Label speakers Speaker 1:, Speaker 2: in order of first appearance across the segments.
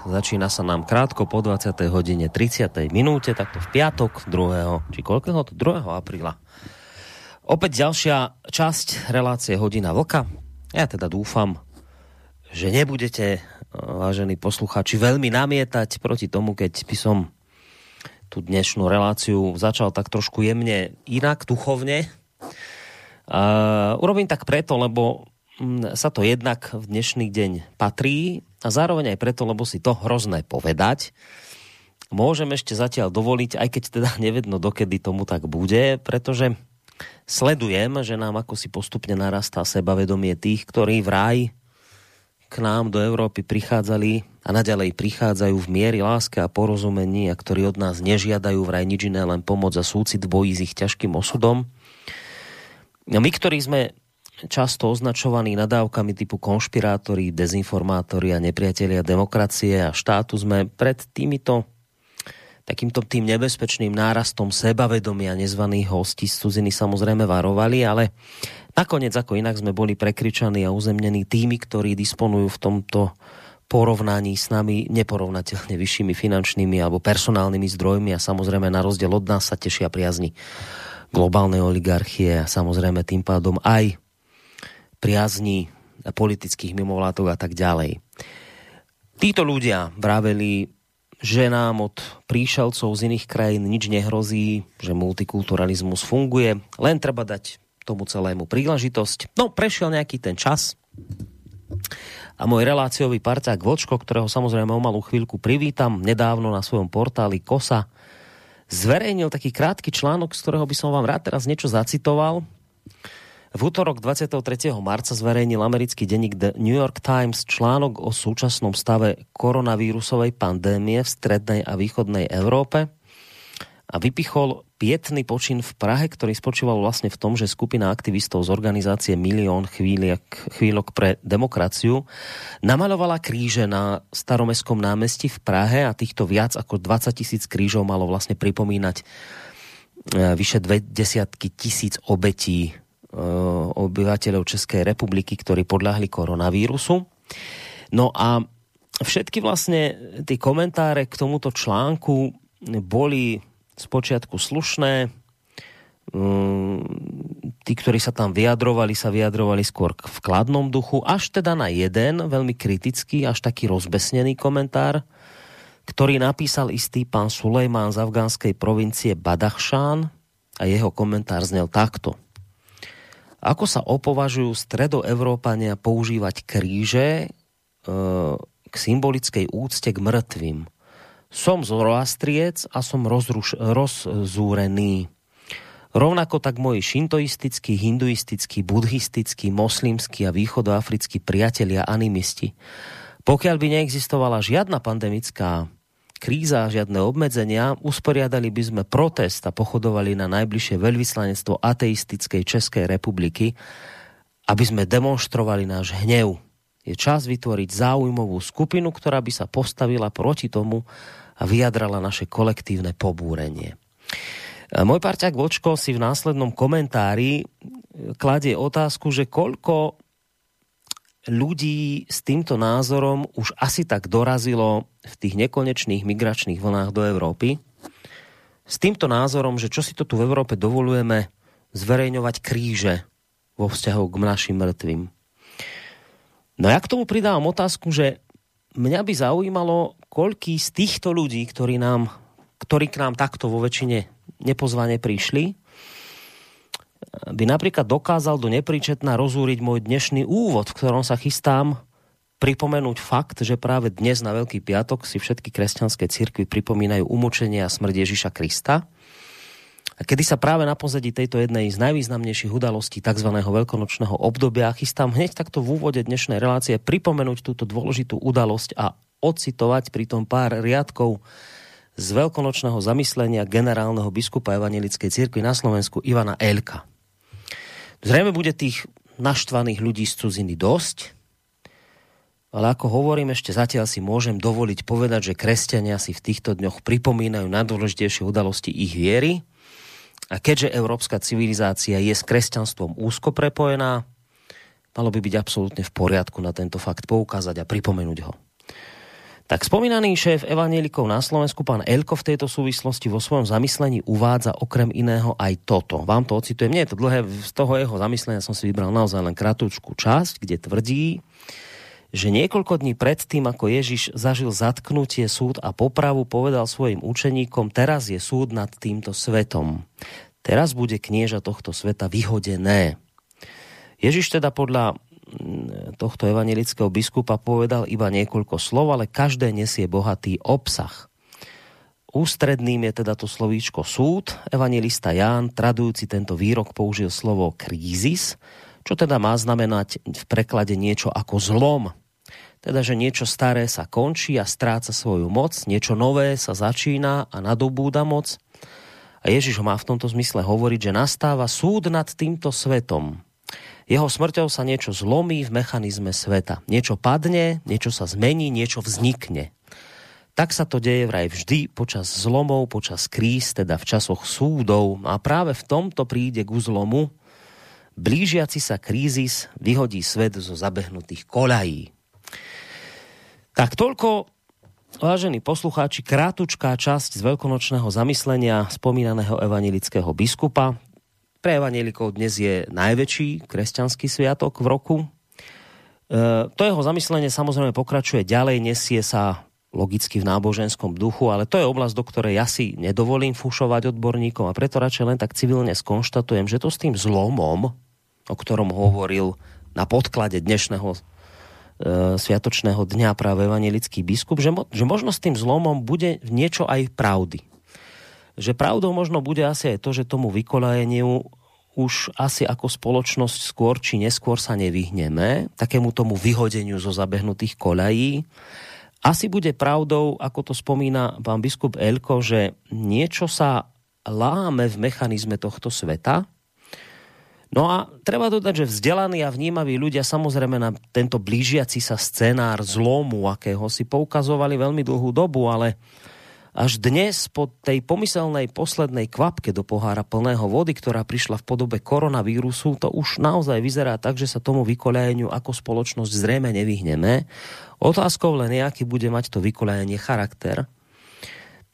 Speaker 1: Začína sa nám krátko po 20. hodine 30. minúte, takto v piatok 2. či koľkého? 2. apríla. Opäť ďalšia časť relácie Hodina Vlka. Ja teda dúfam, že nebudete, vážení poslucháči, veľmi namietať proti tomu, keď by som tú dnešnú reláciu začal tak trošku jemne inak, duchovne. Uh, urobím tak preto, lebo sa to jednak v dnešný deň patrí a zároveň aj preto, lebo si to hrozné povedať. Môžem ešte zatiaľ dovoliť, aj keď teda nevedno, dokedy tomu tak bude, pretože sledujem, že nám ako si postupne narastá sebavedomie tých, ktorí vraj k nám do Európy prichádzali a naďalej prichádzajú v miery láske a porozumení a ktorí od nás nežiadajú vraj nič iné, len pomoc a súcit v boji s ich ťažkým osudom. My, ktorí sme často označovaní nadávkami typu konšpirátori, dezinformátori a nepriatelia demokracie a štátu sme pred týmito takýmto tým nebezpečným nárastom sebavedomia nezvaných hostí z cudziny samozrejme varovali, ale nakoniec ako inak sme boli prekričaní a uzemnení tými, ktorí disponujú v tomto porovnaní s nami neporovnateľne vyššími finančnými alebo personálnymi zdrojmi a samozrejme na rozdiel od nás sa tešia priazni globálnej oligarchie a samozrejme tým pádom aj priazní politických mimovládok a tak ďalej. Títo ľudia vraveli, že nám od príšelcov z iných krajín nič nehrozí, že multikulturalizmus funguje, len treba dať tomu celému príležitosť. No, prešiel nejaký ten čas a môj reláciový parťák Vočko, ktorého samozrejme o malú chvíľku privítam, nedávno na svojom portáli KOSA, zverejnil taký krátky článok, z ktorého by som vám rád teraz niečo zacitoval. V útorok 23. marca zverejnil americký denník The New York Times článok o súčasnom stave koronavírusovej pandémie v strednej a východnej Európe a vypichol pietný počin v Prahe, ktorý spočíval vlastne v tom, že skupina aktivistov z organizácie Milión chvíľok, chvíľok pre demokraciu namalovala kríže na staromestskom námestí v Prahe a týchto viac ako 20 tisíc krížov malo vlastne pripomínať e, vyše dve desiatky tisíc obetí obyvateľov Českej republiky, ktorí podľahli koronavírusu. No a všetky vlastne tie komentáre k tomuto článku boli spočiatku slušné. Mm, tí, ktorí sa tam vyjadrovali, sa vyjadrovali skôr v kladnom duchu, až teda na jeden veľmi kritický, až taký rozbesnený komentár, ktorý napísal istý pán Sulejmán z afgánskej provincie Badachšán a jeho komentár znel takto – ako sa opovažujú stredoevrópania používať kríže e, k symbolickej úcte k mŕtvým? Som zoroastriec a som rozruš, rozzúrený. Rovnako tak moji šintoistickí, hinduistickí, buddhistickí, moslimskí a východoafrickí priatelia animisti. Pokiaľ by neexistovala žiadna pandemická kríza, žiadne obmedzenia, usporiadali by sme protest a pochodovali na najbližšie veľvyslanectvo ateistickej Českej republiky, aby sme demonstrovali náš hnev. Je čas vytvoriť záujmovú skupinu, ktorá by sa postavila proti tomu a vyjadrala naše kolektívne pobúrenie. Môj parťák Vočko si v následnom komentári kladie otázku, že koľko ľudí s týmto názorom už asi tak dorazilo v tých nekonečných migračných vlnách do Európy. S týmto názorom, že čo si to tu v Európe dovolujeme zverejňovať kríže vo vzťahu k našim mŕtvým. No ja k tomu pridávam otázku, že mňa by zaujímalo, koľký z týchto ľudí, ktorí, nám, ktorí k nám takto vo väčšine nepozvane prišli, by napríklad dokázal do nepríčetná rozúriť môj dnešný úvod, v ktorom sa chystám pripomenúť fakt, že práve dnes na Veľký piatok si všetky kresťanské cirkvy pripomínajú umočenie a smrť Ježiša Krista. A kedy sa práve na pozadí tejto jednej z najvýznamnejších udalostí tzv. veľkonočného obdobia chystám hneď takto v úvode dnešnej relácie pripomenúť túto dôležitú udalosť a ocitovať pritom pár riadkov z veľkonočného zamyslenia generálneho biskupa Evangelickej cirkvi na Slovensku Ivana Elka. Zrejme bude tých naštvaných ľudí z cudziny dosť, ale ako hovorím, ešte zatiaľ si môžem dovoliť povedať, že kresťania si v týchto dňoch pripomínajú najdôležitejšie udalosti ich viery. A keďže európska civilizácia je s kresťanstvom úzko prepojená, malo by byť absolútne v poriadku na tento fakt poukázať a pripomenúť ho. Tak spomínaný šéf evanielikov na Slovensku, pán Elko, v tejto súvislosti vo svojom zamyslení uvádza okrem iného aj toto. Vám to ocitujem, nie je to dlhé, z toho jeho zamyslenia som si vybral naozaj len kratučku časť, kde tvrdí, že niekoľko dní pred tým, ako Ježiš zažil zatknutie, súd a popravu, povedal svojim učeníkom, teraz je súd nad týmto svetom. Teraz bude knieža tohto sveta vyhodené. Ježiš teda podľa tohto evangelického biskupa povedal iba niekoľko slov, ale každé nesie bohatý obsah. Ústredným je teda to slovíčko súd. Evangelista Ján, tradujúci tento výrok, použil slovo krízis, čo teda má znamenať v preklade niečo ako zlom. Teda, že niečo staré sa končí a stráca svoju moc, niečo nové sa začína a nadobúda moc. A Ježiš má v tomto zmysle hovoriť, že nastáva súd nad týmto svetom, jeho smrťou sa niečo zlomí v mechanizme sveta. Niečo padne, niečo sa zmení, niečo vznikne. Tak sa to deje vraj vždy počas zlomov, počas kríz, teda v časoch súdov. A práve v tomto príde k zlomu. Blížiaci sa krízis vyhodí svet zo zabehnutých kolají. Tak toľko, vážení poslucháči, krátučká časť z veľkonočného zamyslenia spomínaného evanilického biskupa. Pre evanielikov dnes je najväčší kresťanský sviatok v roku. E, to jeho zamyslenie samozrejme pokračuje ďalej, nesie sa logicky v náboženskom duchu, ale to je oblasť, do ktorej ja si nedovolím fušovať odborníkom a preto radšej len tak civilne skonštatujem, že to s tým zlomom, o ktorom hovoril na podklade dnešného e, sviatočného dňa práve evangelický biskup, že, mo, že možno s tým zlomom bude niečo aj pravdy že pravdou možno bude asi aj to, že tomu vykolajeniu už asi ako spoločnosť skôr či neskôr sa nevyhneme, takému tomu vyhodeniu zo zabehnutých kolají. Asi bude pravdou, ako to spomína pán biskup Elko, že niečo sa láme v mechanizme tohto sveta. No a treba dodať, že vzdelaní a vnímaví ľudia samozrejme na tento blížiaci sa scenár zlomu, akého si poukazovali veľmi dlhú dobu, ale až dnes po tej pomyselnej poslednej kvapke do pohára plného vody, ktorá prišla v podobe koronavírusu, to už naozaj vyzerá tak, že sa tomu vykolajeniu ako spoločnosť zrejme nevyhneme. Otázkou len nejaký bude mať to vykolajenie charakter.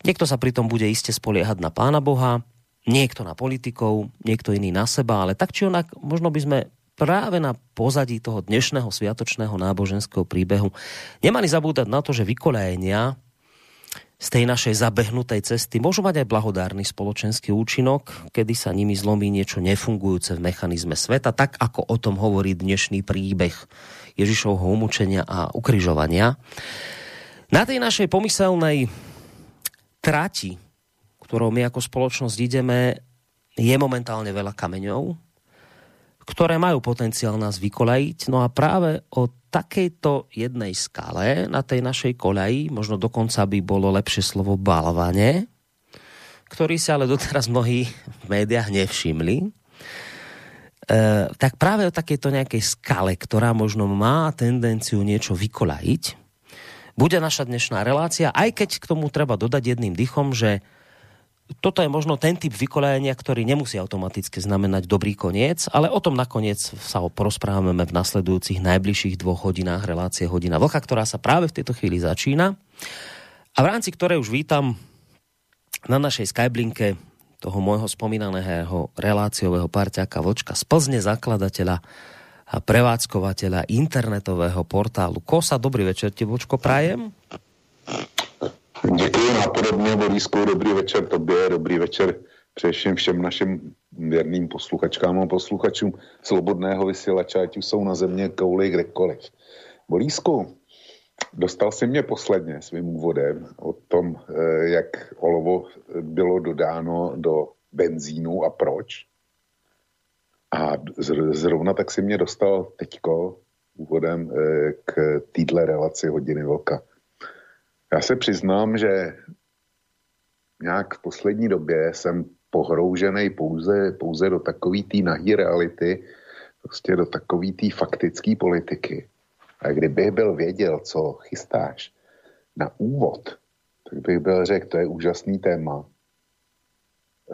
Speaker 1: Niekto sa pritom bude iste spoliehať na Pána Boha, niekto na politikov, niekto iný na seba, ale tak či onak, možno by sme práve na pozadí toho dnešného sviatočného náboženského príbehu nemali zabúdať na to, že vykolajenia z tej našej zabehnutej cesty môžu mať aj blahodárny spoločenský účinok, kedy sa nimi zlomí niečo nefungujúce v mechanizme sveta, tak ako o tom hovorí dnešný príbeh Ježišovho umúčenia a ukrižovania. Na tej našej pomyselnej trati, ktorou my ako spoločnosť ideme, je momentálne veľa kameňov, ktoré majú potenciál nás vykolajiť. No a práve o takejto jednej skale na tej našej koleji, možno dokonca by bolo lepšie slovo balvane, ktorý sa ale doteraz mnohí v médiách nevšimli, e, tak práve o takejto nejakej skale, ktorá možno má tendenciu niečo vykolajiť, bude naša dnešná relácia, aj keď k tomu treba dodať jedným dychom, že toto je možno ten typ vykolajenia, ktorý nemusí automaticky znamenať dobrý koniec, ale o tom nakoniec sa ho porozprávame v nasledujúcich najbližších dvoch hodinách relácie Hodina Vlcha, ktorá sa práve v tejto chvíli začína a v rámci ktorej už vítam na našej Skyblinke toho môjho spomínaného reláciového parťaka Vlčka z Plzne, zakladateľa a prevádzkovateľa internetového portálu KOSA. Dobrý večer, te Vlčko, prajem.
Speaker 2: Děkuji napodobně, Borisku, dobrý večer tobě, dobrý večer především všem našim věrným posluchačkám a posluchačům slobodného vysílača, ať už jsou na země kouli kdekoliv. Borisku, dostal si mě posledně svým úvodem o tom, eh, jak olovo bylo dodáno do benzínu a proč. A zrovna tak si mě dostal teďko úvodem eh, k týdle relaci hodiny vlka. Já se přiznám, že nějak v poslední době jsem pohroužený pouze, pouze do takový té nahý reality, prostě do takový té faktické politiky. A kdybych byl věděl, co chystáš na úvod, tak bych byl řekl, to je úžasný téma.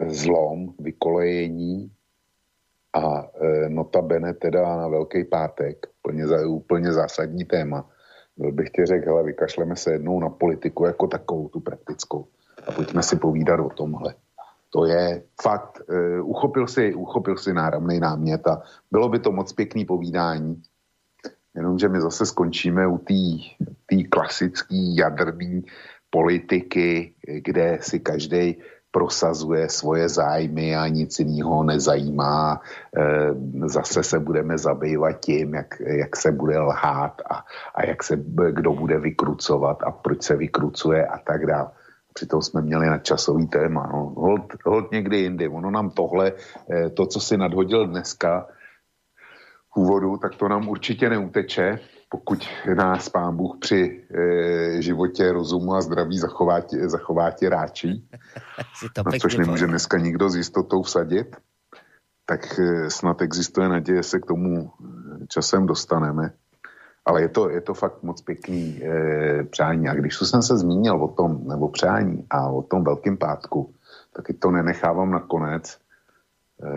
Speaker 2: Zlom, vykolejení a e, notabene teda na Velký pátek, úplně, úplně zásadní téma. Bych ti řekl, hele, vykašleme se jednou na politiku jako takovou, tu praktickou. A pojďme si povídat o tomhle. To je fakt, uh, uchopil, si, uchopil si náramný námět a bylo by to moc pěkný povídání, jenomže my zase skončíme u té klasické jadrné politiky, kde si každý prosazuje svoje zájmy a nic jiného nezajímá. E, zase se budeme zabývat tím, jak, jak se bude lhát a, a jak se kdo bude vykrucovat a proč se vykrucuje a tak dále. Přitom jsme měli nadčasový téma. No. Hold, hold někdy jindy. Ono nám tohle, e, to, co si nadhodil dneska v úvodu, tak to nám určitě neuteče pokud nás pán Bůh při e, životě, rozumu a zdraví zachová tě ráčí, na což nemůže dneska nikdo s jistotou vsadit, tak e, snad existuje naděje, se k tomu eh, časem dostaneme. Ale je to, je to fakt moc pěkný e, přání. A když jsem se zmínil o tom, nebo přání a o tom velkým pátku, tak to nenechávám nakonec. E,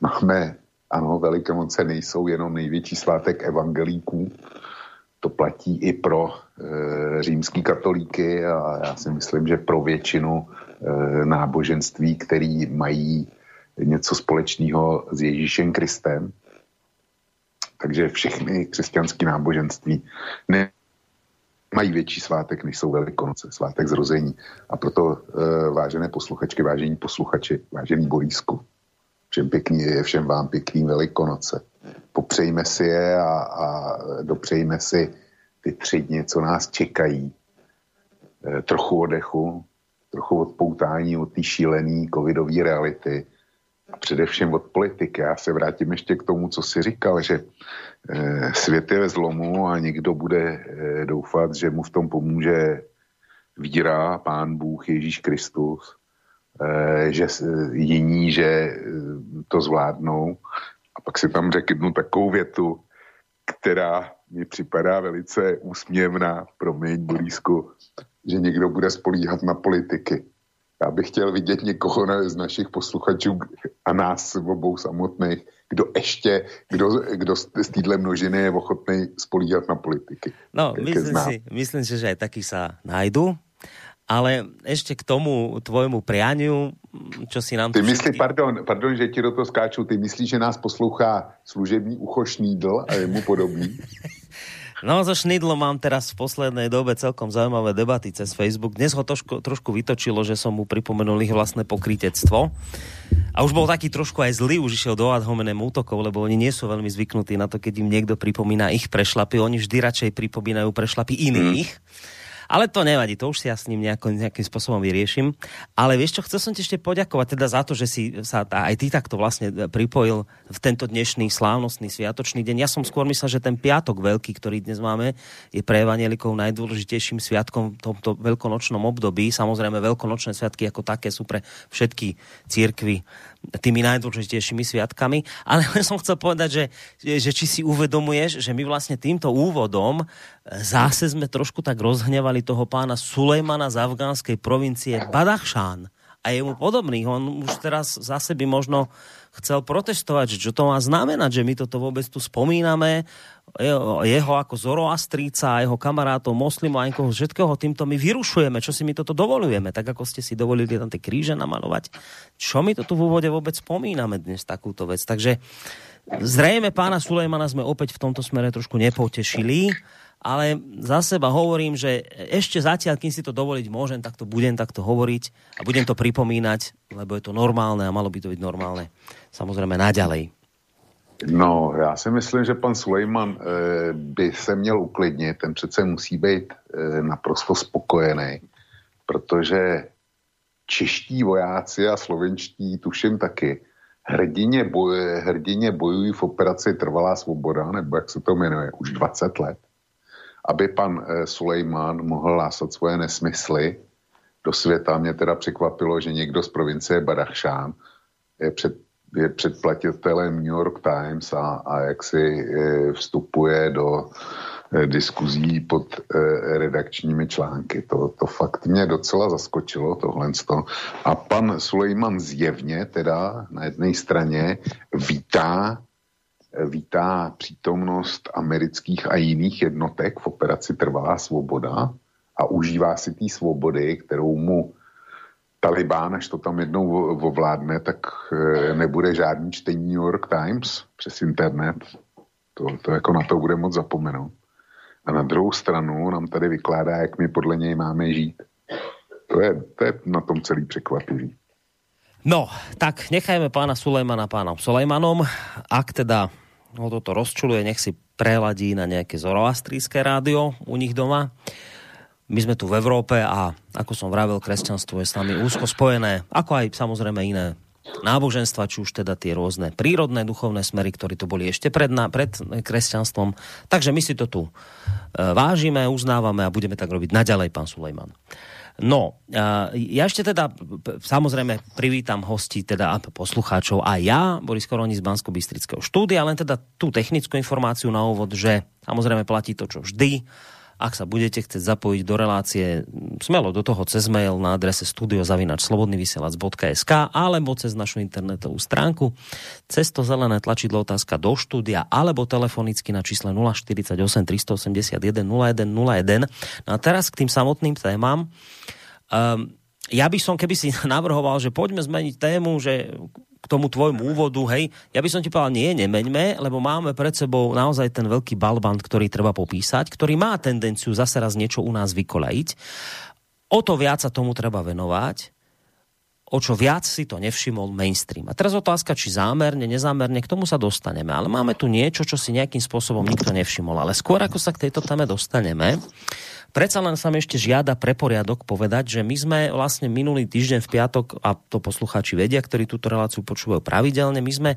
Speaker 2: máme ano, Velikonoce nejsou jenom největší svátek evangelíků, to platí i pro e, římský katolíky a já si myslím, že pro většinu e, náboženství, který mají něco společného s Ježíšem Kristem. Takže všechny křesťanské náboženství ne, mají větší svátek, než jsou Velikonoce, svátek zrození. A proto, e, vážené posluchačky, vážení posluchači, vážený Borísku, Všem pěkný, všem vám pěkný velikonoce. Popřejme si je a, a dopřejme si ty tři dny, co nás čekají. E, trochu odechu, trochu odpoutání od té šílené covidové reality a především od politiky. Já se vrátím ještě k tomu, co jsi říkal, že e, svět je ve zlomu a někdo bude e, doufat, že mu v tom pomůže víra, pán Bůh, Ježíš Kristus že jiní, že eh, to zvládnou. A pak si tam řeknu takovou větu, která mi připadá velice úsměvná, promiň, Borísku, že někdo bude spolíhat na politiky. Já bych chtěl vidět někoho z našich posluchačů a nás obou samotných, kdo ještě, kdo, kdo z téhle množiny je ochotný spolíhat na politiky.
Speaker 1: No, myslím si, myslím si, že aj takí sa nájdu. Ale ešte k tomu tvojmu prianiu, čo si nám...
Speaker 2: Ty myslí, všetky... pardon, pardon, že ti do toho skáču, ty myslíš, že nás poslouchá služební ucho Šnídl a je mu podobný?
Speaker 1: No, so Šnidlom mám teraz v poslednej dobe celkom zaujímavé debaty cez Facebook. Dnes ho trošku, trošku vytočilo, že som mu pripomenul ich vlastné pokrytectvo. A už bol taký trošku aj zlý, už išiel do ad hominem útokov, lebo oni nie sú veľmi zvyknutí na to, keď im niekto pripomína ich prešlapy. Oni vždy radšej pripomínajú prešlapy iných. Mm ale to nevadí, to už si ja s ním nejako, nejakým spôsobom vyriešim. Ale vieš čo, chcel som ti ešte poďakovať teda za to, že si sa aj ty takto vlastne pripojil v tento dnešný slávnostný sviatočný deň. Ja som skôr myslel, že ten piatok veľký, ktorý dnes máme, je pre evanielikov najdôležitejším sviatkom v tomto veľkonočnom období. Samozrejme, veľkonočné sviatky ako také sú pre všetky církvy tými najdôležitejšími sviatkami. Ale som chcel povedať, že, že či si uvedomuješ, že my vlastne týmto úvodom e, zase sme trošku tak rozhnevali toho pána Sulejmana z afgánskej provincie Badachšán a jemu podobných. On už teraz zase by možno chcel protestovať, že čo to má znamenať, že my toto vôbec tu spomíname, jeho ako Zoroastríca a jeho kamarátov moslimov a niekoho všetkého týmto my vyrušujeme, čo si my toto dovolujeme, tak ako ste si dovolili tam tie kríže namalovať. Čo my to tu v úvode vôbec spomíname dnes takúto vec. Takže zrejme pána Sulejmana sme opäť v tomto smere trošku nepotešili ale za seba hovorím, že ešte zatiaľ, kým si to dovoliť môžem, tak to budem takto hovoriť a budem to pripomínať, lebo je to normálne a malo by to byť normálne samozrejme naďalej.
Speaker 2: No, já si myslím, že pan Sulejman e, by se měl uklidnit, ten přece musí být e, naprosto spokojený, protože čeští vojáci a slovenští, tuším taky, hrdině, boj, hrdině bojují v operaci Trvalá svoboda, nebo jak se to jmenuje, už 20 let aby pan eh, Sulejman mohl lásat svoje nesmysly do světa. Mě teda překvapilo, že někdo z provincie Badachšán před, je předplatitelem New York Times a, a jak si e, vstupuje do e, diskuzí pod e, redakčními články. To, to fakt mě docela zaskočilo, tohle. A pan Sulejman zjevně teda na jedné straně vítá vítá přítomnost amerických a jiných jednotek v operaci Trvalá svoboda a užívá si té svobody, kterou mu Talibán, až to tam jednou ovládne, tak eh, nebude žádný čtení New York Times přes internet. To, to jako na to bude moc zapomenout. A na druhou stranu nám tady vykládá, jak my podle něj máme žít. To je, to je na tom celý překvapivý.
Speaker 1: No, tak nechajme pána Sulejmana pánom Sulejmanom. Ak teda ho toto rozčuluje, nech si preladí na nejaké zoroastrijské rádio u nich doma my sme tu v Európe a ako som vravel, kresťanstvo je s nami úzko spojené, ako aj samozrejme iné náboženstva, či už teda tie rôzne prírodné duchovné smery, ktorí tu boli ešte pred, pred kresťanstvom. Takže my si to tu e, vážime, uznávame a budeme tak robiť naďalej, pán Sulejman. No, e, ja ešte teda samozrejme privítam hosti teda poslucháčov a ja, Boris Koroni z bansko bystrického štúdia, len teda tú technickú informáciu na úvod, že samozrejme platí to, čo vždy ak sa budete chcieť zapojiť do relácie, smelo do toho cez mail na adrese studiozavinačslobodnyvysielac.sk alebo cez našu internetovú stránku, cez to zelené tlačidlo otázka do štúdia alebo telefonicky na čísle 048 381 0101. No a teraz k tým samotným témam. Um, ja by som, keby si navrhoval, že poďme zmeniť tému, že k tomu tvojmu úvodu, hej, ja by som ti povedal, nie, nemeňme, lebo máme pred sebou naozaj ten veľký balband, ktorý treba popísať, ktorý má tendenciu zase raz niečo u nás vykolajiť. O to viac sa tomu treba venovať, o čo viac si to nevšimol mainstream. A teraz otázka, či zámerne, nezámerne, k tomu sa dostaneme. Ale máme tu niečo, čo si nejakým spôsobom nikto nevšimol. Ale skôr ako sa k tejto téme dostaneme, Predsa len sa mi ešte žiada pre poriadok povedať, že my sme vlastne minulý týždeň v piatok, a to poslucháči vedia, ktorí túto reláciu počúvajú pravidelne, my sme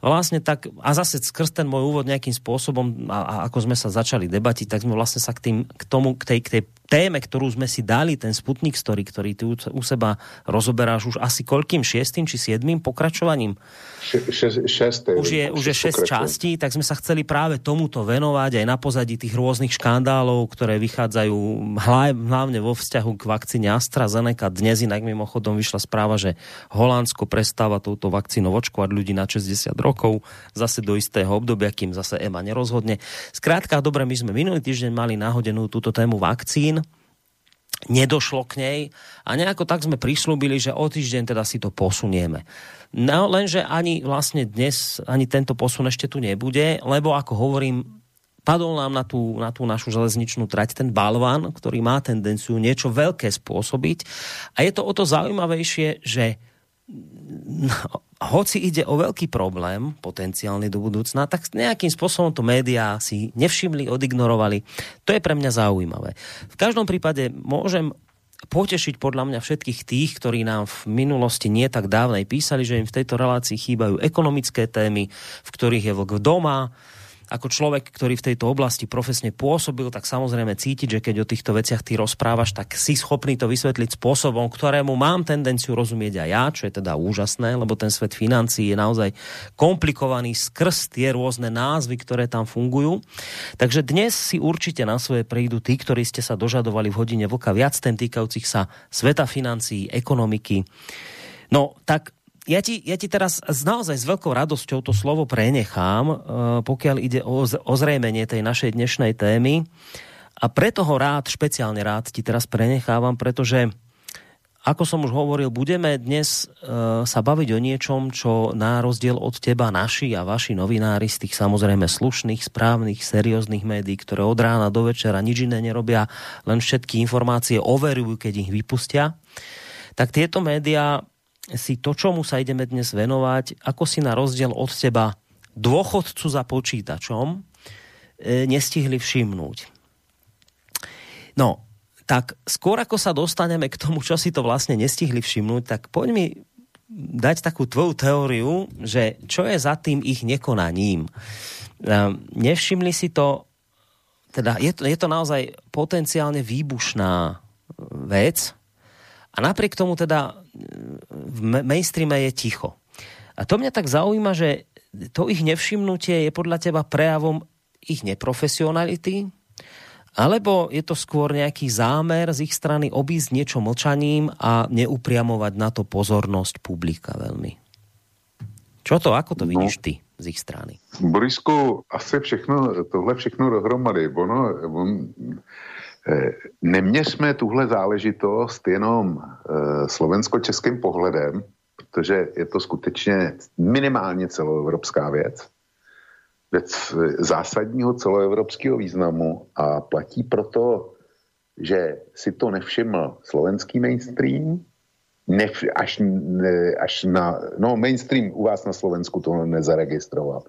Speaker 1: vlastne tak, a zase skrz ten môj úvod nejakým spôsobom, a, a ako sme sa začali debatiť, tak sme vlastne sa k, tým, k tomu, k tej, k tej téme, ktorú sme si dali, ten Sputnik Story, ktorý ty u seba rozoberáš už asi koľkým, šiestým či siedmým pokračovaním?
Speaker 2: šesté.
Speaker 1: Už je, už je šest častí, tak sme sa chceli práve tomuto venovať aj na pozadí tých rôznych škandálov, ktoré vychádzajú hlavne vo vzťahu k vakcíne AstraZeneca. Dnes inak mimochodom vyšla správa, že Holandsko prestáva touto vakcínou očkovať ľudí na 60 rokov, zase do istého obdobia, kým zase EMA nerozhodne. Skrátka, dobre, my sme minulý týždeň mali nahodenú túto tému vakcín, nedošlo k nej a nejako tak sme prislúbili, že o týždeň teda si to posunieme. No lenže ani vlastne dnes, ani tento posun ešte tu nebude, lebo ako hovorím, padol nám na tú, na tú našu železničnú trať ten balván, ktorý má tendenciu niečo veľké spôsobiť. A je to o to zaujímavejšie, že no, hoci ide o veľký problém potenciálny do budúcna, tak nejakým spôsobom to médiá si nevšimli, odignorovali. To je pre mňa zaujímavé. V každom prípade môžem potešiť podľa mňa všetkých tých, ktorí nám v minulosti nie tak dávnej písali, že im v tejto relácii chýbajú ekonomické témy, v ktorých je vlk doma, ako človek, ktorý v tejto oblasti profesne pôsobil, tak samozrejme cítiť, že keď o týchto veciach ty rozprávaš, tak si schopný to vysvetliť spôsobom, ktorému mám tendenciu rozumieť aj ja, čo je teda úžasné, lebo ten svet financií je naozaj komplikovaný skrz tie rôzne názvy, ktoré tam fungujú. Takže dnes si určite na svoje prídu tí, ktorí ste sa dožadovali v hodine vlka viac tém týkajúcich sa sveta financií, ekonomiky. No, tak ja ti, ja ti teraz naozaj s veľkou radosťou to slovo prenechám, uh, pokiaľ ide o ozrejmenie tej našej dnešnej témy. A preto ho rád, špeciálne rád ti teraz prenechávam, pretože ako som už hovoril, budeme dnes uh, sa baviť o niečom, čo na rozdiel od teba naši a vaši novinári z tých samozrejme slušných, správnych, serióznych médií, ktoré od rána do večera nič iné nerobia, len všetky informácie overujú, keď ich vypustia, tak tieto médiá si to, čomu sa ideme dnes venovať, ako si na rozdiel od teba dôchodcu za počítačom e, nestihli všimnúť. No, tak skôr ako sa dostaneme k tomu, čo si to vlastne nestihli všimnúť, tak poď mi dať takú tvoju teóriu, že čo je za tým ich nekonaním. E, nevšimli si to, teda je to, je to naozaj potenciálne výbušná vec, A napriek tomu teda v mainstreame je ticho. A to mňa tak zaujíma, že to ich nevšimnutie je podľa teba prejavom ich neprofesionality, alebo je to skôr nejaký zámer z ich strany obísť niečo mlčaním a neupriamovať na to pozornosť publika veľmi? Čo to, ako to no. vidíš ty z ich strany?
Speaker 2: Borisku, asi všechno, tohle všechno dohromady. Ono, on, neměřme tuhle záležitost jenom eh, slovensko-českým pohledem, protože je to skutečně minimálně celoevropská věc věc zásadního celoevropského významu a platí proto, že si to nevšiml slovenský mainstream, nev, až, až na, no mainstream u vás na Slovensku to nezaregistroval.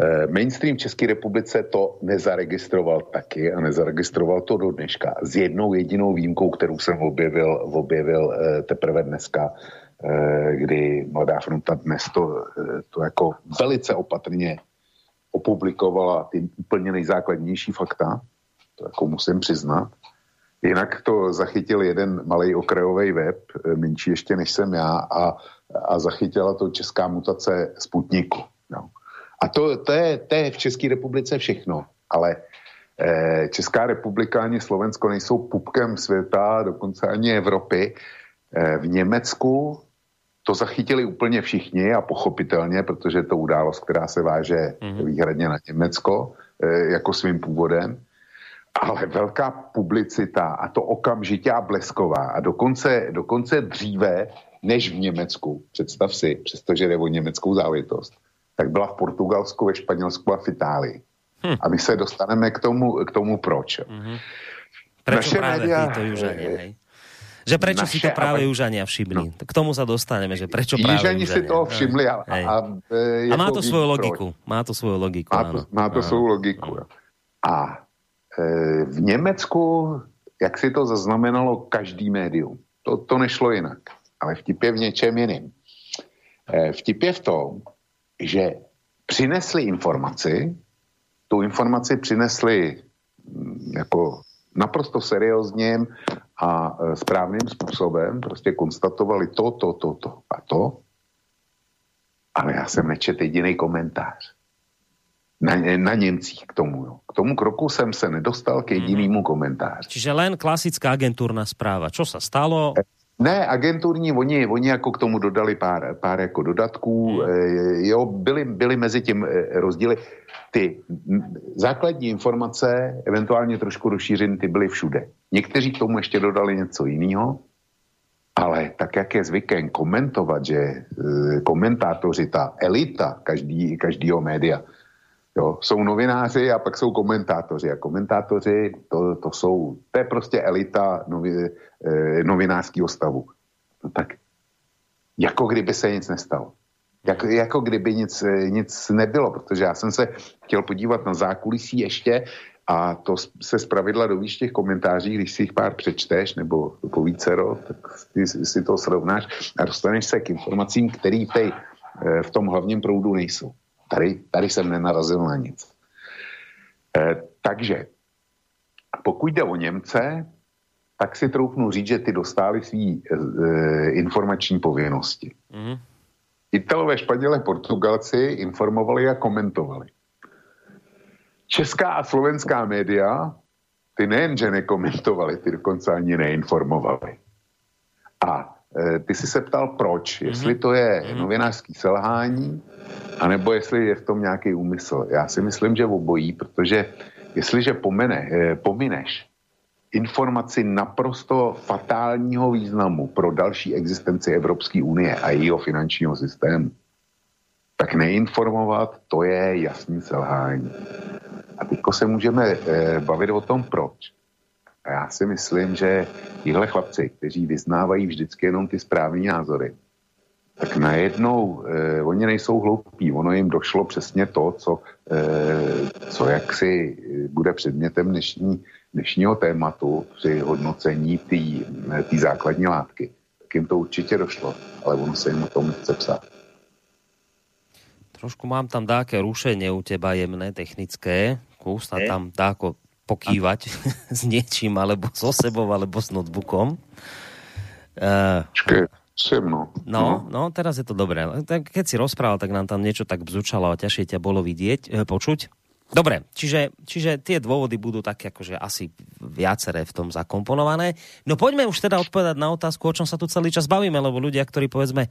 Speaker 2: E, mainstream České republice to nezaregistroval taky a nezaregistroval to do dneška. S jednou jedinou výjimkou, kterou jsem objevil, objevil e, teprve dneska, e, kdy Mladá fronta dnes to, to jako velice opatrně opublikovala ty úplně nejzákladnější fakta, to jako musím přiznat. Jinak to zachytil jeden malý okrajový web, eh, menší ještě než jsem já, a, a zachytila to česká mutace Sputniku. A to, to, je, to je v České republice všechno, ale eh, Česká republika ani Slovensko nejsou pupkem světa, dokonce ani Evropy. Eh, v Německu to zachytili úplně všichni a pochopitelně, protože je to událost, která se váže mm-hmm. výhradně na Německo e, jako svým původem, ale velká publicita a to okamžitě a blesková a dokonce, dokonce dříve než v Německu, představ si, přestože jde o německou záležitost, tak byla v Portugalsku, ve Španělsku a v Itálii. Hm. A my se dostaneme k tomu, k tomu proč. Mm-hmm.
Speaker 1: Prečo Naše práve média, títo južanie, hej? Že prečo naše, si to práve ale... Južania všimli? No. K tomu sa dostaneme, že prečo práve
Speaker 2: Južani si to všimli. A, a, a,
Speaker 1: e, a má to svoju logiku. Má to svoju logiku,
Speaker 2: Má to, má to svoju logiku. A e, v Německu, jak si to zaznamenalo každý médium, to, to nešlo jinak. Ale vtip je v něčem jiným. E, vtip je v tom, že přinesli informaci, tu informaci přinesli mm, jako naprosto seriózně a e, správným způsobem prostě konstatovali to, to, to, to a to. Ale já jsem nečet jediný komentář. Na, na Němcích k tomu. Jo. K tomu kroku jsem se nedostal k jedinému mhm. komentáři.
Speaker 1: Čiže len klasická agentúrna správa. Čo sa stalo?
Speaker 2: Ne, agenturní, oni, oni jako k tomu dodali pár, pár jako dodatků, hmm. e, jo, byly, byly mezi tím e, rozdíly. Ty základní informace, eventuálně trošku rozšířené, ty byly všude. Někteří k tomu ještě dodali něco jiného, ale tak, jak je zvykem komentovat, že e, komentátoři, ta elita každý, každýho média, jo, jsou novináři a pak jsou komentátoři. A komentátoři, to, to jsou, to je prostě elita novi, e, novinářského stavu. No tak, jako kdyby se nic nestalo. Jak, jako kdyby nic, nic nebylo, protože já jsem se chtěl podívat na zákulisí ještě a to se zpravidla dovíš těch komentáří, když si jich pár přečteš nebo po vícero, tak si, si to srovnáš a dostaneš se k informacím, které eh, v tom hlavním proudu nejsou. Tady, tady jsem nenarazil na nic. E, takže pokud jde o Němce, tak si troufnu říct, že ty dostali svý e, informační povinnosti. Mm. Italové, Španělé, Portugalci informovali a komentovali. Česká a slovenská média ty nejenže nekomentovali, ty dokonce ani neinformovali. A e, ty si se ptal, proč. Mm-hmm. Jestli to je mm-hmm. novinářský selhání, anebo jestli je v tom nějaký úmysl. Já si myslím, že obojí, protože jestliže pomene, e, pomineš informaci naprosto fatálního významu pro další existenci Evropské unie a jejího finančního systému, tak neinformovat, to je jasný selhání. A teď se můžeme eh, bavit o tom, proč. A já si myslím, že tihle chlapci, kteří vyznávají vždycky jenom ty správné názory, tak najednou eh, oni nejsou hloupí. Ono jim došlo přesně to, co, eh, co jaksi bude předmětem dnešní, dnešního tématu při hodnocení té základní látky. Tak jim to určitě došlo, ale ono se jim o tom nechce psát.
Speaker 1: Trošku mám tam dáke rušenie u teba jemné, technické. Kús a tam dáko pokývať s niečím, alebo so sebou, alebo s notebookom.
Speaker 2: Uh, Čem, no.
Speaker 1: no. No, teraz je to dobré. Keď si rozprával, tak nám tam niečo tak bzučalo a ťažšie ťa bolo vidieť, e, počuť. Dobre, čiže, čiže tie dôvody budú také akože asi viaceré v tom zakomponované. No poďme už teda odpovedať na otázku, o čom sa tu celý čas bavíme, lebo ľudia, ktorí povedzme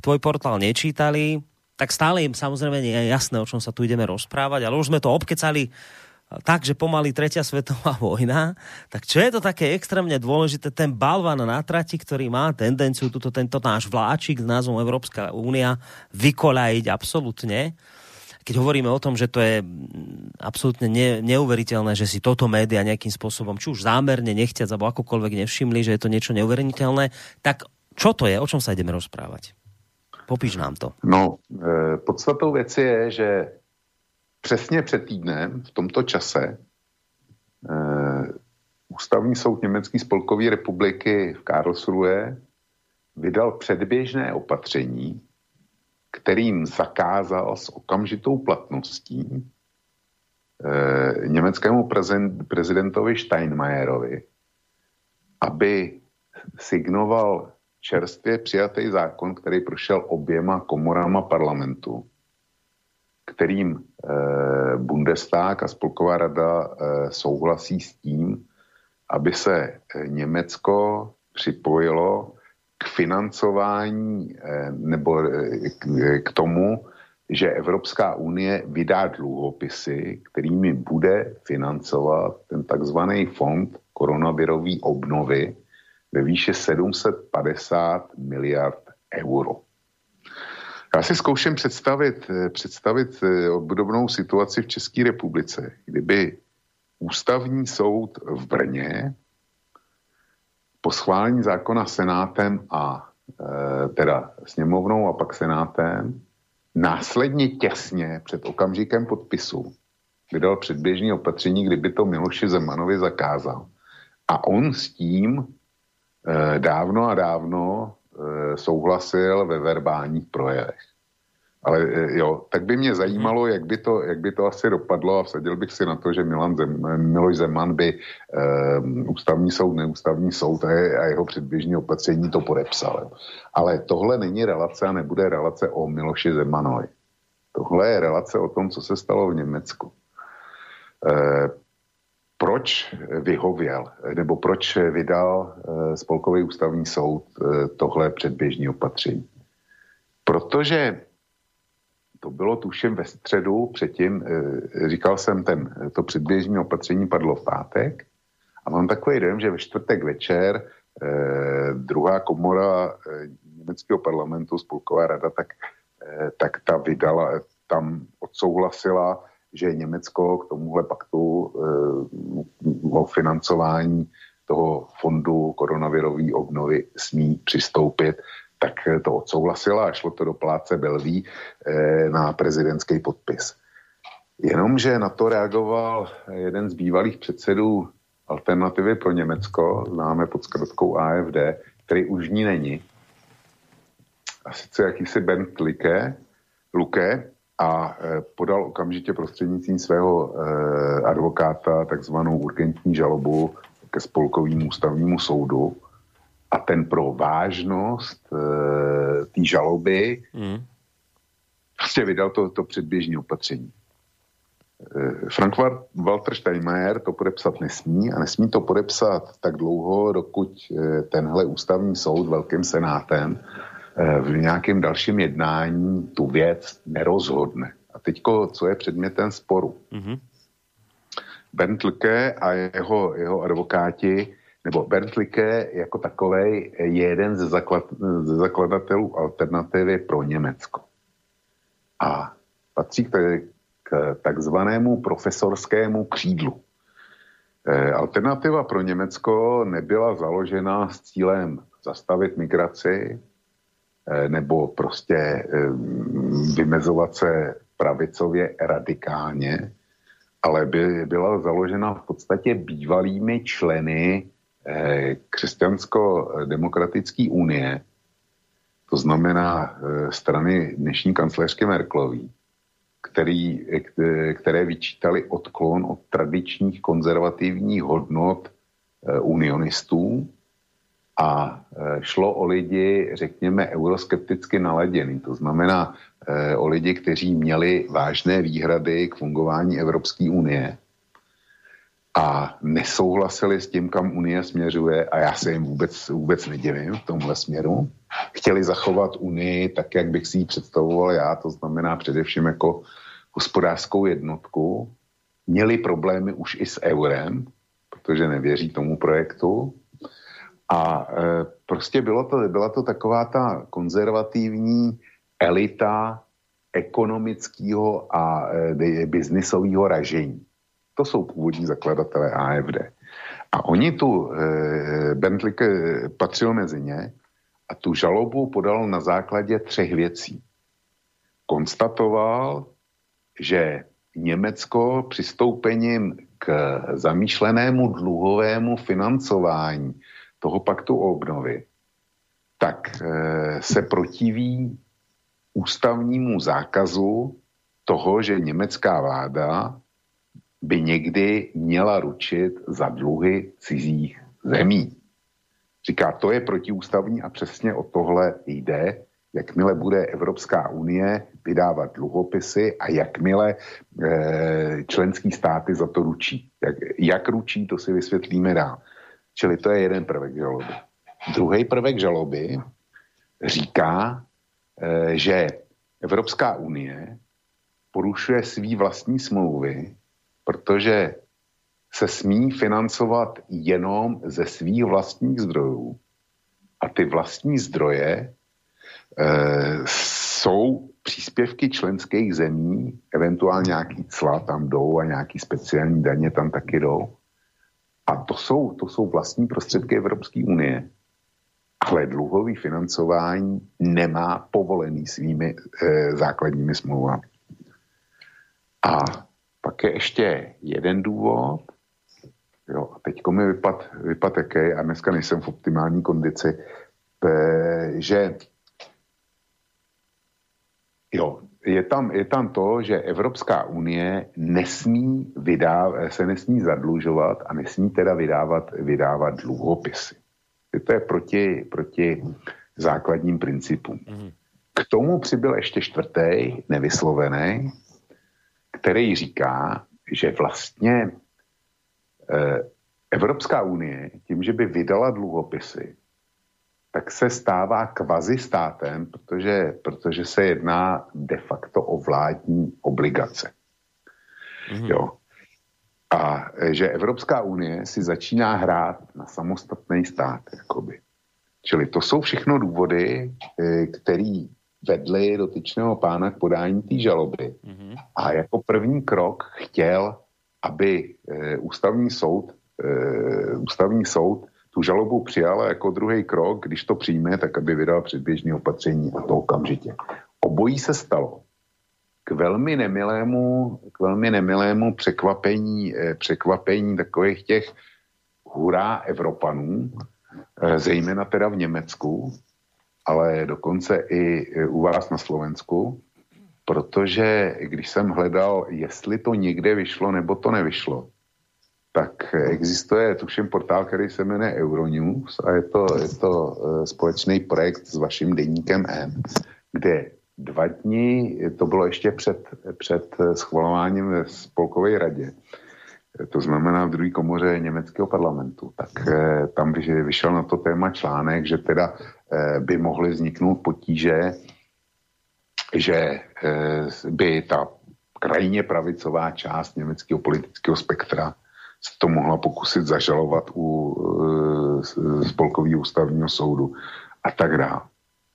Speaker 1: tvoj portál nečítali, tak stále im samozrejme nie je jasné, o čom sa tu ideme rozprávať, ale už sme to obkecali tak, že pomaly tretia svetová vojna, tak čo je to také extrémne dôležité, ten balvan na trati, ktorý má tendenciu tuto, tento náš vláčik s názvom Európska únia vykolajiť absolútne. Keď hovoríme o tom, že to je absolútne ne, neuveriteľné, že si toto média nejakým spôsobom, či už zámerne, nechťať, alebo akokoľvek nevšimli, že je to niečo neuveriteľné, tak čo to je? O čom sa ideme rozprávať? Popíš nám to.
Speaker 2: No, e, podstatou věci je, že přesně před týdnem v tomto čase eh, Ústavní soud Německé spolkové republiky v Karlsruhe vydal předběžné opatření, kterým zakázal s okamžitou platností eh, německému prezidentovi Steinmeierovi, aby signoval čerstvě přijatý zákon, který prošel oběma komorama parlamentu, kterým eh, Bundestag a Spolková rada eh, souhlasí s tím, aby se eh, Německo připojilo k financování nebo k tomu, že Evropská unie vydá dluhopisy, kterými bude financovat ten takzvaný fond koronavirový obnovy ve výše 750 miliard euro. Já si zkouším představit, eh, představit eh, obdobnou situaci v České republice, kdyby ústavní soud v Brně po schválení zákona senátem a e, teda sněmovnou a pak senátem následně těsně před okamžikem podpisu vydal předběžný opatření, kdyby to Miloši Zemanovi zakázal. A on s tím e, dávno a dávno souhlasil ve verbálních projevech. Ale eh, jo, tak by mě zajímalo, jak by to, jak by to asi dopadlo a vsadil bych si na to, že Milan Zem, Miloš Zeman by um, ústavní soud, neústavní soud a, a jeho předběžní opatření to podepsal. Ale tohle není relace a nebude relace o Miloši Zemanovi. Tohle je relace o tom, co se stalo v Německu. E, proč vyhověl, nebo proč vydal eh, Spolkový ústavní soud eh, tohle předběžní opatření. Protože to bylo tuším ve středu, předtím, eh, říkal jsem, ten, to předběžní opatření padlo v pátek a mám takový dojem, že ve čtvrtek večer druhá komora německého parlamentu, Spolková rada, tak, tak ta vydala, tam odsouhlasila že Německo k tomuhle paktu e, o financování toho fondu koronavirové obnovy smí přistoupit, tak to odsouhlasila a šlo to do pláce Belví e, na prezidentský podpis. Jenomže na to reagoval jeden z bývalých předsedů alternativy pro Německo, známe pod zkratkou AFD, který už ní není. A sice jakýsi Bent Luke, Luke a e, podal okamžitě prostřednictvím svého e, advokáta takzvanou urgentní žalobu ke spolkovému ústavnímu soudu a ten pro vážnost e, té žaloby mm. prostě vydal to, to předběžné opatření. Frank Walter Steinmeier to podepsat nesmí a nesmí to podepsat tak dlouho, dokud tenhle ústavní soud velkým senátem v nějakém dalším jednání tu věc nerozhodne. A teďko, co je předmětem sporu? Mm-hmm. Bernd Lücke a jeho, jeho advokáti, nebo Bernd Lücke jako takový je jeden ze, zaklad, ze zakladatelů alternativy pro Německo. A patří k, k takzvanému profesorskému křídlu. E, alternativa pro Německo nebyla založena s cílem zastavit migraci, nebo prostě eh, vymezovat se pravicově radikálně, ale by byla založena v podstatě bývalými členy eh, křesťansko-demokratické unie, to znamená strany dnešní kancléřky Merklový, který, které vyčítali odklon od tradičních konzervativních hodnot unionistů A šlo o lidi, řekněme, euroskepticky naladěný. To znamená o lidi, kteří měli vážné výhrady k fungování Evropské unie a nesouhlasili s tím, kam Unie směřuje a já se jim vůbec, vůbec nedivím v tomhle směru. Chtěli zachovat Unii tak, jak bych si ji představoval já, to znamená především jako hospodářskou jednotku. Měli problémy už i s eurem, protože nevěří tomu projektu. A e, prostě bylo to, byla to taková ta konzervativní elita ekonomického a e, biznisového ražení. To jsou původní zakladatelé AFD. A oni tu, e, Bentley patřil mezi ně a tu žalobu podal na základě třech věcí. Konstatoval, že Německo přistoupením k zamýšlenému dluhovému financování toho paktu o obnovy, tak e, se protiví ústavnímu zákazu toho, že německá vláda by někdy měla ručit za dluhy cizích zemí. Říká, to je protiústavní a přesně o tohle jde, jakmile bude Evropská unie vydávat dluhopisy a jakmile e, členský státy za to ručí. Jak, jak ručí, to si vysvětlíme dál. Čili to je jeden prvek žaloby. Druhý prvek žaloby říká, e, že Evropská unie porušuje svý vlastní smlouvy protože se smí financovat jenom ze svých vlastních zdrojů. A ty vlastní zdroje e, jsou příspěvky členských zemí, eventuálně nějaký cla tam jdou a nějaký speciální daně tam taky jdou. A to jsou, to jsou vlastní prostředky Evropské unie. Ale dluhový financování nemá povolený svými e, základními smlouvami. A pak je ještě jeden důvod, jo, a teďko mi vypad, vypad jaký, a dneska nejsem v optimální kondici, že jo, je tam, je tam to, že Evropská unie nesmí vydávat, se nesmí zadlužovat a nesmí teda vydávat, vydávat dluhopisy. To je proti, proti základním principům. Mm. K tomu přibyl ještě čtvrtý, nevyslovený, který říká, že vlastně eh, Evropská unie tím, že by vydala dluhopisy, tak se stává kvazi státem, protože, protože se jedná de facto o vládní obligace. Mm-hmm. Jo. A eh, že Evropská unie si začíná hrát na samostatný stát. Jakoby. Čili to jsou všechno důvody, eh, který vedli dotyčného pána k podání té žaloby. Mm-hmm. A jako první krok chtěl, aby e, ústavní soud, e, ústavní soud tu žalobu přijal a jako druhý krok, když to přijme, tak aby vydal předběžné opatření a to okamžitě. Obojí se stalo. K velmi nemilému, k velmi nemilému překvapení, e, překvapení takových těch hurá Evropanů, e, zejména teda v Německu, ale dokonce i u vás na Slovensku, protože když jsem hledal, jestli to někde vyšlo nebo to nevyšlo, tak existuje, tuším, portál, který se jmenuje Euronews a je to, je to eh, společný projekt s vaším deníkem M, kde dva dny, to bylo ještě před, před schvalováním ve spolkové radě, to znamená v druhé komoře německého parlamentu, tak eh, tam vyšel na to téma článek, že teda eh, by mohly vzniknout potíže, že eh, by ta krajně pravicová část německého politického spektra se to mohla pokusit zažalovat u spolkového ústavního soudu a tak dále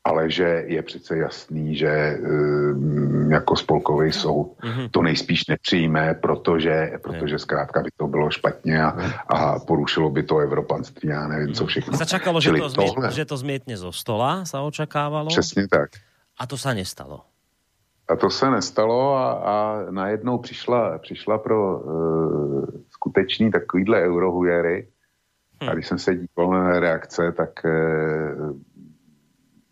Speaker 2: ale že je přece jasný, že um, jako spolkový soud mm-hmm. to nejspíš nepřijme, protože, protože zkrátka by to bylo špatně a, a porušilo by to evropanství, já nevím, co všechno.
Speaker 1: Sa čakalo, že to, zmiet, tohle... že to zmietne zo stola, sa očakávalo.
Speaker 2: Přesně tak.
Speaker 1: A to sa nestalo.
Speaker 2: A to se nestalo a, a najednou přišla, přišla pro uh, skutečný takovýhle eurohujery. Hmm. A když jsem se díval na reakce, tak uh,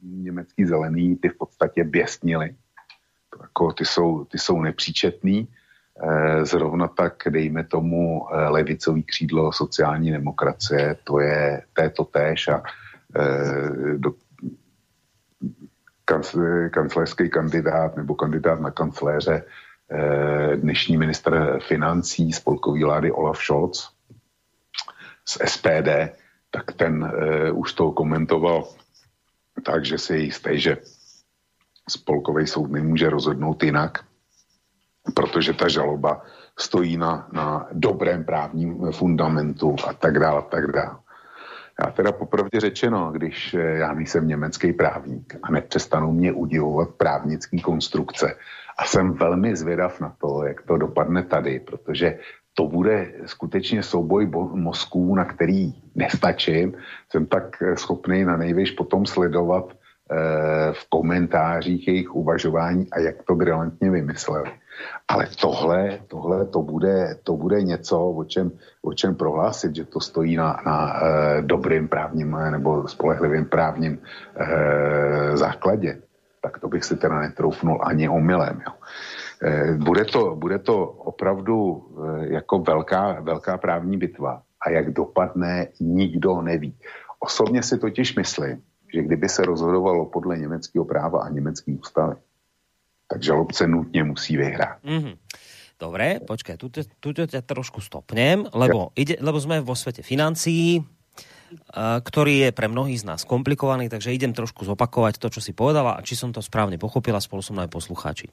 Speaker 2: německý zelený ty v podstatě běsnili. To jako, ty, jsou, ty jsou nepříčetný. E, zrovna tak, dejme tomu, e, levicový křídlo sociální demokracie, to je, to je to též a do, kancléřský kandidát nebo kandidát na kancléře dnešní ministr financí spolkový vlády Olaf Scholz z SPD, tak ten už to komentoval tak, že si je jistý, že spolkový soud nemůže rozhodnout jinak, protože ta žaloba stojí na, na dobrém právním fundamentu a tak dále a tak dále. Já teda popravdě řečeno, když eh, já nejsem německý právník a nepřestanou mě udivovat právnický konstrukce a jsem velmi zvědav na to, jak to dopadne tady, protože to bude skutečně souboj mozků, na který nestačím. Jsem tak eh, schopný na největš potom sledovat eh, v komentářích jejich uvažování a jak to brilantně vymysleli. Ale tohle, tohle to, bude, to bude něco, o čem, o čem prohlásit, že to stojí na, na e, dobrým právním nebo spolehlivým právním e, základě. Tak to bych si teda netroufnul ani omylem. Jo. E, bude, to, bude to opravdu e, jako velká, velká právní bitva a jak dopadne, nikdo neví. Osobně si totiž myslím, že kdyby se rozhodovalo podle německého práva a německé ústavy, tak žalobce nutne musí vyhrať. Mm-hmm.
Speaker 1: Dobre, počkaj, tu, tu ťa trošku stopnem, lebo, ja. ide, lebo sme vo svete financií, ktorý je pre mnohých z nás komplikovaný, takže idem trošku zopakovať to, čo si povedala a či som to správne pochopila, spolu som aj poslucháči.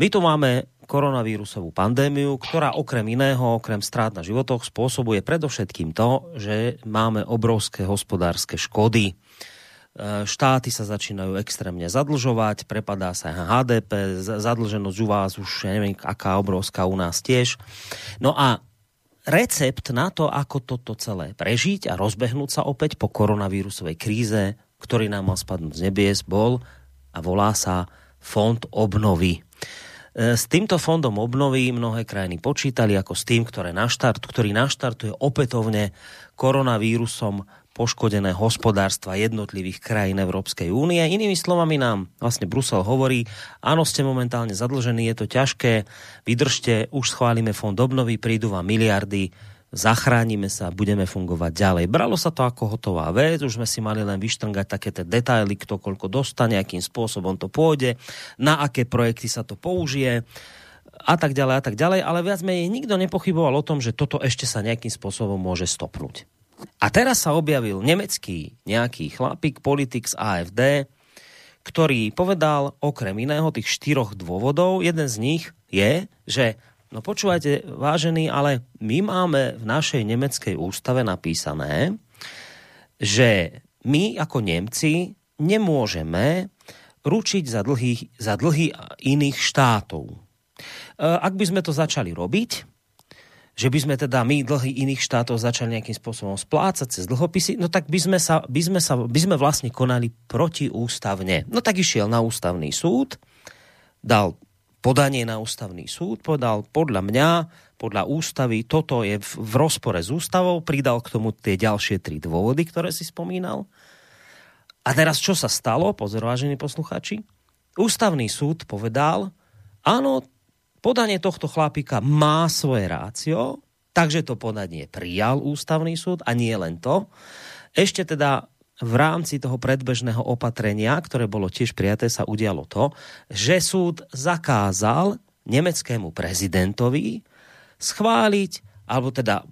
Speaker 1: My tu máme koronavírusovú pandémiu, ktorá okrem iného, okrem strát na životoch, spôsobuje predovšetkým to, že máme obrovské hospodárske škody E, štáty sa začínajú extrémne zadlžovať, prepadá sa HDP, zadlženosť u vás už, neviem, aká obrovská u nás tiež. No a recept na to, ako toto celé prežiť a rozbehnúť sa opäť po koronavírusovej kríze, ktorý nám mal spadnúť z nebies, bol a volá sa Fond obnovy. E, s týmto fondom obnovy mnohé krajiny počítali ako s tým, ktoré naštart, ktorý naštartuje opätovne koronavírusom poškodené hospodárstva jednotlivých krajín Európskej únie. Inými slovami nám vlastne Brusel hovorí, áno, ste momentálne zadlžení, je to ťažké, vydržte, už schválime fond obnovy, prídu vám miliardy, zachránime sa, budeme fungovať ďalej. Bralo sa to ako hotová vec, už sme si mali len vyštrngať také tie detaily, kto koľko dostane, akým spôsobom to pôjde, na aké projekty sa to použije a tak ďalej a tak ďalej, ale viac menej nikto nepochyboval o tom, že toto ešte sa nejakým spôsobom môže stopnúť. A teraz sa objavil nemecký nejaký chlapík, politik z AFD, ktorý povedal okrem iného tých štyroch dôvodov. Jeden z nich je, že no počúvajte, vážení, ale my máme v našej nemeckej ústave napísané, že my ako Nemci nemôžeme ručiť za dlhy, za dlhy iných štátov. E, ak by sme to začali robiť, že by sme teda my dlhy iných štátov začali nejakým spôsobom splácať cez dlhopisy, no tak by sme, sa, by sme, sa, by sme vlastne konali protiústavne. No tak išiel na ústavný súd, dal podanie na ústavný súd, povedal podľa mňa, podľa ústavy, toto je v, v rozpore s ústavou, pridal k tomu tie ďalšie tri dôvody, ktoré si spomínal. A teraz čo sa stalo, pozor, vážení posluchači? Ústavný súd povedal, áno, podanie tohto chlapíka má svoje rácio, takže to podanie prijal ústavný súd a nie len to. Ešte teda v rámci toho predbežného opatrenia, ktoré bolo tiež prijaté, sa udialo to, že súd zakázal nemeckému prezidentovi schváliť alebo teda e,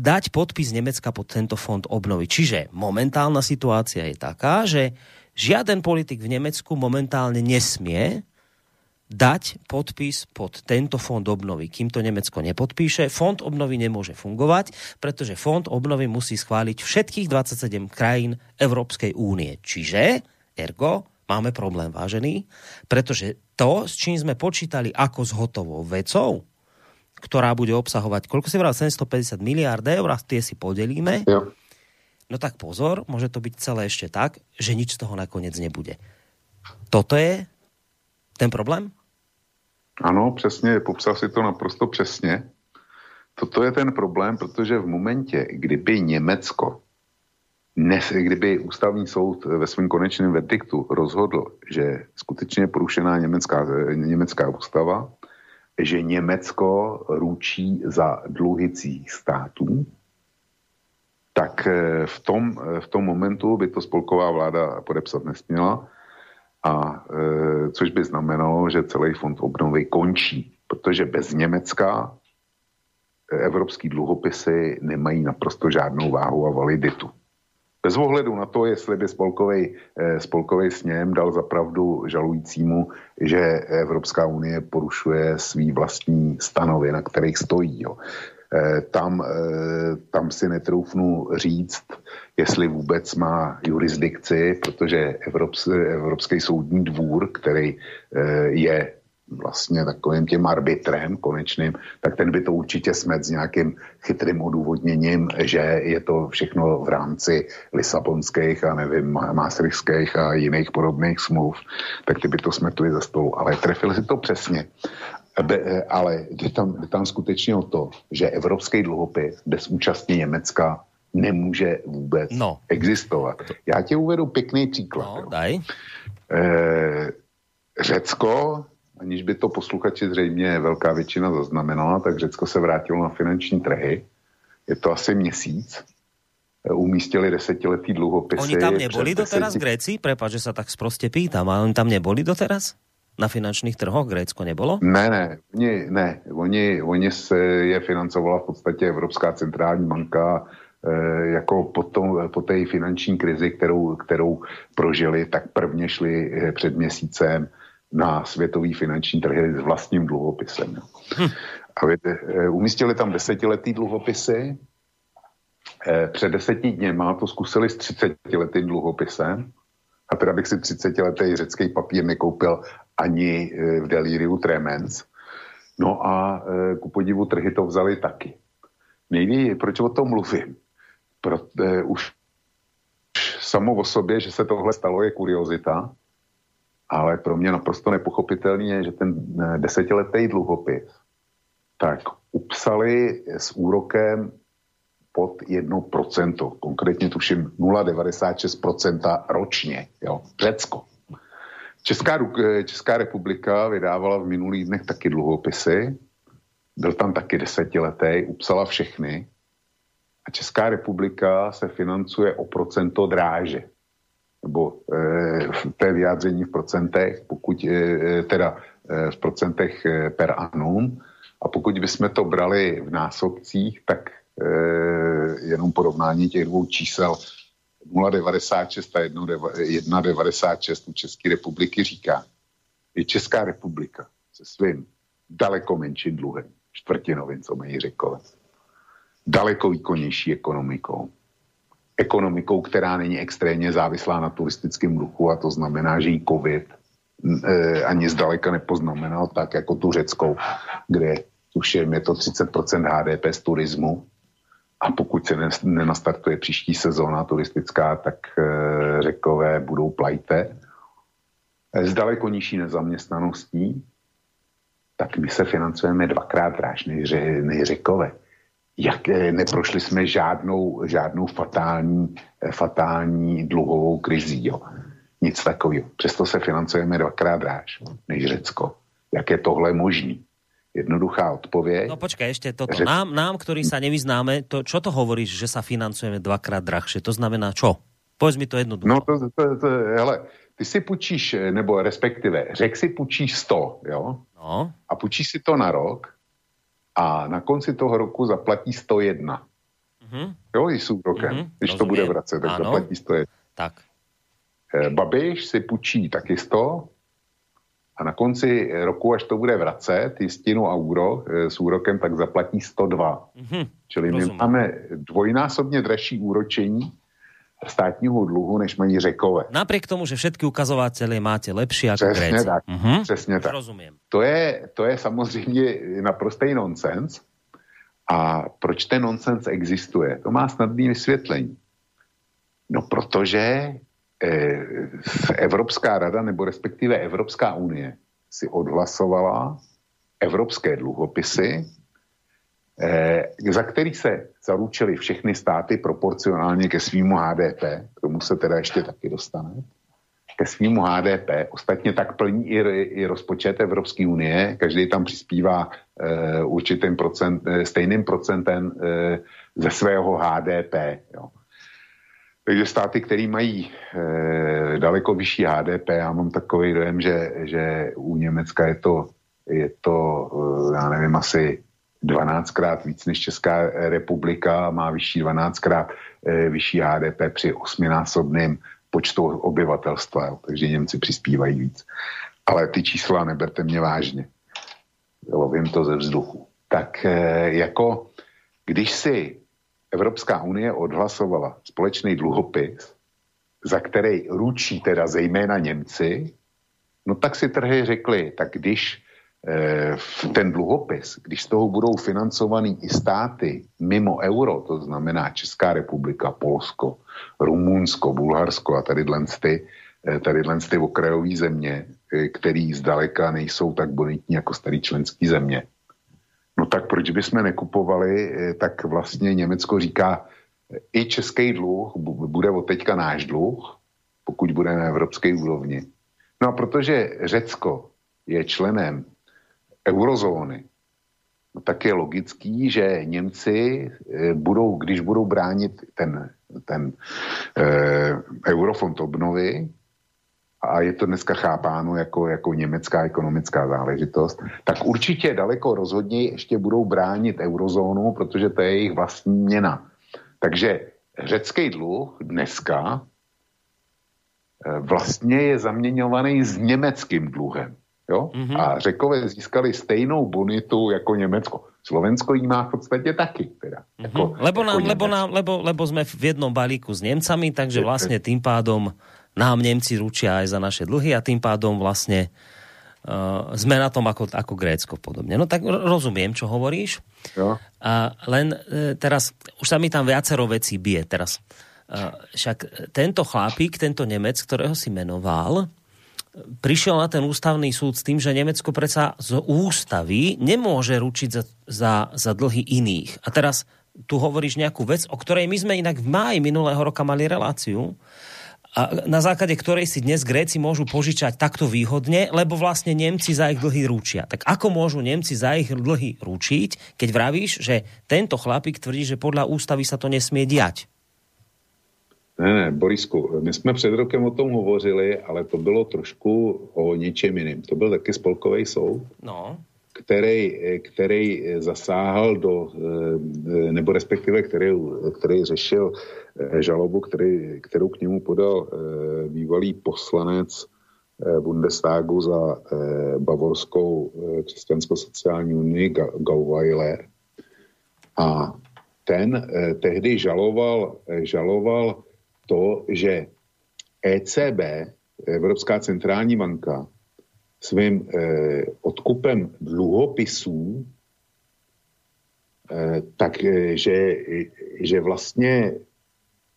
Speaker 1: dať podpis Nemecka pod tento fond obnovy. Čiže momentálna situácia je taká, že žiaden politik v Nemecku momentálne nesmie dať podpis pod tento fond obnovy. Kým to Nemecko nepodpíše, fond obnovy nemôže fungovať, pretože fond obnovy musí schváliť všetkých 27 krajín Európskej únie. Čiže, ergo, máme problém, vážený, pretože to, s čím sme počítali ako s hotovou vecou, ktorá bude obsahovať, koľko si vral, 750 miliard eur a tie si podelíme, jo. no tak pozor, môže to byť celé ešte tak, že nič z toho nakoniec nebude. Toto je ten problém?
Speaker 2: Ano, přesně, popsal si to naprosto přesně. Toto je ten problém, protože v momentě, kdyby Německo, nes, kdyby ústavní soud ve svém konečném verdiktu rozhodl, že skutečně porušená německá, německá ústava, že Německo ručí za dluhy států, tak eh, v tom, eh, v tom momentu by to spolková vláda podepsat nesměla, a e, což by znamenalo, že celý fond obnovy končí, protože bez Německa evropský dluhopisy nemají naprosto žádnou váhu a validitu. Bez ohledu na to, jestli by spolkový, eh, spolkový sněm dal zapravdu žalujícímu, že Evropská unie porušuje svý vlastní stanovy, na kterých stojí. Jo. Eh, tam, eh, tam si netroufnu říct, jestli vůbec má jurisdikci, protože Evropský, Evropský soudní dvůr, který je vlastně takovým tím arbitrem konečným, tak ten by to určitě smet s nějakým chytrým odůvodněním, že je to všechno v rámci Lisabonských a nevím, Maastrichtských a jiných podobných smluv, tak ty by to smetli ze stolu. Ale trefili si to přesně. Ale jde tam, jde tam skutečně o to, že evropský dluhopis bez účasti Německa nemůže vůbec no. existovat. Já ti uvedu pěkný příklad.
Speaker 1: No, daj.
Speaker 2: E, Řecko aniž by to posluchači zřejmě velká většina zaznamenala, tak Řecko se vrátilo na finanční trhy. Je to asi měsíc. Umístili desetiletý dluhopisy.
Speaker 1: Oni tam neboli doteraz deseti... Gréci? Prepač, že sa tak sproste pýtam. A oni tam neboli doteraz? Na finančních trhoch Grécko nebylo?
Speaker 2: Ne, ne, oni, ne. Oni, oni se je financovala v podstatě Evropská centrální banka e, jako po, tom, po té finanční krizi, kterou, kterou prožili, tak prvně šli e, před měsícem na světový finanční trhy s vlastním dluhopisem. Hm. A víte, eh, umístili tam desetiletý dluhopisy, eh, před deseti dněma to zkusili s 30-letým dluhopisem a teda bych si 30-letý řecký papír nekoupil ani eh, v deliriu tremens. No a ku podivu trhy to vzali taky. Nejví, proč o tom mluvím? Pro, už samo o sobě, že se tohle stalo, je kuriozita, ale pro mě naprosto nepochopitelný je, že ten eh, desetiletý dluhopis tak upsali s úrokem pod 1%, konkrétně tuším 0,96% ročně, jo, Řecko. Česká, eh, Česká republika vydávala v minulých dnech taky dluhopisy, byl tam taky desetiletý, upsala všechny a Česká republika se financuje o procento dráže. Nebo e, té vyjádření v procentech, pokud e, teda e, v procentech e, per annum. A pokud bychom to brali v násobcích, tak e, jenom porovnání těch dvou čísel. 0,96 a 1,96 u České republiky říká, je Česká republika se svým daleko menším dluhem, čtvrtinovým, co mají řekové, daleko výkonnější ekonomikou, ekonomikou, která není extrémně závislá na turistickém duchu a to znamená, že jí covid e, ani zdaleka nepoznamenal tak jako tu řeckou, kde tuším je to 30% HDP z turismu. A pokud se nenastartuje příští sezóna turistická, tak e, řekové budou plajte. E, s daleko nižší nezaměstnaností, tak my se financujeme dvakrát dráž než, než řekové jak eh, neprošli jsme žádnou, žádnou fatální, eh, fatální dluhovou krizí. Jo. Nic takového. Přesto se financujeme dvakrát dráž než Řecko. Jak je tohle možný? Jednoduchá odpověď.
Speaker 1: No počkaj, ešte toto. Řec... Nám, nám, ktorí sa nevyznáme, to, čo to hovoríš, že sa financujeme dvakrát drahšie? To znamená čo? Povedz mi to jednoducho.
Speaker 2: No to, to, to hele, ty si půjčíš, eh, nebo respektive, řek si půjčíš 100, jo? No. A půjčíš si to na rok a na konci toho roku zaplatí 101. Mm-hmm. Jo, i s úrokem. Mm-hmm. Když Rozumím. to bude vracet, tak ano. zaplatí 101.
Speaker 1: Tak.
Speaker 2: Eh, Babiš si půjčí taky 100 a na konci roku, až to bude vracet, jistinu a úrok, eh, s úrokem, tak zaplatí 102. Mm-hmm. Čili Rozumím. my máme dvojnásobně dražší úročení státního dluhu, než mají řekové.
Speaker 1: Napriek tomu, že všetky ukazovatele máte lepší ako
Speaker 2: Přesně
Speaker 1: Gréci.
Speaker 2: tak, uh-huh. přesně tak.
Speaker 1: Rozumím.
Speaker 2: To je, to je samozřejmě naprostý nonsens. A proč ten nonsens existuje? To má snadný vysvětlení. No protože eh, Evropská rada, nebo respektive Evropská unie si odhlasovala evropské dluhopisy, za který se zaručili všechny státy proporcionálně ke svýmu HDP, k tomu se teda ještě taky dostane, ke svýmu HDP. Ostatně tak plní i, i rozpočet Evropské unie. Každý tam přispívá e, určitým procent, e, stejným procentem e, ze svého HDP. Jo. Takže státy, které mají e, daleko vyšší HDP, já mám takový dojem, že, že u Německa je to, je to e, já nevím, asi 12krát víc než Česká republika, má vyšší 12krát e, vyšší HDP při osminásobném počtu obyvatelstva, jo, takže Němci přispívají víc. Ale ty čísla neberte mě vážně. Lovím to ze vzduchu. Tak e, jako když si Evropská unie odhlasovala společný dluhopis, za který ručí teda zejména Němci, no tak si trhy řekli, tak když eh, ten dluhopis, když z toho budou financovaný i státy mimo euro, to znamená Česká republika, Polsko, Rumunsko, Bulharsko a tady ty, eh, tady ty okrajové země, eh, který zdaleka nejsou tak bonitní jako starý členský země, No tak proč bychom nekupovali, eh, tak vlastně Německo říká, i český dluh bude od teďka náš dluh, pokud bude na evropské úrovni. No a protože Řecko je členem eurozóny, no tak je logický, že Němci eh, budou, když budou bránit ten, ten eh, eurofond obnovy, a je to dneska chápáno jako, jako německá ekonomická záležitost, tak určitě daleko rozhodněji ještě budou bránit eurozónu, protože to je jejich vlastní měna. Takže řecký dluh dneska eh, vlastně je zaměňovaný s německým dluhem. Jo? Mm-hmm. A řekové získali stejnou bonitu jako Německo. Slovensko jí má v podstatě taky. Teda, mm-hmm. jako,
Speaker 1: lebo, jako nám, lebo, nám, lebo, lebo jsme v jednom balíku s Němcami, takže vlastně tým pádom nám Nemci ručia aj za naše dlhy a tým pádom vlastne uh, sme na tom ako, ako Grécko podobne. No tak rozumiem, čo hovoríš. Jo. A len uh, teraz, už sa mi tam viacero vecí bije teraz. Uh, však tento chlapík, tento Nemec, ktorého si menoval, prišiel na ten ústavný súd s tým, že Nemecko predsa z ústavy nemôže ručiť za, za, za dlhy iných. A teraz tu hovoríš nejakú vec, o ktorej my sme inak v máji minulého roka mali reláciu, a na základe ktorej si dnes Gréci môžu požičať takto výhodne, lebo vlastne Nemci za ich dlhy ručia. Tak ako môžu Nemci za ich dlhy ručiť, keď vravíš, že tento chlapík tvrdí, že podľa ústavy sa to nesmie diať?
Speaker 2: Ne, ne, Borisku, my jsme před rokem o tom hovořili, ale to bylo trošku o něčem jiném. To byl taky spolkový soud. No který, který zasáhl do, eh, nebo respektive který, který řešil eh, žalobu, který, kterou k němu podal eh, bývalý poslanec Bundestagu za bavorskou křesťansko-sociální unii Gauweiler. A ten tehdy žaloval, žaloval to, že ECB, Evropská centrální banka, svým eh, odkupem dluhopisů, eh, tak eh, že, že vlastně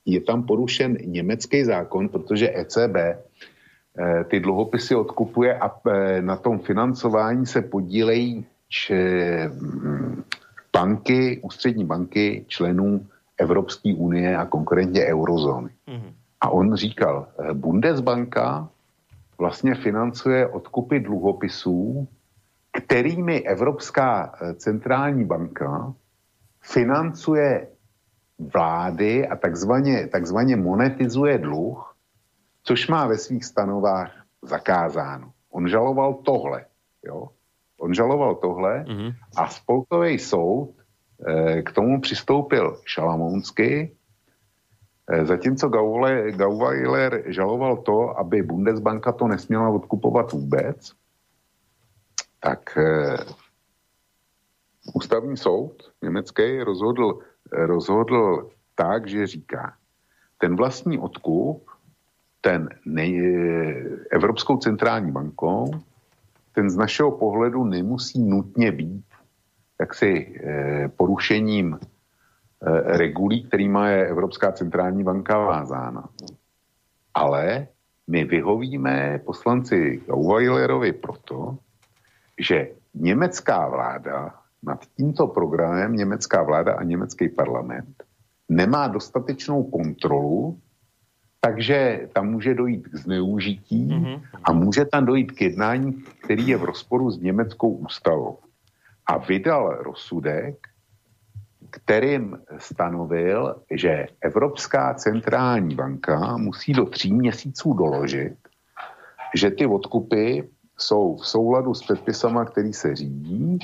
Speaker 2: je tam porušen německý zákon, protože ECB eh, ty dluhopisy odkupuje a eh, na tom financování se podílejí hm, banky, ústřední banky členů Evropské unie a konkrétně eurozóny. Mm-hmm. A on říkal, eh, Bundesbanka vlastně financuje odkupy dluhopisů, kterými Evropská eh, centrální banka financuje vlády a takzvaně, takzvaně monetizuje dluh, což má ve svých stanovách zakázáno. On žaloval tohle, jo? On žaloval tohle mm-hmm. a spolkový soud k tomu přistoupil šalamounsky Eh, zatímco Gauweiler žaloval to, aby Bundesbanka to nesměla odkupovat vůbec, tak eh, ústavní soud německý rozhodl, rozhodl tak, že říká, ten vlastní odkup, ten nej, Evropskou centrální bankou, ten z našeho pohledu nemusí nutně být jaksi eh, porušením Eh, regulí, kterýma je Evropská centrální banka vázána. Ale my vyhovíme poslanci Gauweilerovi proto, že německá vláda nad tímto programem, německá vláda a německý parlament nemá dostatečnou kontrolu takže tam může dojít k zneužití mm-hmm. a může tam dojít k jednání, který je v rozporu s německou ústavou. A vydal rozsudek, kterým stanovil, že Evropská centrální banka musí do tří měsíců doložit, že ty odkupy jsou v souladu s předpisama, který se řídí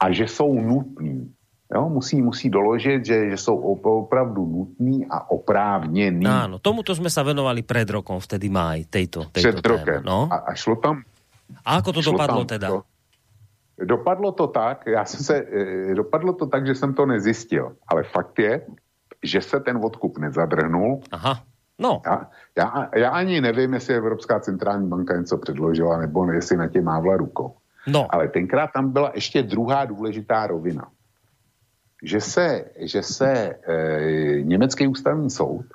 Speaker 2: a že jsou nutný. Jo, musí, musí doložit, že, že jsou opravdu nutný a oprávněný.
Speaker 1: Áno, tomuto sme sa venovali pred rokom, vtedy máj, tejto, tejto
Speaker 2: Před rokem. No? A, a šlo tam...
Speaker 1: A ako to dopadlo teda? To,
Speaker 2: dopadlo to tak, já jsem se, e, dopadlo to tak, že jsem to nezjistil, ale fakt je, že se ten odkup nezadrhnul.
Speaker 1: Aha. No.
Speaker 2: Já, já, já ani nevím, jestli Evropská centrální banka něco předložila, nebo jestli na tě mávla rukou.
Speaker 1: No.
Speaker 2: Ale tenkrát tam byla ještě druhá důležitá rovina. Že se, že se e, německý ústavní soud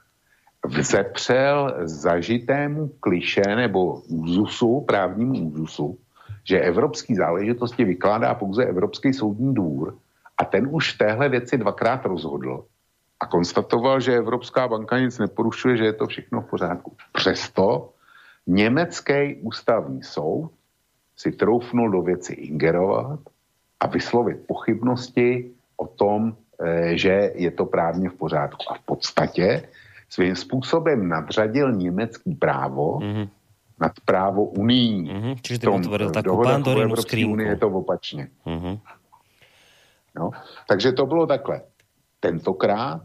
Speaker 2: vzepřel zažitému kliše nebo úzusu, právnímu úzusu, že evropský záležitosti vykládá pouze Evropský soudní dvůr a ten už v téhle věci dvakrát rozhodl a konstatoval, že Evropská banka nic neporušuje, že je to všechno v pořádku. Přesto německý ústavní soud si troufnul do věci ingerovat a vyslovit pochybnosti o tom, eh, že je to právně v pořádku. A v podstatě svým způsobem nadřadil německý právo mm-hmm. Nad právo unijní.
Speaker 1: Mm-hmm. Čiže ty vytvoril takú pandorinu skrínku.
Speaker 2: je to opačně. Mm-hmm. No, takže to bylo takhle. Tentokrát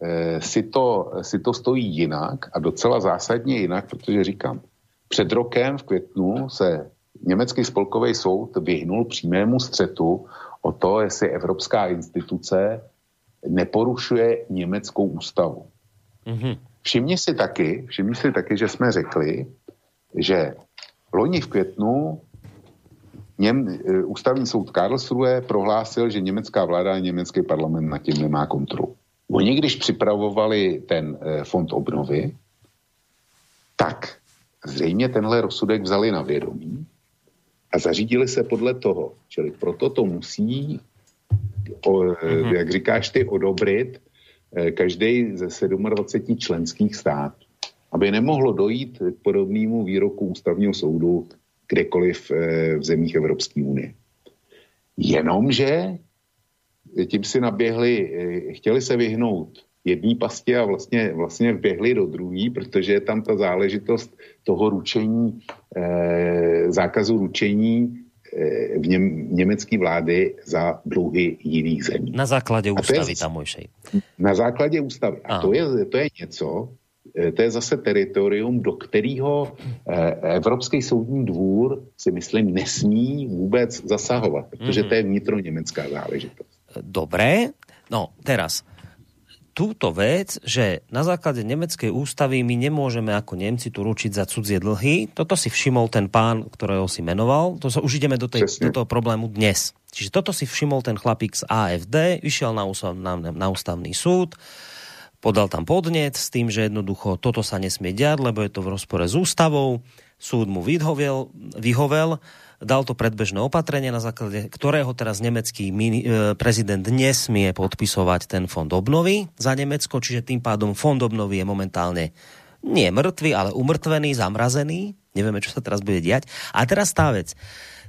Speaker 2: e, si, to, si to stojí jinak a docela zásadně jinak, protože říkám, před rokem v květnu se německý spolkový soud vyhnul přímému střetu o to, jestli evropská instituce neporušuje německou ústavu. Mm-hmm. Všimni si taky, všimni si taky, že jsme řekli, že loni v květnu něm, e, ústavní soud Karlsruhe prohlásil, že německá vláda a německý parlament nad tím nemá kontrolu. Oni, když připravovali ten e, fond obnovy, tak zřejmě tenhle rozsudek vzali na vědomí a zařídili se podle toho. Čili proto to musí, o, mm-hmm. jak říkáš ty, odobrit každý ze 27 členských států aby nemohlo dojít k podobnému výroku ústavního soudu kdekoliv eh, v zemích Evropské unie. Jenomže tím si naběhli, eh, chtěli se vyhnout jedné pasti a vlastně, vlastně vběhli do druhé, protože je tam ta záležitost toho ručení, eh, zákazu ručení eh, v něm, německé vlády za dluhy jiných zemí.
Speaker 1: Na základě ústavy tamojšej.
Speaker 2: Na základě ústavy. A to je, to je něco, to je zase teritorium, do kterého eh, Evropský soudní dvůr si myslím nesmí vůbec zasahovat, protože mhm. to je vnitro německá záležitost.
Speaker 1: Dobré, no teraz túto vec, že na základe nemeckej ústavy my nemôžeme ako Nemci tu ručiť za cudzie dlhy, toto si všimol ten pán, ktorého si menoval, to sa už ideme do, tej, do toho problému dnes. Čiže toto si všimol ten chlapík z AFD, vyšiel na, ústav, na, na ústavný súd, podal tam podnet s tým, že jednoducho toto sa nesmie diať, lebo je to v rozpore s ústavou. Súd mu vyhovel, vyhovel dal to predbežné opatrenie, na základe ktorého teraz nemecký mini, e, prezident nesmie podpisovať ten fond obnovy za Nemecko, čiže tým pádom fond obnovy je momentálne nie mŕtvy, ale umrtvený, zamrazený. Nevieme, čo sa teraz bude diať. A teraz tá vec.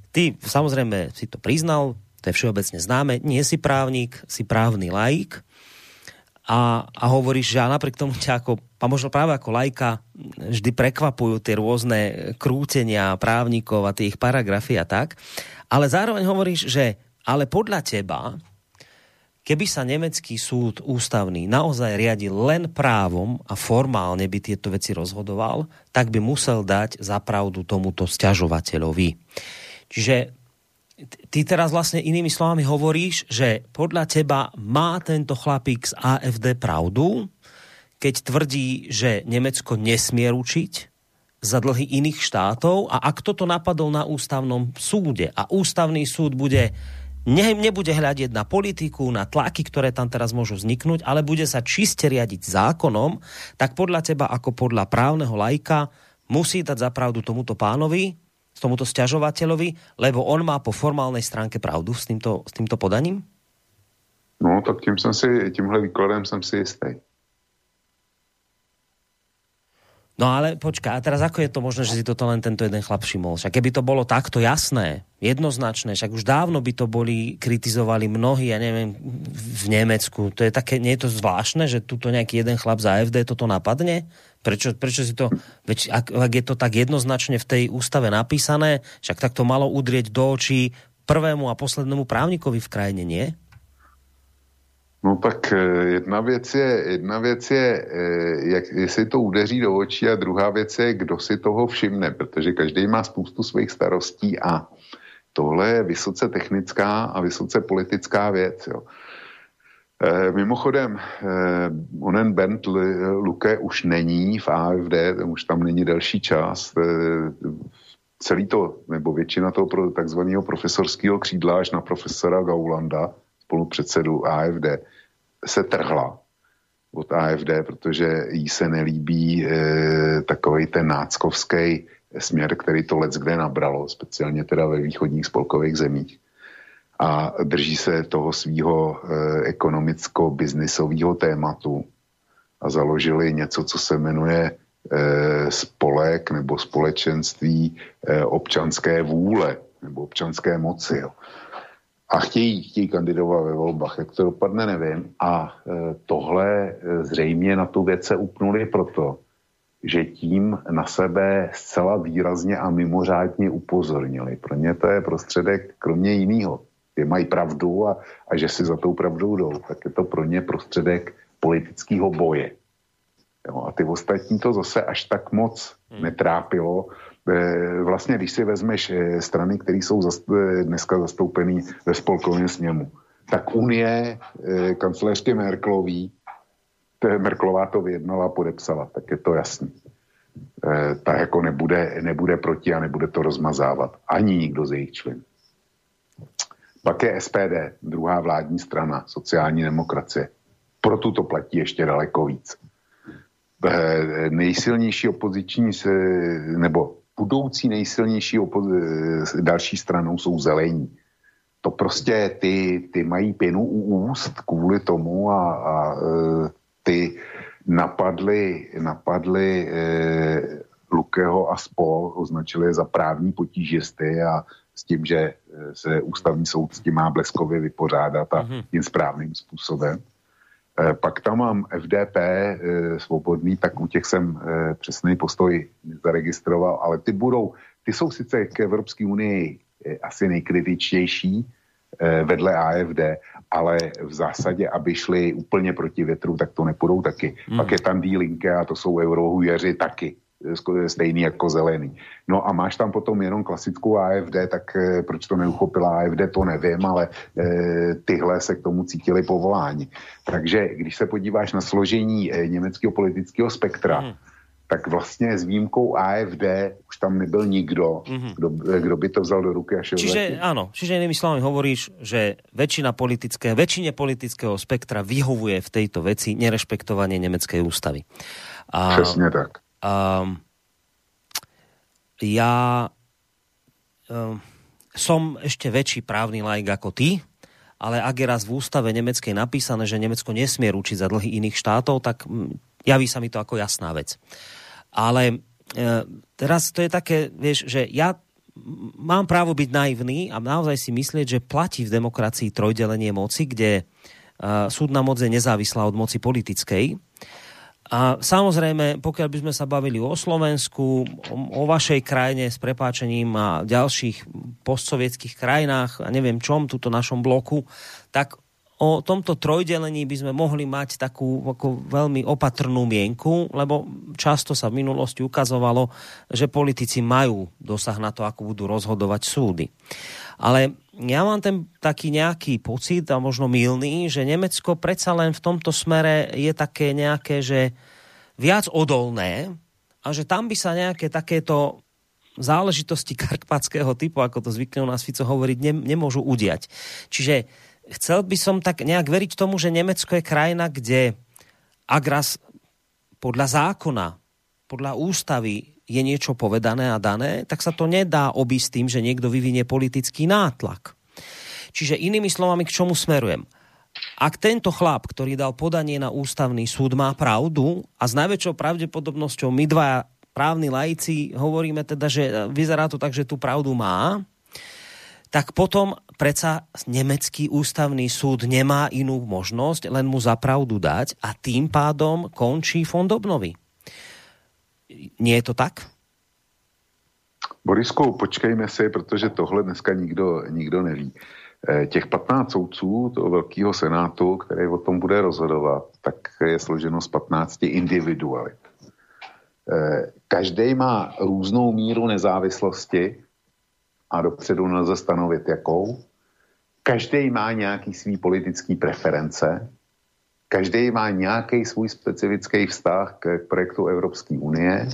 Speaker 1: Ty samozrejme si to priznal, to je všeobecne známe, nie si právnik, si právny laik a, a hovoríš, že napriek tomu ťa ako, a možno práve ako lajka, vždy prekvapujú tie rôzne krútenia právnikov a tie ich paragrafy a tak, ale zároveň hovoríš, že ale podľa teba, keby sa nemecký súd ústavný naozaj riadil len právom a formálne by tieto veci rozhodoval, tak by musel dať zapravdu tomuto sťažovateľovi. Čiže ty teraz vlastne inými slovami hovoríš, že podľa teba má tento chlapík z AFD pravdu, keď tvrdí, že Nemecko nesmie ručiť za dlhy iných štátov? A ak toto napadol na ústavnom súde a ústavný súd bude ne, nebude hľadiť na politiku, na tlaky, ktoré tam teraz môžu vzniknúť, ale bude sa čiste riadiť zákonom, tak podľa teba ako podľa právneho lajka musí dať zapravdu tomuto pánovi, tomuto sťažovateľovi, lebo on má po formálnej stránke pravdu s týmto, s týmto podaním?
Speaker 2: No, tak tím jsem si, tímhle výkladem jsem si jistý.
Speaker 1: No ale počkaj, a teraz ako je to možné, že si toto len tento jeden chlap všimol? Však keby to bolo takto jasné, jednoznačné, však už dávno by to boli, kritizovali mnohí, ja neviem, v Nemecku. To je také, nie je to zvláštne, že tuto nejaký jeden chlap za AFD toto napadne? Prečo, prečo si to, veď ak, ak je to tak jednoznačne v tej ústave napísané, však tak to malo udrieť do očí prvému a poslednému právnikovi v krajine, nie?
Speaker 2: No tak eh, jedna věc je, jedna věc je eh, jak, jestli to udeří do očí a druhá věc je, kdo si toho všimne, protože každý má spoustu svých starostí a tohle je vysoce technická a vysoce politická věc. Jo. E, mimochodem, e, onen Bent Luke už není v AFD, už tam není delší čas. E, celý to, nebo většina toho takzvaného profesorského křídla až na profesora Gaulanda, spolupředsedu AFD, se trhla od AFD, protože jí se nelíbí e, takový ten náckovský směr, který to let kde nabralo, speciálně teda ve východních spolkových zemích. A drží se toho svého e, ekonomicko-biznisového tématu a založili něco, co se jmenuje e, spolek nebo společenství e, občanské vůle nebo občanské moci. Jo a chtějí, chtějí kandidovat ve volbách. Jak to dopadne, nevím. A tohle zřejmě na tu věc se upnuli proto, že tím na sebe zcela výrazně a mimořádně upozornili. Pro ně to je prostředek kromě jiného. Že mají pravdu a, a že si za tou pravdou jdou, tak je to pro ně prostředek politického boje. Jo, a ty ostatní to zase až tak moc hmm. netrápilo, Eh, vlastně, když si vezmeš eh, strany, které jsou eh, dneska zastoupené ve spolkovém sněmu, tak Unie kancelářky Merklový, Merklová to vyjednala a podepsala, tak je to jasný. Tak jako nebude, nebude proti a nebude to rozmazávat. Ani nikdo z jejich členů. Pak je SPD, druhá vládní strana, sociální demokracie. Pro tuto platí ještě daleko víc. Nejsilnější opoziční, nebo budoucí nejsilnější opo- další stranou jsou zelení. To prostě ty, ty mají pěnu u úst kvůli tomu a, a e, ty napadly, napadly e, Lukeho a spol, označili je za právní potížisty a s tím, že e, se ústavní soud s tím má bleskově vypořádat a tím správným způsobem. Eh, pak tam mám FDP eh, svobodný, tak u těch jsem eh, přesný postoj zaregistroval, ale ty budou, ty jsou sice k Evropské unii asi nejkritičtější vedle AFD, ale v zásadě, aby šli úplně proti větru, tak to nepůjdou taky. Hmm. Pak je tam D-Linke a to jsou eurohujeři taky stejný jako zelený. No a máš tam potom jenom klasickou AFD, tak eh, proč to neuchopila AFD, to nevím, ale e, tyhle se k tomu cítili povolání. Takže když se podíváš na složení e, německého politického spektra, hmm tak vlastně s výjimkou AFD už tam nebyl nikdo, mm-hmm. kdo, kdo by to vzal do ruky a šel
Speaker 1: Čiže áno, čiže inými slovami hovoríš, že väčšina politické, väčšine politického spektra vyhovuje v tejto veci nerešpektovanie nemeckej ústavy.
Speaker 2: A, Přesně tak.
Speaker 1: Um, ja um, som ešte väčší právny laik ako ty, ale ak je raz v ústave nemeckej napísané, že Nemecko nesmie ručiť za dlhy iných štátov, tak javí sa mi to ako jasná vec. Ale e, teraz to je také, vieš, že ja mám právo byť naivný a naozaj si myslieť, že platí v demokracii trojdelenie moci, kde uh, súdna moc je nezávislá od moci politickej a samozrejme, pokiaľ by sme sa bavili o Slovensku, o, o vašej krajine s prepáčením a ďalších postsovietských krajinách a neviem čom, túto našom bloku, tak o tomto trojdelení by sme mohli mať takú ako veľmi opatrnú mienku, lebo často sa v minulosti ukazovalo, že politici majú dosah na to, ako budú rozhodovať súdy. Ale ja mám ten taký nejaký pocit, a možno milný, že Nemecko predsa len v tomto smere je také nejaké, že viac odolné a že tam by sa nejaké takéto záležitosti karpatského typu, ako to zvykne u nás Fico hovoriť, ne, nemôžu udiať. Čiže chcel by som tak nejak veriť tomu, že Nemecko je krajina, kde ak raz podľa zákona, podľa ústavy je niečo povedané a dané, tak sa to nedá obísť tým, že niekto vyvinie politický nátlak. Čiže inými slovami, k čomu smerujem? ak tento chlap, ktorý dal podanie na ústavný súd, má pravdu a s najväčšou pravdepodobnosťou my dva právni laici hovoríme teda, že vyzerá to tak, že tú pravdu má, tak potom predsa nemecký ústavný súd nemá inú možnosť len mu za pravdu dať a tým pádom končí fond obnovy. Nie je to tak?
Speaker 2: Borisku, počkejme si, protože tohle dneska nikdo, nikdo neví. Eh, těch 15 soudců toho velkého senátu, který o tom bude rozhodovat, tak je složeno z 15 individualit. Eh, Každý má různou míru nezávislosti a dopředu nelze stanovit jakou. Každý má nějaký svý politický preference, každý má nějaký svůj specifický vztah k projektu Evropské unie,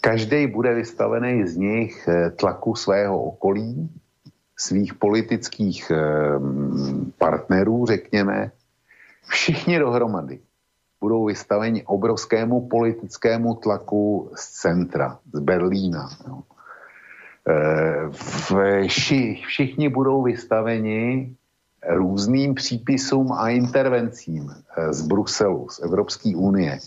Speaker 2: každý bude vystavený z nich eh, tlaku svého okolí, svých politických ehm, partnerů, řekněme, všichni dohromady budou vystaveni obrovskému politickému tlaku z centra, z Berlína. Vši, všichni budou vystaveni různým přípisům a intervencím eh, z Bruselu, z Evropské unie.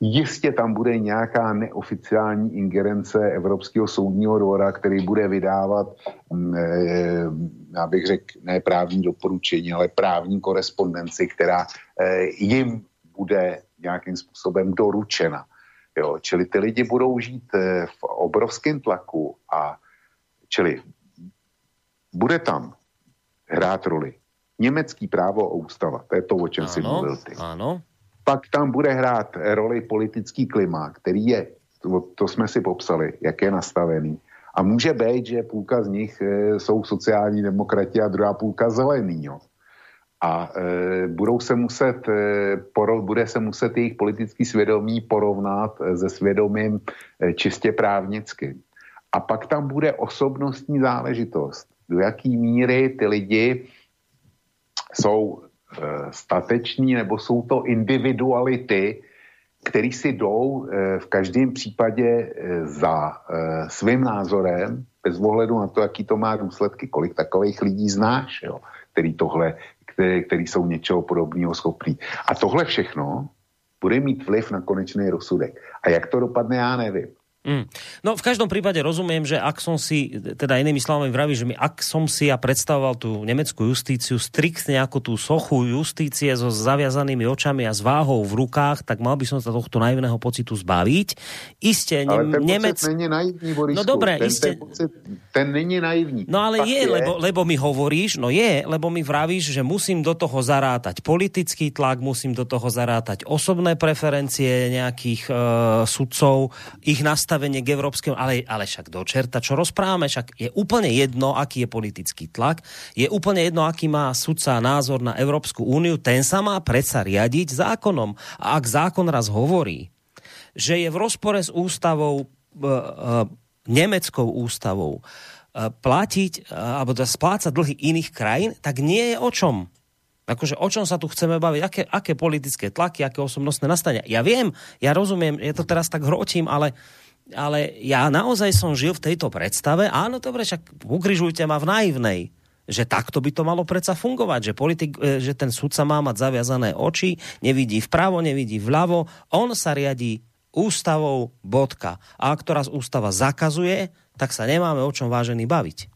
Speaker 2: Jistě tam bude nějaká neoficiální ingerence Evropského soudního dvora, který bude vydávat, mm, eh, já bych řekl, ne právní doporučení, ale právní korespondenci, která eh, jim bude nějakým způsobem doručena. Jo, čili ty lidi budou žít v obrovském tlaku a čili bude tam hrát roli německý právo a ústava, to je to, o čem ano, si mluvil ty.
Speaker 1: Ano
Speaker 2: pak tam bude hrát roli politický klima, který je, to, to jsme si popsali, jak je nastavený. A může být, že půlka z nich e, jsou sociální demokrati a druhá půlka zelený. Jo. A e, budou se muset, e, poro, bude se muset jejich politický svědomí porovnat se svědomím e, čistě právnickým. A pak tam bude osobnostní záležitost. Do jaký míry ty lidi jsou Eh, stateční, nebo jsou to individuality, který si jdou eh, v každém případě eh, za svým názorem, bez ohledu na to, jaký to má důsledky, kolik takových lidí znáš, jo, který tohle, který, který jsou něčeho podobného schopný. A tohle všechno bude mít vliv na konečný rozsudek. A jak to dopadne, já nevím.
Speaker 1: Mm. No v každom prípade rozumiem, že ak som si, teda inými slovami vraví, že mi, ak som si ja predstavoval tú nemeckú justíciu striktne ako tú sochu justície so zaviazanými očami a s váhou v rukách, tak mal by som sa tohto naivného pocitu zbaviť. Isté,
Speaker 2: ale ten Nemec... není naivní, Borisku.
Speaker 1: No dobre,
Speaker 2: ten,
Speaker 1: isté...
Speaker 2: ten, pocit, ten není naivní.
Speaker 1: No ale je, je, lebo, lebo mi hovoríš, no je, lebo mi vravíš, že musím do toho zarátať politický tlak, musím do toho zarátať osobné preferencie nejakých uh, sudcov, ich nastavenie nastavenie k európskemu, ale, ale však do čerta, čo rozprávame, však je úplne jedno, aký je politický tlak, je úplne jedno, aký má sudca názor na Európsku úniu, ten sa má predsa riadiť zákonom. A ak zákon raz hovorí, že je v rozpore s ústavou, e, e, nemeckou ústavou, e, platiť, alebo teda splácať dlhy iných krajín, tak nie je o čom. Akože o čom sa tu chceme baviť? Aké, aké politické tlaky, aké osobnostné nastania? Ja viem, ja rozumiem, je to teraz tak hrotím, ale ale ja naozaj som žil v tejto predstave, áno, dobre, však ukrižujte ma v naivnej, že takto by to malo predsa fungovať, že, politik, e, že ten sudca má mať zaviazané oči, nevidí vpravo, nevidí vľavo, on sa riadí ústavou, bodka. A ak to ústava zakazuje, tak sa nemáme o čom vážený baviť. E,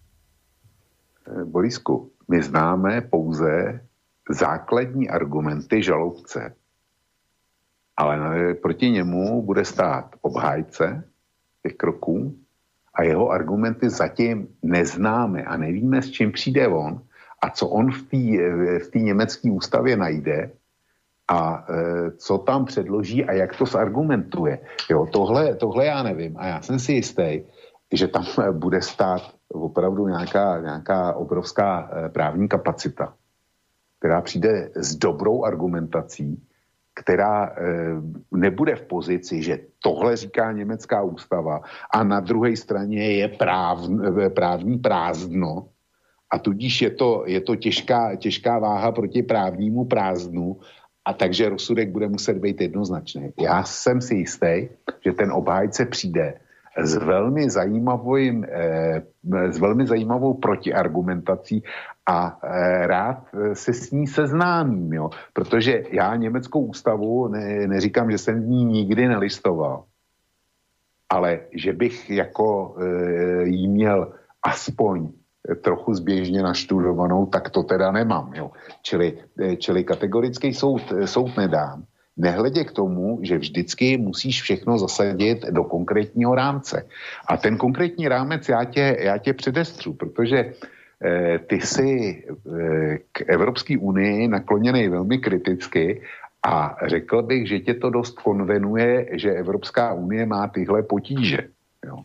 Speaker 2: Borisku, my známe pouze základní argumenty žalobce. Ale proti němu bude stát obhájce, těch kroků a jeho argumenty zatím neznáme a nevíme, s čím přijde on a co on v té v německé ústavě najde a e, co tam předloží a jak to zargumentuje. Jo, tohle, tohle já nevím a já jsem si jistý, že tam bude stát opravdu nějaká, nějaká obrovská e, právní kapacita, která přijde s dobrou argumentací která e, nebude v pozici, že tohle říká německá ústava a na druhé straně je práv, eh, právní prázdno a tudíž je to, je to těžká, těžká váha proti právnímu prázdnu a takže rozsudek bude muset být jednoznačný. Já jsem si jistý, že ten obhájce přijde s velmi, zajímavým, eh, s velmi zajímavou protiargumentací a eh, rád se s ní seznámím, jo? protože já německou ústavu ne, neříkám, že jsem v ní nikdy nelistoval, ale že bych jako jí měl aspoň trochu zběžně naštudovanou, tak to teda nemám. Jo. Čili, čili kategorický soud, soud nedám. Nehledě k tomu, že vždycky musíš všechno zasadit do konkrétního rámce. A ten konkrétní rámec já tě, já tě předestřu, protože eh, ty jsi eh, k Evropské unii nakloněný velmi kriticky a řekl bych, že tě to dost konvenuje, že Evropská unie má tyhle potíže. Jo.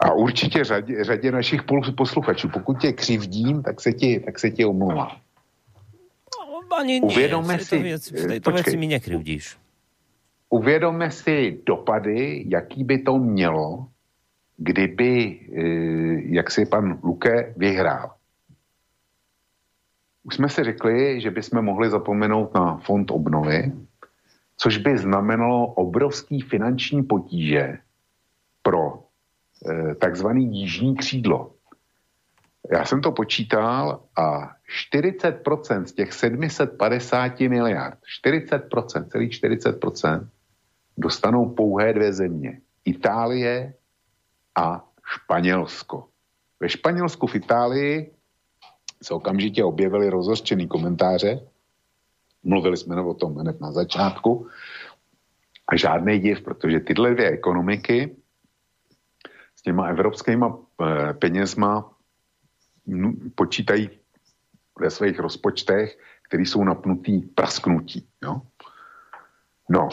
Speaker 2: A určitě řadě, řadě našich posluchačů. Pokud tě křivdím, tak se ti, tak se ti omlouvám.
Speaker 1: Ani nie, Uvědomme si, to věc, v této počkej, věci mi nekryvdíš.
Speaker 2: Uvědomme si dopady, jaký by to mělo, kdyby, eh, jak si pan Luke vyhrál. Už jsme si řekli, že bychom mohli zapomenout na fond obnovy, což by znamenalo obrovský finanční potíže pro eh, takzvaný jižní křídlo. Já jsem to počítal a 40% z těch 750 miliard, 40%, celý 40% dostanou pouhé dvě země. Itálie a Španělsko. Ve Španělsku v Itálii se okamžitě objevily rozhořčený komentáře. Mluvili jsme o tom hned na začátku. A žádný div, protože tyhle dvě ekonomiky s těma evropskýma eh, penězma počítají ve svých rozpočtech, které jsou napnutý prasknutí. Jo? No,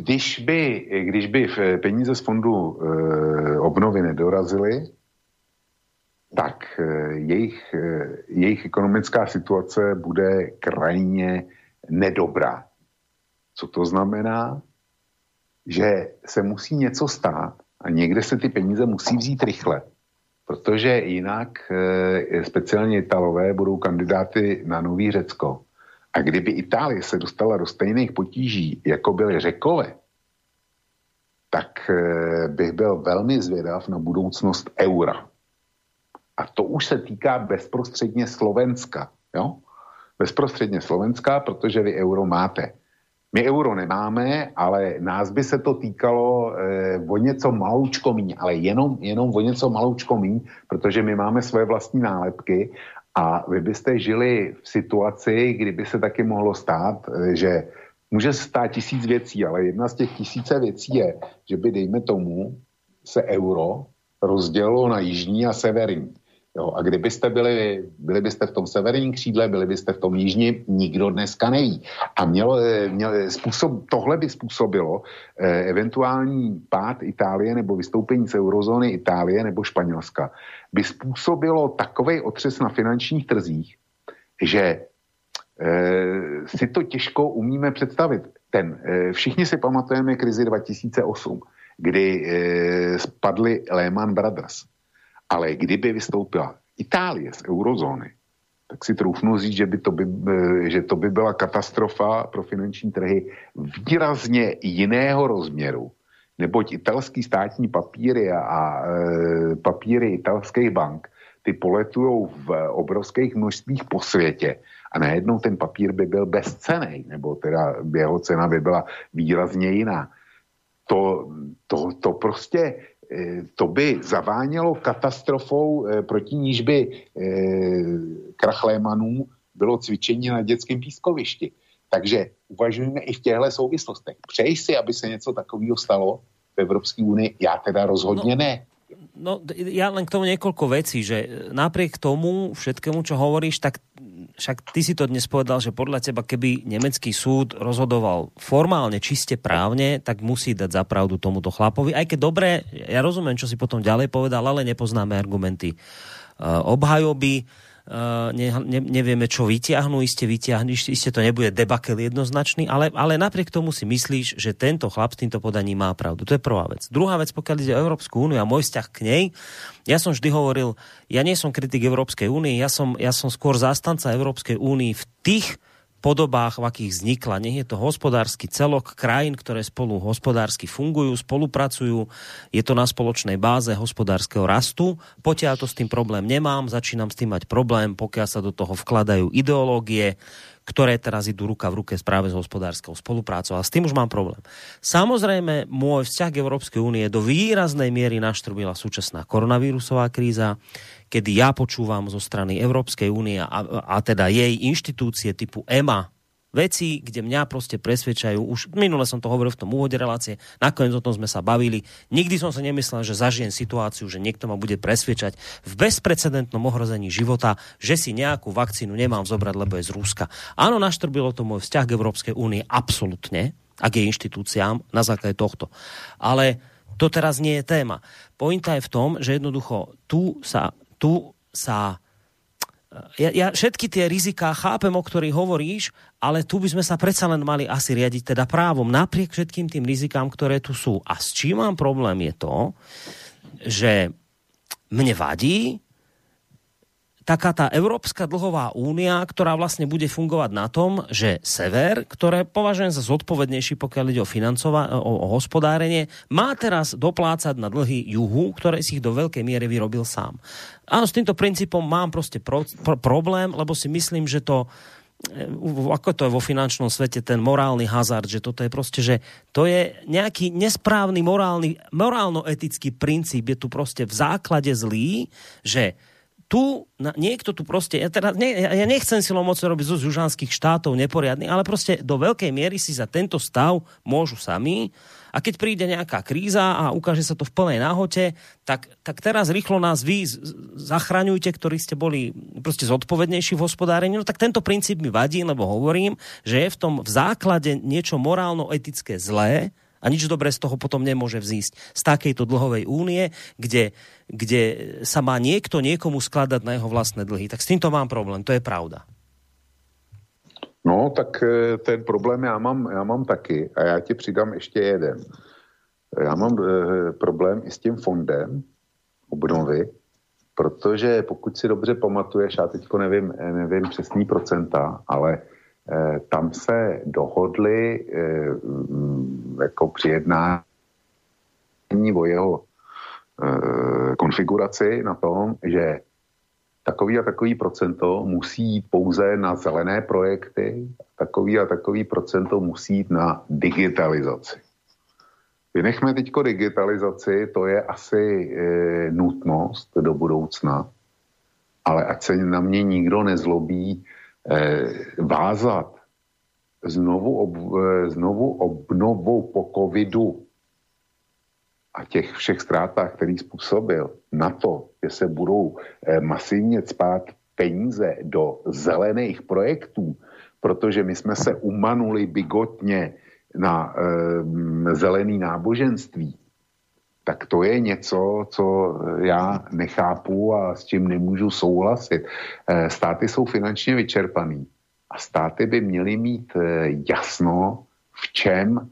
Speaker 2: když by, když by peníze z fondu e, obnovy nedorazily, tak e, jejich, jejich ekonomická situace bude krajně nedobrá. Co to znamená? Že se musí něco stát a někde se ty peníze musí vzít rychle protože jinak speciálně Italové budou kandidáty na Nový Řecko. A kdyby Itálie se dostala do stejných potíží, jako byly Řekové, tak e, bych byl velmi zvědav na budoucnost eura. A to už se týká bezprostředně Slovenska. Jo? Bezprostředně Slovenska, protože vy euro máte. My euro nemáme, ale nás by se to týkalo eh, o něco maloučko míň, ale jenom, jenom o něco maloučko míň, protože my máme své vlastní nálepky a vy byste žili v situaci, kdyby se taky mohlo stát, že může se stát tisíc věcí, ale jedna z těch tisíce věcí je, že by, dejme tomu, se euro rozdělilo na jižní a severní. Jo, a kdybyste byli, byli byste v tom severním křídle, byli byste v tom jižním, nikdo dneska neví. A mělo, mělo, způsob, tohle by způsobilo eh, eventuální pád Itálie nebo vystoupení z eurozóny Itálie nebo Španělska, by způsobilo takový otřes na finančních trzích, že eh, si to těžko umíme představit. Ten, eh, všichni si pamatujeme krizi 2008, kdy eh, spadly Lehman Brothers ale kdyby vystoupila Itálie z eurozóny, tak si troufnu říct, že, by to by, eh, že to by byla katastrofa pro finanční trhy výrazně jiného rozměru, neboť italský státní papíry a, a e, papíry italských bank, ty poletují v obrovských množstvích po světě a najednou ten papír by byl bezcený, nebo teda jeho cena by byla výrazně jiná. To, to, to prostě Eh, to by zavánělo katastrofou, eh, proti níž by eh, krach Lémanů bylo cvičení na dětském pískovišti. Takže uvažujeme i v těchto souvislostech. Přeji si, aby se něco takového stalo v Evropské unii? Já teda rozhodně no, ne.
Speaker 1: No, ja len k tomu niekoľko vecí, že napriek tomu všetkému, čo hovoríš, tak však ty si to dnes povedal, že podľa teba, keby nemecký súd rozhodoval formálne, čiste právne, tak musí dať zapravdu tomuto chlapovi. Aj keď dobre, ja rozumiem, čo si potom ďalej povedal, ale nepoznáme argumenty uh, obhajoby ne, ne, nevieme, čo vyťahnú, iste vyťahnú, iste to nebude debakel jednoznačný, ale, ale napriek tomu si myslíš, že tento chlap s týmto podaním má pravdu. To je prvá vec. Druhá vec, pokiaľ ide o Európsku úniu a môj vzťah k nej, ja som vždy hovoril, ja nie som kritik Európskej únie, ja som, ja som skôr zástanca Európskej únie v tých podobách, v akých vznikla. Nech je to hospodársky celok krajín, ktoré spolu hospodársky fungujú, spolupracujú. Je to na spoločnej báze hospodárskeho rastu. Potiaľ to s tým problém nemám, začínam s tým mať problém, pokiaľ sa do toho vkladajú ideológie, ktoré teraz idú ruka v ruke práve s hospodárskou spoluprácou. A s tým už mám problém. Samozrejme, môj vzťah k Európskej únie do výraznej miery naštrbila súčasná koronavírusová kríza, kedy ja počúvam zo strany Európskej únie a, a teda jej inštitúcie typu EMA, veci, kde mňa proste presvedčajú, už minule som to hovoril v tom úvode relácie, nakoniec o tom sme sa bavili, nikdy som sa nemyslel, že zažijem situáciu, že niekto ma bude presvedčať v bezprecedentnom ohrození života, že si nejakú vakcínu nemám zobrať, lebo je z Ruska. Áno, naštrbilo to môj vzťah k Európskej únie absolútne, ak je inštitúciám na základe tohto. Ale to teraz nie je téma. Pointa je v tom, že jednoducho tu sa, tu sa ja, ja všetky tie riziká chápem, o ktorých hovoríš, ale tu by sme sa predsa len mali asi riadiť teda právom napriek všetkým tým rizikám, ktoré tu sú. A s čím mám problém je to, že mne vadí, taká tá Európska dlhová únia, ktorá vlastne bude fungovať na tom, že sever, ktoré považujem za zodpovednejší, pokiaľ ide o, financova- o, o hospodárenie, má teraz doplácať na dlhy juhu, ktoré si ich do veľkej miery vyrobil sám. Áno, s týmto princípom mám proste pro, pro, problém, lebo si myslím, že to e, ako to je vo finančnom svete, ten morálny hazard, že toto je proste, že to je nejaký nesprávny morálny, morálno-etický princíp, je tu proste v základe zlý, že tu na, niekto tu proste, ja, teda, ne, ja nechcem silou moci robiť zo južanských štátov neporiadny, ale proste do veľkej miery si za tento stav môžu sami a keď príde nejaká kríza a ukáže sa to v plnej náhote, tak, tak teraz rýchlo nás vy zachraňujte, ktorí ste boli proste zodpovednejší v hospodárení. No tak tento princíp mi vadí, lebo hovorím, že je v tom v základe niečo morálno-etické zlé, a nič dobré z toho potom nemôže vzísť z takejto dlhovej únie, kde, kde sa má niekto niekomu skladať na jeho vlastné dlhy. Tak s týmto mám problém, to je pravda.
Speaker 2: No, tak e, ten problém já mám, já mám taky a já ti přidám ještě jeden. Já mám e, problém i s tím fondem obnovy, protože pokud si dobře pamatuješ, já teďko nevím, nevím přesný procenta, ale Eh, tam se dohodli eh, mm, jako při jednání o jeho eh, konfiguraci na tom, že takový a takový procento musí jít pouze na zelené projekty, takový a takový procento musí jít na digitalizaci. Vynechme teď digitalizaci, to je asi e, nutnost do budoucna, ale ať se na mě nikdo nezlobí, Eh, vázat znovu, ob, eh, znovu obnovou po covidu a těch všech ztrátách, který způsobil, na to, že se budou eh, masivně spát peníze do zelených projektů, protože my jsme se umanuli bigotně na e, zelený náboženství, tak to je něco, co já nechápu a s čím nemůžu souhlasit. Eh, státy jsou finančně vyčerpaný a státy by měly mít eh, jasno, v čem,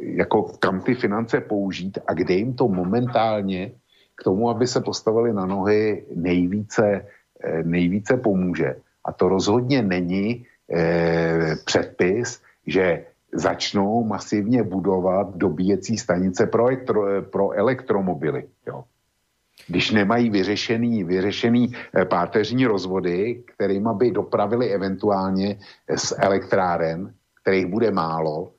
Speaker 2: jako kam ty finance použít a kde jim to momentálně k tomu, aby se postavili na nohy, nejvíce, nejvíce pomůže. A to rozhodně není předpis, že začnou masivně budovat dobíjecí stanice pro, elektro, pro elektromobily. Jo. Když nemají vyřešený, vyřešený eh, páteřní rozvody, kterými by dopravili eventuálně z elektráren, kterých bude málo, Eh,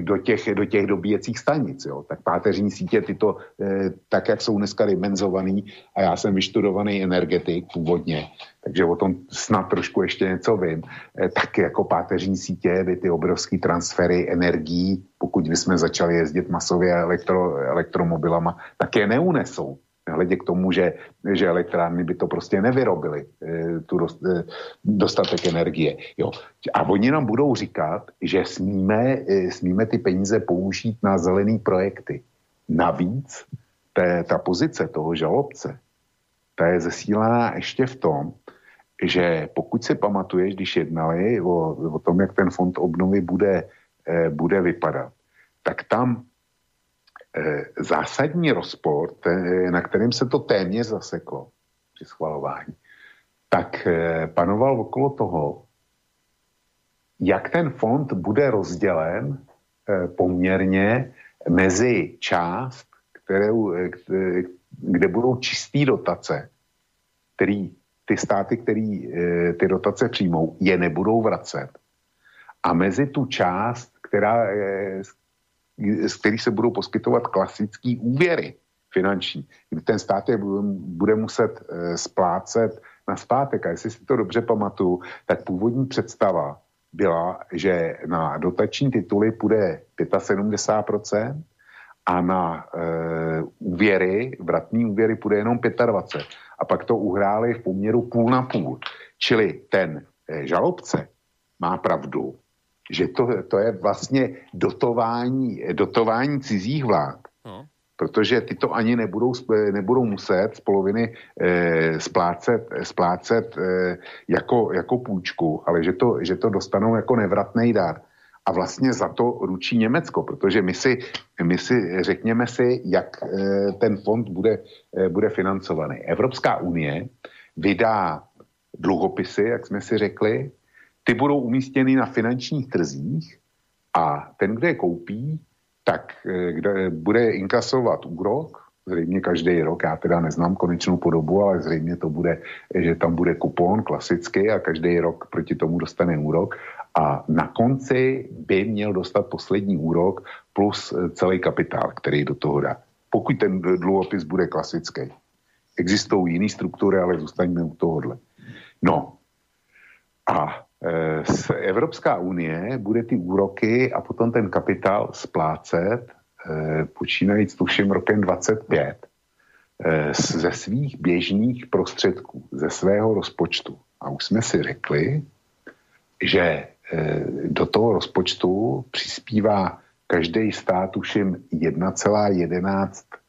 Speaker 2: do těch, do těch dobíjecích stanic. Jo. Tak páteřní sítě tyto, eh, tak jak jsou dneska dimenzovaný, a já jsem vyštudovaný energetik původně, takže o tom snad trošku ještě něco vím, eh, tak jako páteřní sítě by ty obrovské transfery energií, pokud bychom začali jezdit masově elektro, elektromobilama, tak je neunesou. Hledě k tomu, že, že elektrárny by to prostě nevyrobily, e, tu dost, e, dostatek energie. Jo. A oni nám budou říkat, že smíme, e, smíme ty peníze použít na zelený projekty. Navíc té, ta pozice toho žalobce, ta je zesílená ještě v tom, že pokud si pamatuješ, když jednali o, o tom, jak ten fond obnovy bude, bude vypadat, tak tam Eh, zásadní rozpor, na kterým se to téměř zaseklo při schvalování, tak eh, panoval okolo toho, jak ten fond bude rozdělen eh, poměrně mezi část, kterou, eh, kde budou čisté dotace, který ty státy, které eh, ty dotace přijmou, je nebudou vracet. A mezi tu část, která, z kterých se budou poskytovat klasické úvěry finanční, kdy ten stát je bude muset splácet na zpátek. A jestli si to dobře pamatuju, tak původní představa byla, že na dotační tituly půjde 75% a na e, úvěry, vratní úvěry půjde jenom 25%. A pak to uhráli v poměru půl na půl. Čili ten e, žalobce má pravdu, že to, to je vlastně dotování, dotování cizích vlád. No protože ty to ani nebudou, nebudou muset z poloviny eh, splácet, splácet eh, jako, jako půjčku, ale že to, že to dostanou jako nevratný dar. A vlastně za to ručí Německo, protože my si, my si řekněme si, jak eh, ten fond bude, eh, bude financovaný. Evropská unie vydá dluhopisy, jak jsme si řekli, ty budou umístěny na finančních trzích a ten, kdo je koupí, tak eh, kde bude inkasovat úrok, zřejmě každý rok, já teda neznám konečnou podobu, ale zřejmě to bude, že tam bude kupon klasický a každý rok proti tomu dostane úrok a na konci by měl dostat poslední úrok plus eh, celý kapitál, který do toho dá. Pokud ten dluhopis bude klasický. Existují jiné struktury, ale zůstaňme u tohohle. No a Evropská unie bude ty úroky a potom ten kapitál splácet, eh, počínajíc tuším rokem 25, eh, ze svých běžných prostředků, ze svého rozpočtu. A už jsme si řekli, že eh, do toho rozpočtu přispívá každý stát tuším 1,11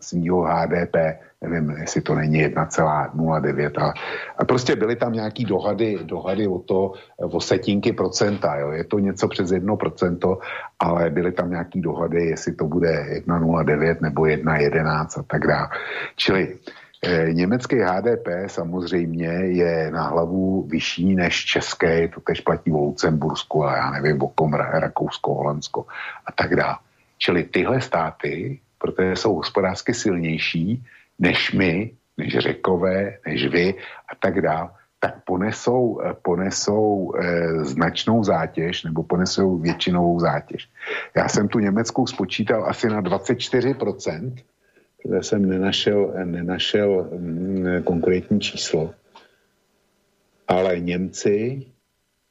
Speaker 2: svého HDP nevím, jestli to není 1,09, ale a prostě byly tam nějaký dohady, dohady o to, o setinky procenta, jo. je to něco přes 1%, ale byly tam nějaký dohady, jestli to bude 1,09 nebo 1,11 a tak dále. Čili eh, Německý HDP samozřejmě je na hlavu vyšší než české, to tež platí o Lucembursku a já nevím, o kom Rakousko, Holandsko a tak dále. Čili tyhle státy, protože jsou hospodářsky silnější, než my, než řekové, než vy a tak dále, tak ponesou, eh, ponesou e, značnou zátěž nebo ponesou většinovou zátěž. Já jsem tu Německou spočítal asi na 24%, kde jsem nenašel, nenašel mm, konkrétní číslo. Ale Němci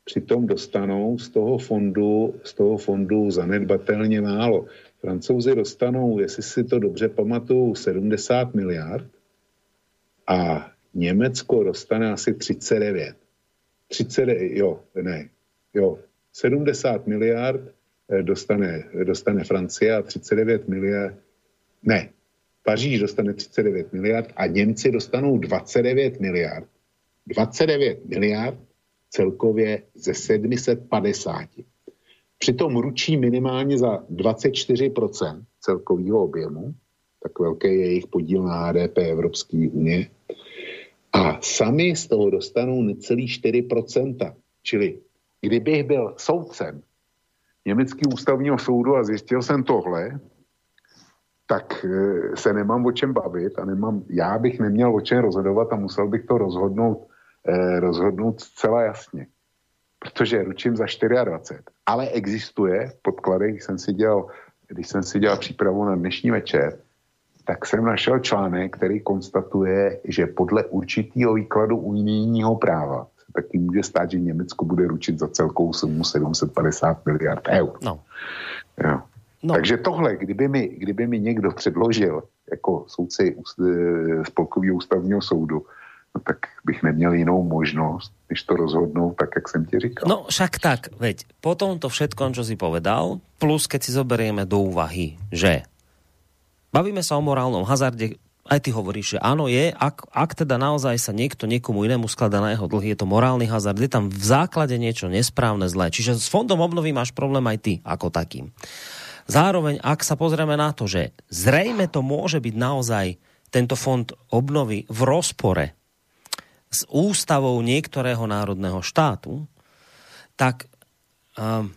Speaker 2: přitom dostanou z toho fondu, z toho fondu zanedbatelně málo. Francouzi dostanou, jestli si to dobře pamatuju, 70 miliard a Německo dostane asi 39. 30, jo, ne, jo, 70 miliard eh, dostane, dostane Francie a 39 miliard, ne, Paříž dostane 39 miliard a Němci dostanou 29 miliard. 29 miliard celkově ze 750. Přitom ručí minimálně za 24% celkového objemu, tak velký je jejich podíl na HDP Evropské unie. A sami z toho dostanou necelý 4%. Čili kdybych byl soudcem německého ústavního soudu a zjistil jsem tohle, tak e, se nemám o čem bavit a nemám, já bych neměl o čem rozhodovat a musel bych to rozhodnout, eh, rozhodnout zcela jasně protože ručím za 24. Ale existuje v podkladech, když jsem si dělal, když jsem si dělal přípravu na dnešní večer, tak jsem našel článek, který konstatuje, že podle určitého výkladu unijního práva se taky může stát, že Německo bude ručit za celkou sumu 750 miliard eur. No. Jo. No. Takže tohle, kdyby mi, kdyby mi někdo předložil jako soudci Spolkového ústavního soudu, no tak bych neměl jinou možnost, než to rozhodnout tak, jak jsem ti říkal.
Speaker 1: No však tak, veď, po tomto všetkom, čo si povedal, plus keď si zoberieme do úvahy, že bavíme sa o morálnom hazarde, aj ty hovoríš, že áno je, ak, ak teda naozaj sa niekto niekomu inému skladá na jeho dlhy, je to morálny hazard, je tam v základe niečo nesprávne, zlé. Čiže s fondom obnovy máš problém aj ty ako takým. Zároveň, ak sa pozrieme na to, že zrejme to môže byť naozaj tento fond obnovy v rozpore s ústavou niektorého národného štátu, tak um,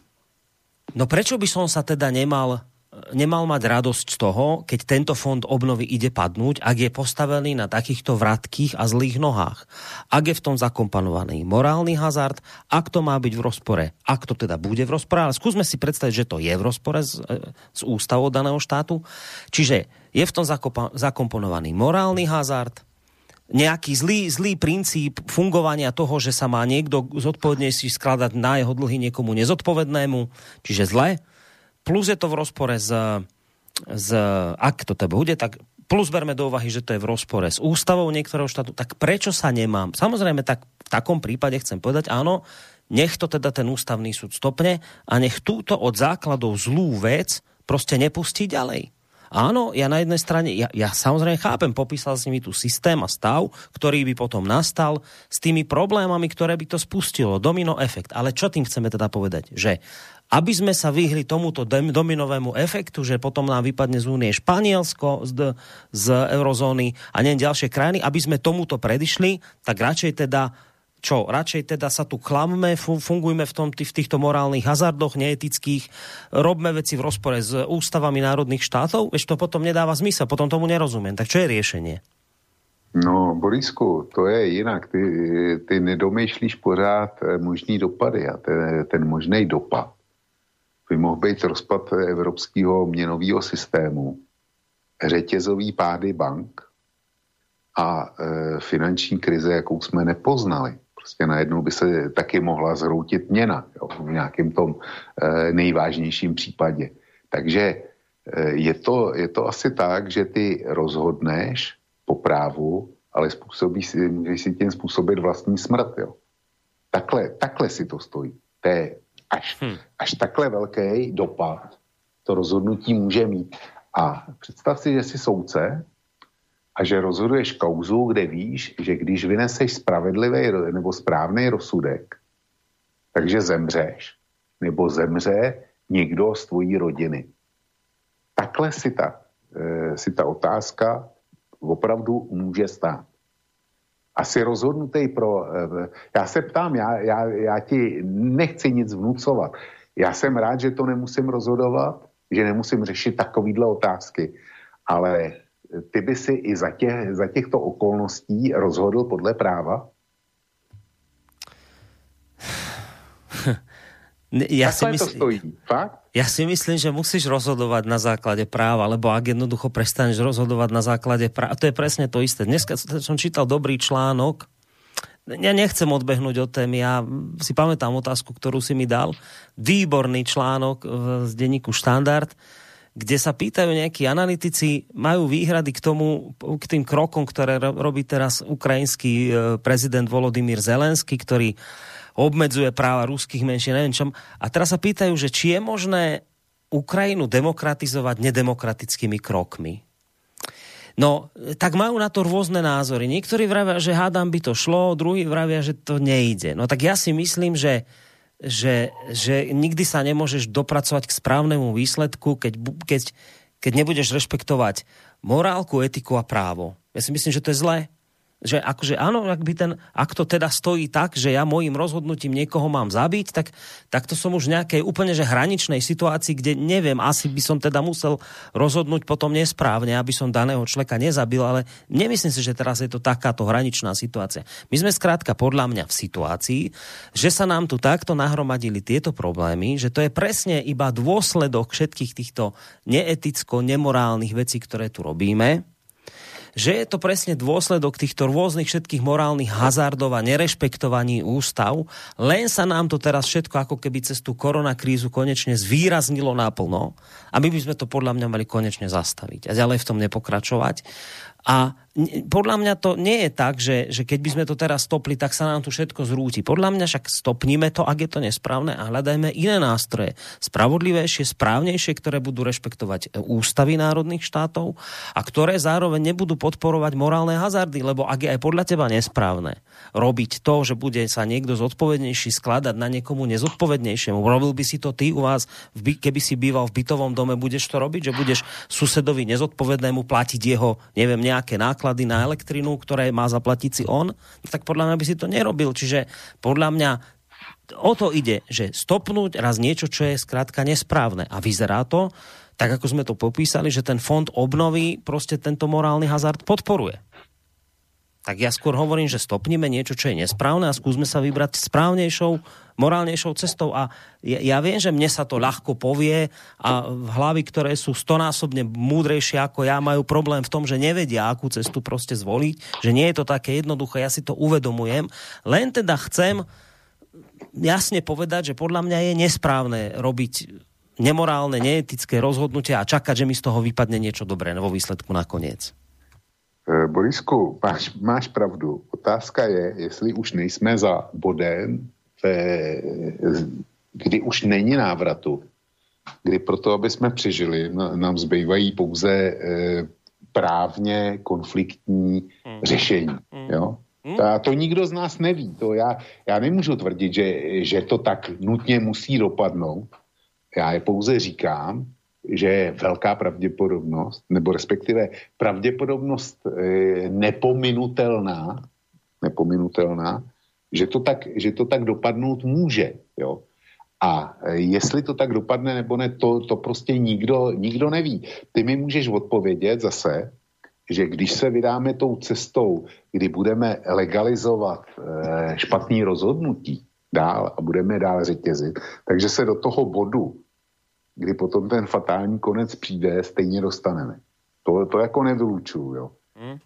Speaker 1: no prečo by som sa teda nemal nemal mať radosť z toho, keď tento fond obnovy ide padnúť, ak je postavený na takýchto vratkých a zlých nohách. Ak je v tom zakomponovaný morálny hazard, ak to má byť v rozpore, ak to teda bude v rozpore, ale skúsme si predstaviť, že to je v rozpore s, e, s ústavou daného štátu. Čiže je v tom zakomponovaný morálny hazard, nejaký zlý, zlý princíp fungovania toho, že sa má niekto zodpovednejší skladať na jeho dlhy niekomu nezodpovednému, čiže zle plus je to v rozpore s, s ak to teda bude, tak plus berme do úvahy, že to je v rozpore s ústavou niektorého štátu, tak prečo sa nemám? Samozrejme, tak v takom prípade chcem povedať, áno, nech to teda ten ústavný súd stopne a nech túto od základov zlú vec proste nepustí ďalej. Áno, ja na jednej strane, ja, ja samozrejme chápem, popísal s nimi tu systém a stav, ktorý by potom nastal s tými problémami, ktoré by to spustilo, domino efekt. Ale čo tým chceme teda povedať? Že aby sme sa vyhli tomuto dominovému efektu, že potom nám vypadne z únie Španielsko z, z eurozóny a nie ďalšie krajiny, aby sme tomuto predišli, tak radšej teda čo, radšej teda sa tu klamme, fungujme v, tom, v týchto morálnych hazardoch neetických, robme veci v rozpore s ústavami národných štátov, veď to potom nedáva zmysel, potom tomu nerozumiem. Tak čo je riešenie?
Speaker 2: No, Borisku, to je jinak. Ty, ty nedomýšlíš pořád eh, možný dopady a ten, ten možný dopad by mohl být rozpad evropského měnového systému, řetězový pády bank a e, finanční krize, jakou jsme nepoznali. Prostě najednou by se taky mohla zhroutit měna jo, v nějakém tom e, nejvážnějším případě. Takže e, je, to, je to asi tak, že ty rozhodneš po právu, ale způsobí si, můžeš si tím způsobit vlastní smrt. Jo. Takhle, takhle si to stojí. To je až, hmm. až takhle velký dopad to rozhodnutí může mít. A představ si, že jsi soudce a že rozhoduješ kauzu, kde víš, že když vyneseš spravedlivý nebo správný rozsudek, takže zemřeš. Nebo zemře někdo z tvojí rodiny. Takhle si ta, e, si ta otázka opravdu může stát asi rozhodnutý pro... Eh, já se ptám, já, já, já ti nechci nic vnucovat. Já jsem rád, že to nemusím rozhodovat, že nemusím řešit takovýhle otázky, ale ty by si i za, tě, za těchto okolností rozhodl podle práva?
Speaker 1: Ja si, mysl...
Speaker 2: to stojí, fakt?
Speaker 1: ja si myslím, že musíš rozhodovať na základe práva, lebo ak jednoducho prestaneš rozhodovať na základe práva, to je presne to isté. Dneska som čítal dobrý článok, ja nechcem odbehnúť od témy, ja si pamätám otázku, ktorú si mi dal. Výborný článok z denníku Štandard, kde sa pýtajú nejakí analytici, majú výhrady k tomu, k tým krokom, ktoré robí teraz ukrajinský e, prezident Volodymyr Zelenský, ktorý obmedzuje práva ruských menšín, neviem čom. A teraz sa pýtajú, že či je možné Ukrajinu demokratizovať nedemokratickými krokmi. No, tak majú na to rôzne názory. Niektorí vravia, že hádam by to šlo, druhí vravia, že to nejde. No tak ja si myslím, že, že, že nikdy sa nemôžeš dopracovať k správnemu výsledku, keď, keď, keď nebudeš rešpektovať morálku, etiku a právo. Ja si myslím, že to je zlé že akože áno, ak, by ten, ak to teda stojí tak, že ja môjim rozhodnutím niekoho mám zabiť, tak, tak to som už v nejakej úplne že hraničnej situácii, kde neviem, asi by som teda musel rozhodnúť potom nesprávne, aby som daného človeka nezabil, ale nemyslím si, že teraz je to takáto hraničná situácia. My sme skrátka podľa mňa v situácii, že sa nám tu takto nahromadili tieto problémy, že to je presne iba dôsledok všetkých týchto neeticko-nemorálnych vecí, ktoré tu robíme, že je to presne dôsledok týchto rôznych všetkých morálnych hazardov a nerešpektovaní ústav, len sa nám to teraz všetko ako keby cez tú koronakrízu konečne zvýraznilo naplno a my by sme to podľa mňa mali konečne zastaviť a ďalej v tom nepokračovať. A podľa mňa to nie je tak, že, že keď by sme to teraz stopli, tak sa nám tu všetko zrúti. Podľa mňa však stopníme to, ak je to nesprávne a hľadajme iné nástroje. Spravodlivejšie, správnejšie, ktoré budú rešpektovať e, ústavy národných štátov a ktoré zároveň nebudú podporovať morálne hazardy, lebo ak je aj podľa teba nesprávne robiť to, že bude sa niekto zodpovednejší skladať na niekomu nezodpovednejšiemu. Robil by si to ty u vás, keby si býval v bytovom dome, budeš to robiť, že budeš susedovi nezodpovednému platiť jeho, neviem, nejaké náklady náklady na elektrinu, ktoré má zaplatiť si on, no tak podľa mňa by si to nerobil. Čiže podľa mňa o to ide, že stopnúť raz niečo, čo je skrátka nesprávne. A vyzerá to, tak ako sme to popísali, že ten fond obnovy proste tento morálny hazard podporuje. Tak ja skôr hovorím, že stopnime niečo, čo je nesprávne a skúsme sa vybrať správnejšou, morálnejšou cestou. A ja, ja viem, že mne sa to ľahko povie a hlavy, ktoré sú stonásobne múdrejšie ako ja, majú problém v tom, že nevedia, akú cestu proste zvoliť, že nie je to také jednoduché, ja si to uvedomujem. Len teda chcem jasne povedať, že podľa mňa je nesprávne robiť nemorálne, neetické rozhodnutia a čakať, že mi z toho vypadne niečo dobré vo výsledku nakoniec.
Speaker 2: Eh, Borisku, máš, máš pravdu. Otázka je, jestli už nejsme za bodem, kdy už není návratu, kdy proto, aby jsme přežili, nám zbývají pouze eh, právně konfliktní hmm. řešení. Hmm. Jo? A to nikdo z nás neví. To já, já nemůžu tvrdit, že, že to tak nutně musí dopadnout. Já je pouze říkám, že je velká pravděpodobnost, nebo respektive pravděpodobnost e, nepominutelná, nepominutelná, že to tak, že to tak dopadnout může. Jo? A jestli to tak dopadne nebo ne, to, to prostě nikdo, nikdo neví. Ty mi můžeš odpovědět zase, že když se vydáme tou cestou, kdy budeme legalizovat e, špatný rozhodnutí dál a budeme dál řetězit, takže se do toho bodu kdy potom ten fatální konec přijde, stejně dostaneme. To, to jako nevylučuju, jo. Hmm.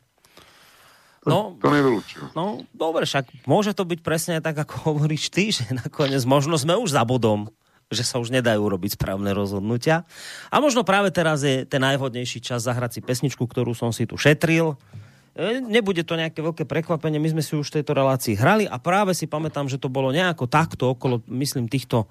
Speaker 1: No,
Speaker 2: to nevylučujú.
Speaker 1: No, dobre, však môže to byť presne tak, ako hovoríš ty, že nakoniec možno sme už za bodom, že sa už nedajú robiť správne rozhodnutia. A možno práve teraz je ten najvhodnejší čas zahrať si pesničku, ktorú som si tu šetril. E, nebude to nejaké veľké prekvapenie, my sme si už v tejto relácii hrali a práve si pamätám, že to bolo nejako takto okolo, myslím, týchto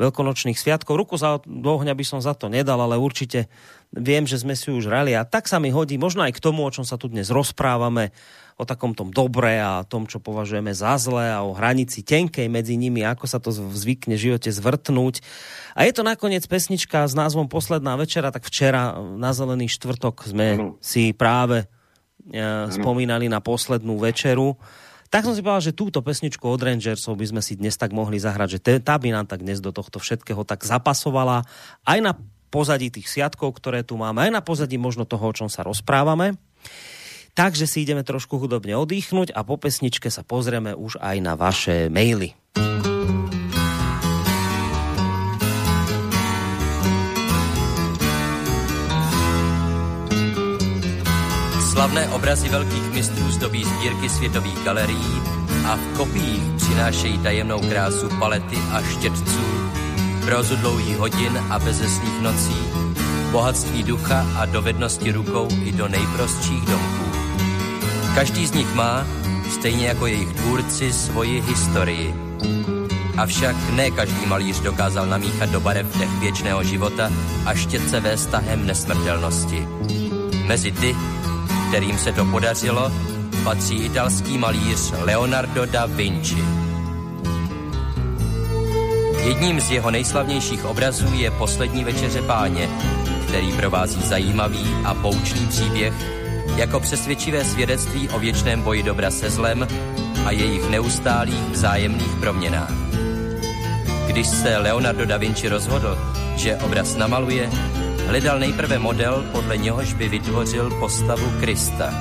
Speaker 1: veľkonočných sviatkov. Ruku za ohňa by som za to nedal, ale určite viem, že sme si už hrali a tak sa mi hodí možno aj k tomu, o čom sa tu dnes rozprávame, o takom tom dobre a tom, čo považujeme za zlé a o hranici tenkej medzi nimi, ako sa to zvykne v živote zvrtnúť. A je to nakoniec pesnička s názvom Posledná večera, tak včera na Zelený štvrtok sme ano. si práve e, spomínali na poslednú večeru tak som si povedal, že túto pesničku od Rangersov by sme si dnes tak mohli zahrať, že tá by nám tak dnes do tohto všetkého tak zapasovala aj na pozadí tých sviatkov, ktoré tu máme, aj na pozadí možno toho, o čom sa rozprávame. Takže si ideme trošku hudobne oddychnúť a po pesničke sa pozrieme už aj na vaše maily.
Speaker 3: Slavné obrazy velkých mistrů zdobí sbírky světových galerií a v kopiích přinášejí tajemnou krásu palety a štětců, prozu dlouhých hodin a bezesných nocí, bohatství ducha a dovednosti rukou i do nejprostších domků. Každý z nich má, stejně jako jejich tvůrci, svoji historii. Avšak ne každý malíř dokázal namíchat do barev dech věčného života a štětce ve stahem nesmrtelnosti. Mezi ty, kterým se to podařilo, patří italský malíř Leonardo da Vinci. Jedním z jeho nejslavnějších obrazů je Poslední večeře páně, který provází zajímavý a poučný příběh jako přesvědčivé svědectví o věčném boji dobra se zlem a jejich neustálých vzájemných proměnách. Když se Leonardo da Vinci rozhodl, že obraz namaluje, hledal nejprve model, podle něhož by vytvořil postavu Krista.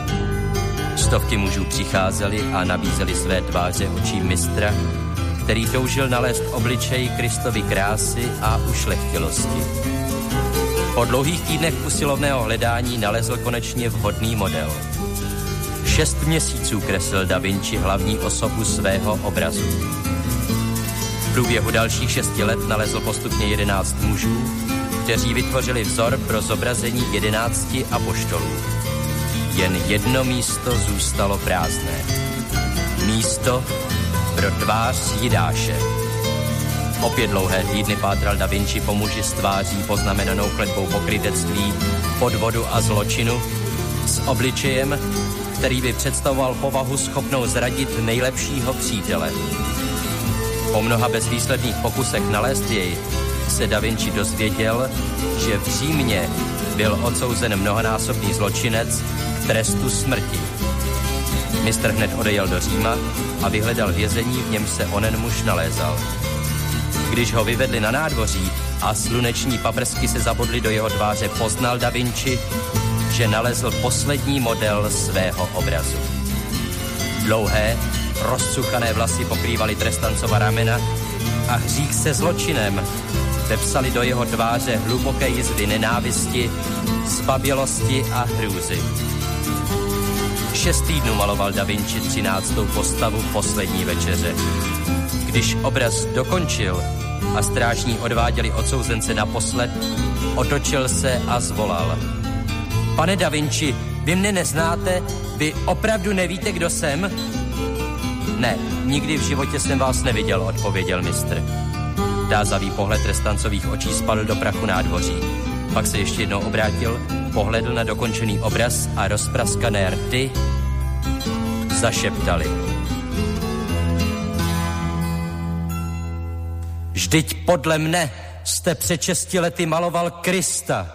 Speaker 3: Stovky mužů přicházeli a nabízeli své tváře očím mistra, který toužil nalézt obličej Kristovy krásy a ušlechtilosti. Po dlouhých týdnech usilovného hledání nalezl konečně vhodný model. Šest měsíců kreslil Da Vinci hlavní osobu svého obrazu. V průběhu dalších šesti let nalezl postupně jedenáct mužů, kteří vytvořili vzor pro zobrazení jedenácti apoštolů. Jen jedno místo zůstalo prázdné. Místo pro tvář Jidáše. Opět dlouhé týdny pátral Da Vinci po muži s tváří poznamenanou kletbou pokrytectví, podvodu a zločinu, s obličejem, který by představoval povahu schopnou zradit nejlepšího přítele. Po mnoha bezvýsledných pokusech nalézt jej se Da Vinci dozvěděl, že v Římě byl odsouzen mnohonásobný zločinec k trestu smrti. Mistr hned odejel do Říma a vyhledal vězení, v něm se onen muž nalézal. Když ho vyvedli na nádvoří a sluneční paprsky se zabodly do jeho tváře, poznal Da Vinci, že nalezl poslední model svého obrazu. Dlouhé, rozcuchané vlasy pokrývaly trestancova ramena a hřích se zločinem vepsali do jeho tváře hluboké jizvy nenávisti, zbabělosti a hrůzy. Šest týdnů maloval Da Vinci třináctou postavu poslední večeře. Když obraz dokončil a strážní odváděli odsouzence naposled, otočil se a zvolal. Pane Da Vinci, vy mne neznáte? Vy opravdu nevíte, kdo jsem? Ne, nikdy v životě jsem vás neviděl, odpověděl mistr. Dázavý pohled trestancových očí spadl do prachu nádvoří. Pak se ještě jednou obrátil, pohledl na dokončený obraz a rozpraskané rty zašeptali. Vždyť podle mne jste před šesti lety maloval Krista.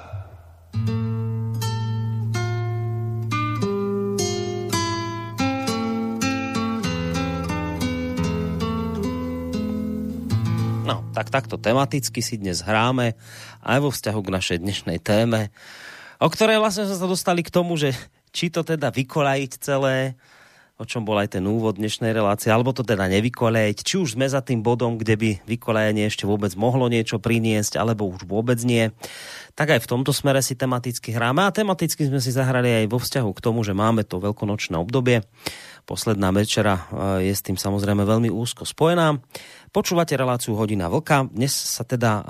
Speaker 1: No, tak takto tematicky si dnes hráme aj vo vzťahu k našej dnešnej téme, o ktorej vlastne sme sa dostali k tomu, že či to teda vykolajiť celé, o čom bol aj ten úvod dnešnej relácie, alebo to teda nevykolejiť, či už sme za tým bodom, kde by vykolajenie ešte vôbec mohlo niečo priniesť, alebo už vôbec nie. Tak aj v tomto smere si tematicky hráme a tematicky sme si zahrali aj vo vzťahu k tomu, že máme to veľkonočné obdobie. Posledná večera eh, je s tým samozrejme veľmi úzko spojená. Počúvate reláciu Hodina Vlka. Dnes sa teda uh,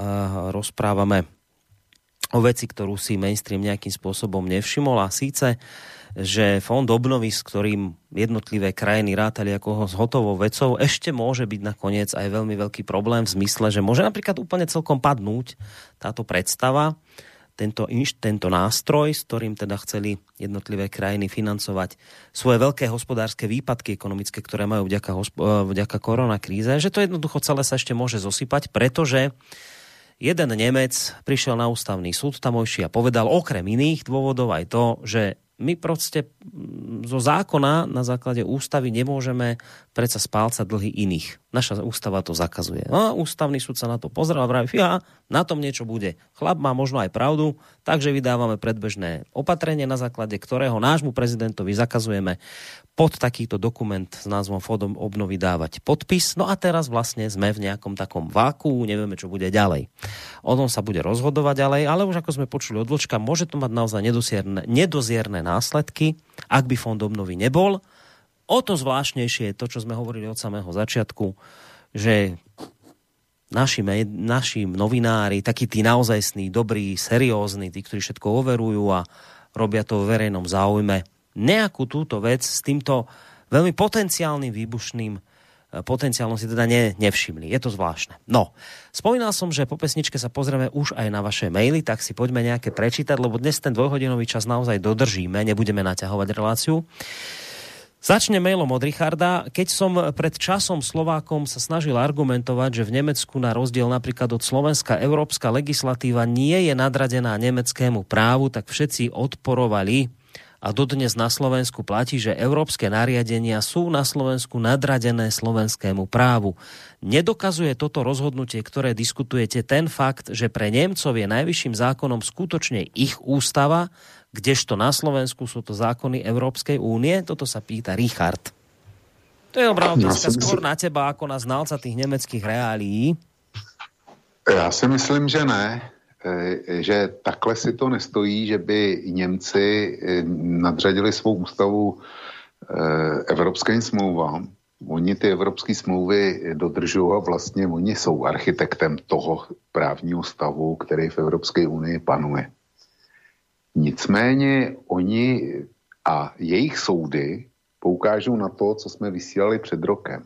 Speaker 1: rozprávame o veci, ktorú si mainstream nejakým spôsobom nevšimol a síce, že fond obnovy, s ktorým jednotlivé krajiny rátali ako s hotovou vecou, ešte môže byť nakoniec aj veľmi veľký problém v zmysle, že môže napríklad úplne celkom padnúť táto predstava, tento, tento nástroj, s ktorým teda chceli jednotlivé krajiny financovať svoje veľké hospodárske výpadky ekonomické, ktoré majú vďaka, e, vďaka koronakríze, že to jednoducho celé sa ešte môže zosypať, pretože jeden Nemec prišiel na ústavný súd tamojší a povedal okrem iných dôvodov aj to, že my proste mm, zo zákona na základe ústavy nemôžeme predsa spálcať dlhy iných. Naša ústava to zakazuje. No, ústavný súd sa na to pozrel a vraví, ja, na tom niečo bude. Chlap má možno aj pravdu, takže vydávame predbežné opatrenie, na základe ktorého nášmu prezidentovi zakazujeme pod takýto dokument s názvom Fodom obnovy dávať podpis. No a teraz vlastne sme v nejakom takom váku, nevieme, čo bude ďalej. O tom sa bude rozhodovať ďalej, ale už ako sme počuli od Vlčka, môže to mať naozaj nedozierne, nedozierne následky, ak by Fond obnovy nebol. O to zvláštnejšie je to, čo sme hovorili od samého začiatku, že naši, naši novinári, takí tí naozajstní, dobrí, seriózni, tí, ktorí všetko overujú a robia to v verejnom záujme, nejakú túto vec s týmto veľmi potenciálnym výbušným e, potenciálom si teda ne, nevšimli. Je to zvláštne. No, spomínal som, že po pesničke sa pozrieme už aj na vaše maily, tak si poďme nejaké prečítať, lebo dnes ten dvojhodinový čas naozaj dodržíme, nebudeme naťahovať reláciu. Začne mailom od Richarda. Keď som pred časom Slovákom sa snažil argumentovať, že v Nemecku na rozdiel napríklad od Slovenska európska legislatíva nie je nadradená nemeckému právu, tak všetci odporovali a dodnes na Slovensku platí, že európske nariadenia sú na Slovensku nadradené slovenskému právu. Nedokazuje toto rozhodnutie, ktoré diskutujete, ten fakt, že pre Nemcov je najvyšším zákonom skutočne ich ústava, kdežto na Slovensku sú to zákony Európskej únie? Toto sa pýta Richard. To je dobrá otázka skôr na teba, ako na znalca tých nemeckých reálií.
Speaker 2: Já si myslím, že ne. Eh, že takhle si to nestojí, že by Němci eh, nadřadili svou ústavu eh, evropským smlouvám. Oni ty evropské smlouvy dodržují a vlastně oni jsou architektem toho právního stavu, který v Evropské unii panuje. Nicméně oni a jejich soudy poukážou na to, co jsme vysílali před rokem.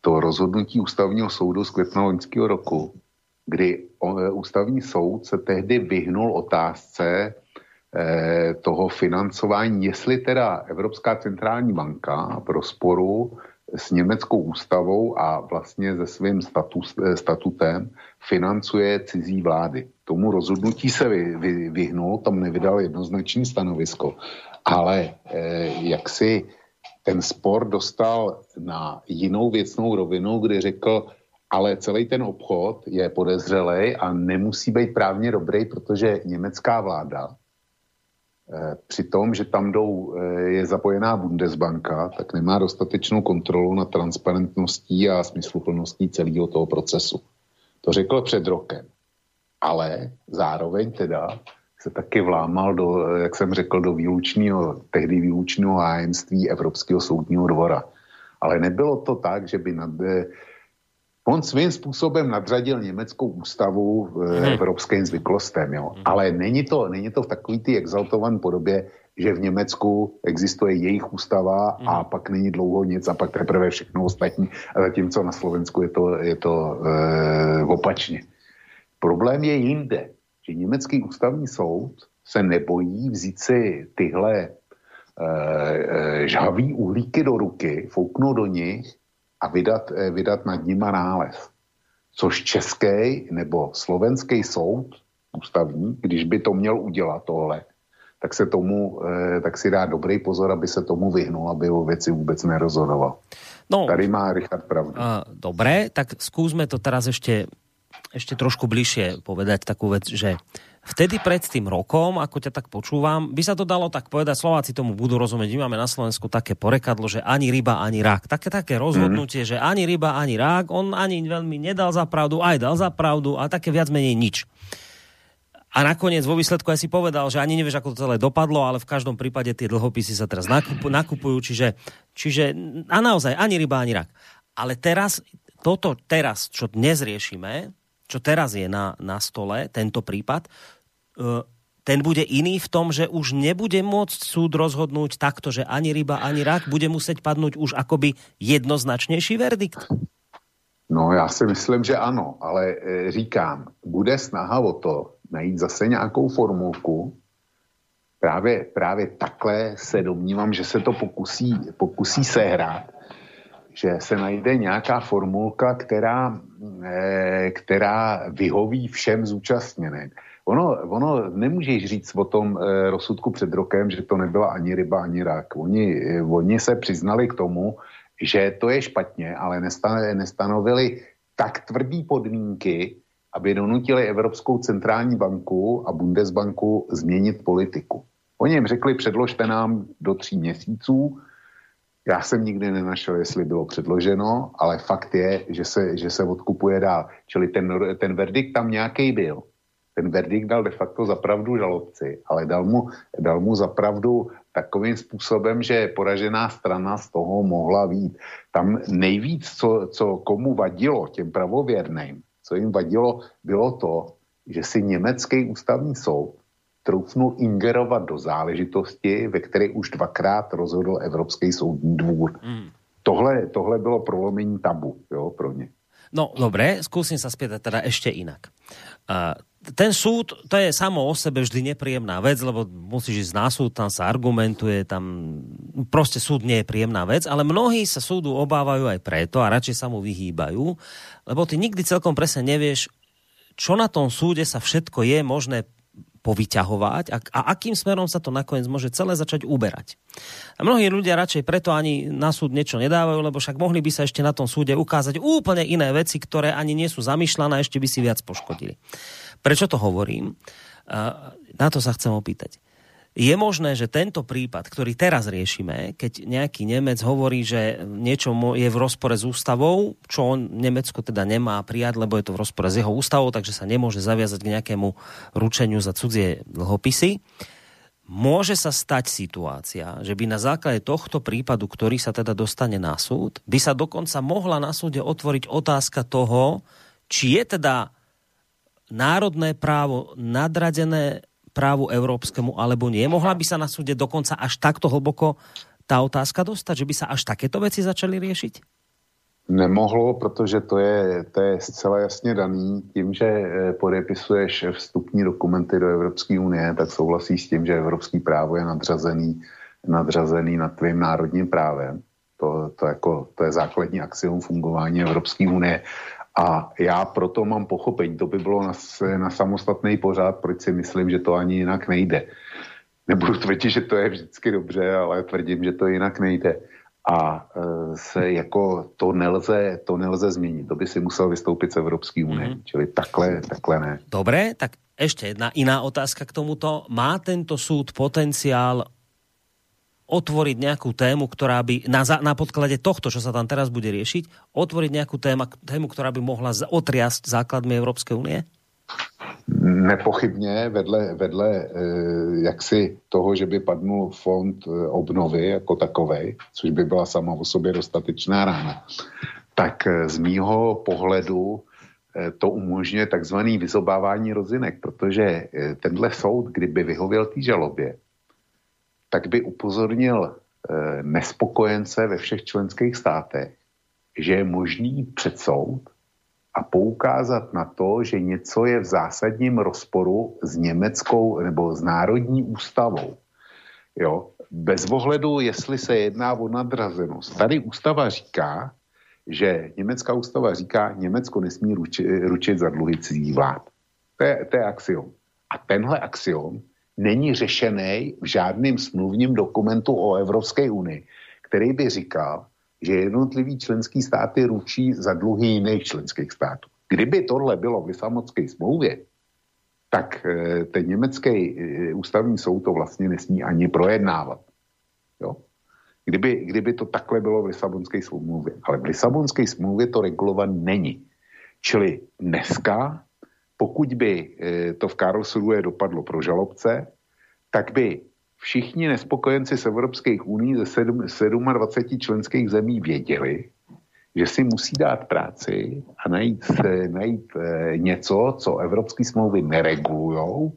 Speaker 2: to rozhodnutí ústavního soudu z května loňského roku kdy e, ústavní soud se tehdy vyhnul otázce eh, toho financování, jestli teda Evropská centrální banka pro sporu s německou ústavou a vlastně se svým status, e, statutem financuje cizí vlády. Tomu rozhodnutí se vy, vy, vyhnul, tam nevydal jednoznačné stanovisko, ale eh, jak si ten spor dostal na jinou věcnou rovinu, kdy řekl, ale celý ten obchod je podezřelý a nemusí být právně dobrý, protože německá vláda eh, při tom, že tam jdou, eh, je zapojená Bundesbanka, tak nemá dostatečnou kontrolu nad transparentností a smysluplností celého toho procesu. To řekl před rokem. Ale zároveň teda se taky vlámal do, jak jsem řekl, do výlučného, tehdy výlučného hájenství Evropského soudního dvora. Ale nebylo to tak, že by nad, eh, on svým způsobem nadřadil německou ústavu hmm. evropským zvyklostem, jo. Hmm. Ale není to, není to v takový ty exaltované podobě, že v Německu existuje jejich ústava hmm. a pak není dlouho nic a pak teprve všechno ostatní. A zatímco na Slovensku je to, je to e, opačně. Problém je jinde, že německý ústavní soud se nebojí vzít si tyhle e, e, žhavý uhlíky do ruky, fouknout do nich a vydat, eh, vydat nad nima nález. Což český nebo slovenský soud ústavní, když by to měl udělat tohle, tak se tomu, eh, tak si dá dobrý pozor, aby se tomu vyhnul, aby o věci vůbec nerozhodoval. No, Tady má Richard pravdu. Uh,
Speaker 1: dobré, tak skúsme to teraz ešte, ešte trošku bližšie povedať takú vec, že vtedy pred tým rokom, ako ťa tak počúvam, by sa to dalo tak povedať, Slováci tomu budú rozumieť, my máme na Slovensku také porekadlo, že ani ryba, ani rák. Také, také rozhodnutie, mm. že ani ryba, ani rák, on ani veľmi nedal za pravdu, aj dal za pravdu a také viac menej nič. A nakoniec vo výsledku aj si povedal, že ani nevieš, ako to celé dopadlo, ale v každom prípade tie dlhopisy sa teraz nakupujú čiže, čiže a naozaj ani ryba, ani rak. Ale teraz, toto teraz, čo dnes riešime, čo teraz je na, na stole, tento prípad, E, ten bude iný v tom, že už nebude môcť súd rozhodnúť takto, že ani ryba, ani rak, bude musieť padnúť už akoby jednoznačnější verdikt?
Speaker 2: No já si myslím, že ano, ale e, říkám, bude snaha o to najít zase nějakou formulku, právě, právě takhle se domnívám, že se to pokusí, pokusí sehrát, že se najde nějaká formulka, která, e, která vyhoví všem zúčastněným. Ono, ono nemůžeš říct o tom e, rozsudku před rokem, že to nebyla ani ryba, ani rak. Oni, e, oni se přiznali k tomu, že to je špatně, ale nestan, nestanovili tak tvrdý podmínky, aby donutili Evropskou centrální banku a Bundesbanku změnit politiku. Oni jim řekli, předložte nám do tří měsíců. Já jsem nikdy nenašel, jestli bylo předloženo, ale fakt je, že se, že se odkupuje dál. Čili ten, ten verdikt tam nějaký byl ten verdikt dal de facto zapravdu žalobci, ale dal mu, dal mu zapravdu takovým způsobem, že poražená strana z toho mohla vít. Tam nejvíc, co, co komu vadilo, těm pravověrným, co jim vadilo, bylo to, že si německý ústavní soud troufnul ingerovat do záležitosti, ve které už dvakrát rozhodl Evropský soudní dvůr. Mm. Tohle, tohle bylo prolomení tabu jo, pro ně.
Speaker 1: No, dobre, skúsim sa spýtať teda ešte inak. Uh, ten súd, to je samo o sebe vždy nepríjemná vec, lebo musíš ísť na súd, tam sa argumentuje, tam proste súd nie je príjemná vec, ale mnohí sa súdu obávajú aj preto a radšej sa mu vyhýbajú, lebo ty nikdy celkom presne nevieš, čo na tom súde sa všetko je možné povyťahovať a, a akým smerom sa to nakoniec môže celé začať uberať. A mnohí ľudia radšej preto ani na súd niečo nedávajú, lebo však mohli by sa ešte na tom súde ukázať úplne iné veci, ktoré ani nie sú zamýšľané, ešte by si viac poškodili. Prečo to hovorím? Na to sa chcem opýtať. Je možné, že tento prípad, ktorý teraz riešime, keď nejaký Nemec hovorí, že niečo je v rozpore s ústavou, čo on Nemecko teda nemá prijať, lebo je to v rozpore s jeho ústavou, takže sa nemôže zaviazať k nejakému ručeniu za cudzie dlhopisy, môže sa stať situácia, že by na základe tohto prípadu, ktorý sa teda dostane na súd, by sa dokonca mohla na súde otvoriť otázka toho, či je teda národné právo nadradené právu európskemu alebo nie? Mohla by sa na súde dokonca až takto hlboko tá otázka dostať, že by sa až takéto veci začali riešiť?
Speaker 2: Nemohlo, protože to je, to je zcela jasně daný. Tím, že eh, podepisuješ vstupní dokumenty do Evropské unie, tak souhlasí s tím, že evropský právo je nadřazený, nadřazený nad tvým národním právem. To, to, jako, to je základní axiom fungování Evropské unie. A já proto mám pochopení, to by bylo na, na samostatný pořád, proč si myslím, že to ani jinak nejde. Nebudu tvrdit, že to je vždycky dobře, ale tvrdím, že to jinak nejde. a se jako to nelze, to nelze změnit. To by si musel vystoupit z Evropské unie. Mm-hmm. Čili takhle, takhle ne.
Speaker 1: Dobre, tak ešte jedna iná otázka k tomuto. Má tento súd potenciál otvoriť nejakú tému, ktorá by na, na podklade tohto, čo sa tam teraz bude riešiť, otvoriť nejakú téma, tému, ktorá by mohla otriasť základmi Európskej únie?
Speaker 2: Nepochybně vedle, vedle e, jaksi toho, že by padnul fond e, obnovy jako takovej, což by byla sama o sobě dostatečná rána, tak e, z mýho pohledu to umožňuje takzvaný vyzobávání rozinek, protože tenhle soud, kdyby vyhověl té žalobě, tak by upozornil eh, nespokojence ve všech členských státech, že je možný před a poukázat na to, že něco je v zásadním rozporu s německou nebo s národní ústavou. Jo? Bez ohledu, jestli se jedná o nadrazenost. Tady ústava říká, že německá ústava říká, Německo nesmí ručit, ručit za dluhy cizí vlád. To je, to je axiom. A tenhle axiom není řešený v žádném smluvním dokumentu o Evropské unii, který by říkal, že jednotlivý členský státy ručí za dluhy jiných členských států. Kdyby tohle bylo v Lisabonské smlouvě, tak eh, ten německý eh, ústavní soud to vlastně nesmí ani projednávat. Jo? Kdyby, kdyby to takhle bylo v Lisabonské smlouvě. Ale v Lisabonské smlouvě to regulovat není. Čili dneska pokud by eh, to v Karlsruhe dopadlo pro žalobce, tak by všichni nespokojenci z Evropských uní ze 27 členských zemí věděli, že si musí dát práci a najít, najít eh, něco, co evropské smlouvy neregulují,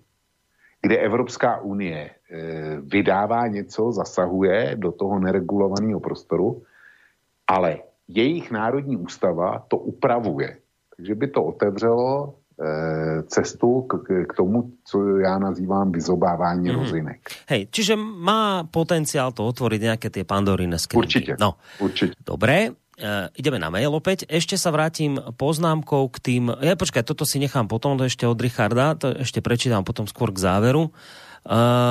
Speaker 2: kde Evropská unie eh, vydává něco, zasahuje do toho neregulovaného prostoru, ale jejich národní ústava to upravuje. Takže by to otevřelo cestu k, k tomu, co já nazývám vyzobávání mm. rozinek.
Speaker 1: Hej, čiže má potenciál to otvoriť nejaké tie pandorine skrinky.
Speaker 2: Určite,
Speaker 1: no.
Speaker 2: určite.
Speaker 1: Dobre, Uh, ideme na mail opäť. Ešte sa vrátim poznámkou k tým... Ja počkaj, toto si nechám potom, to ešte od Richarda, to ešte prečítam potom skôr k záveru. Uh,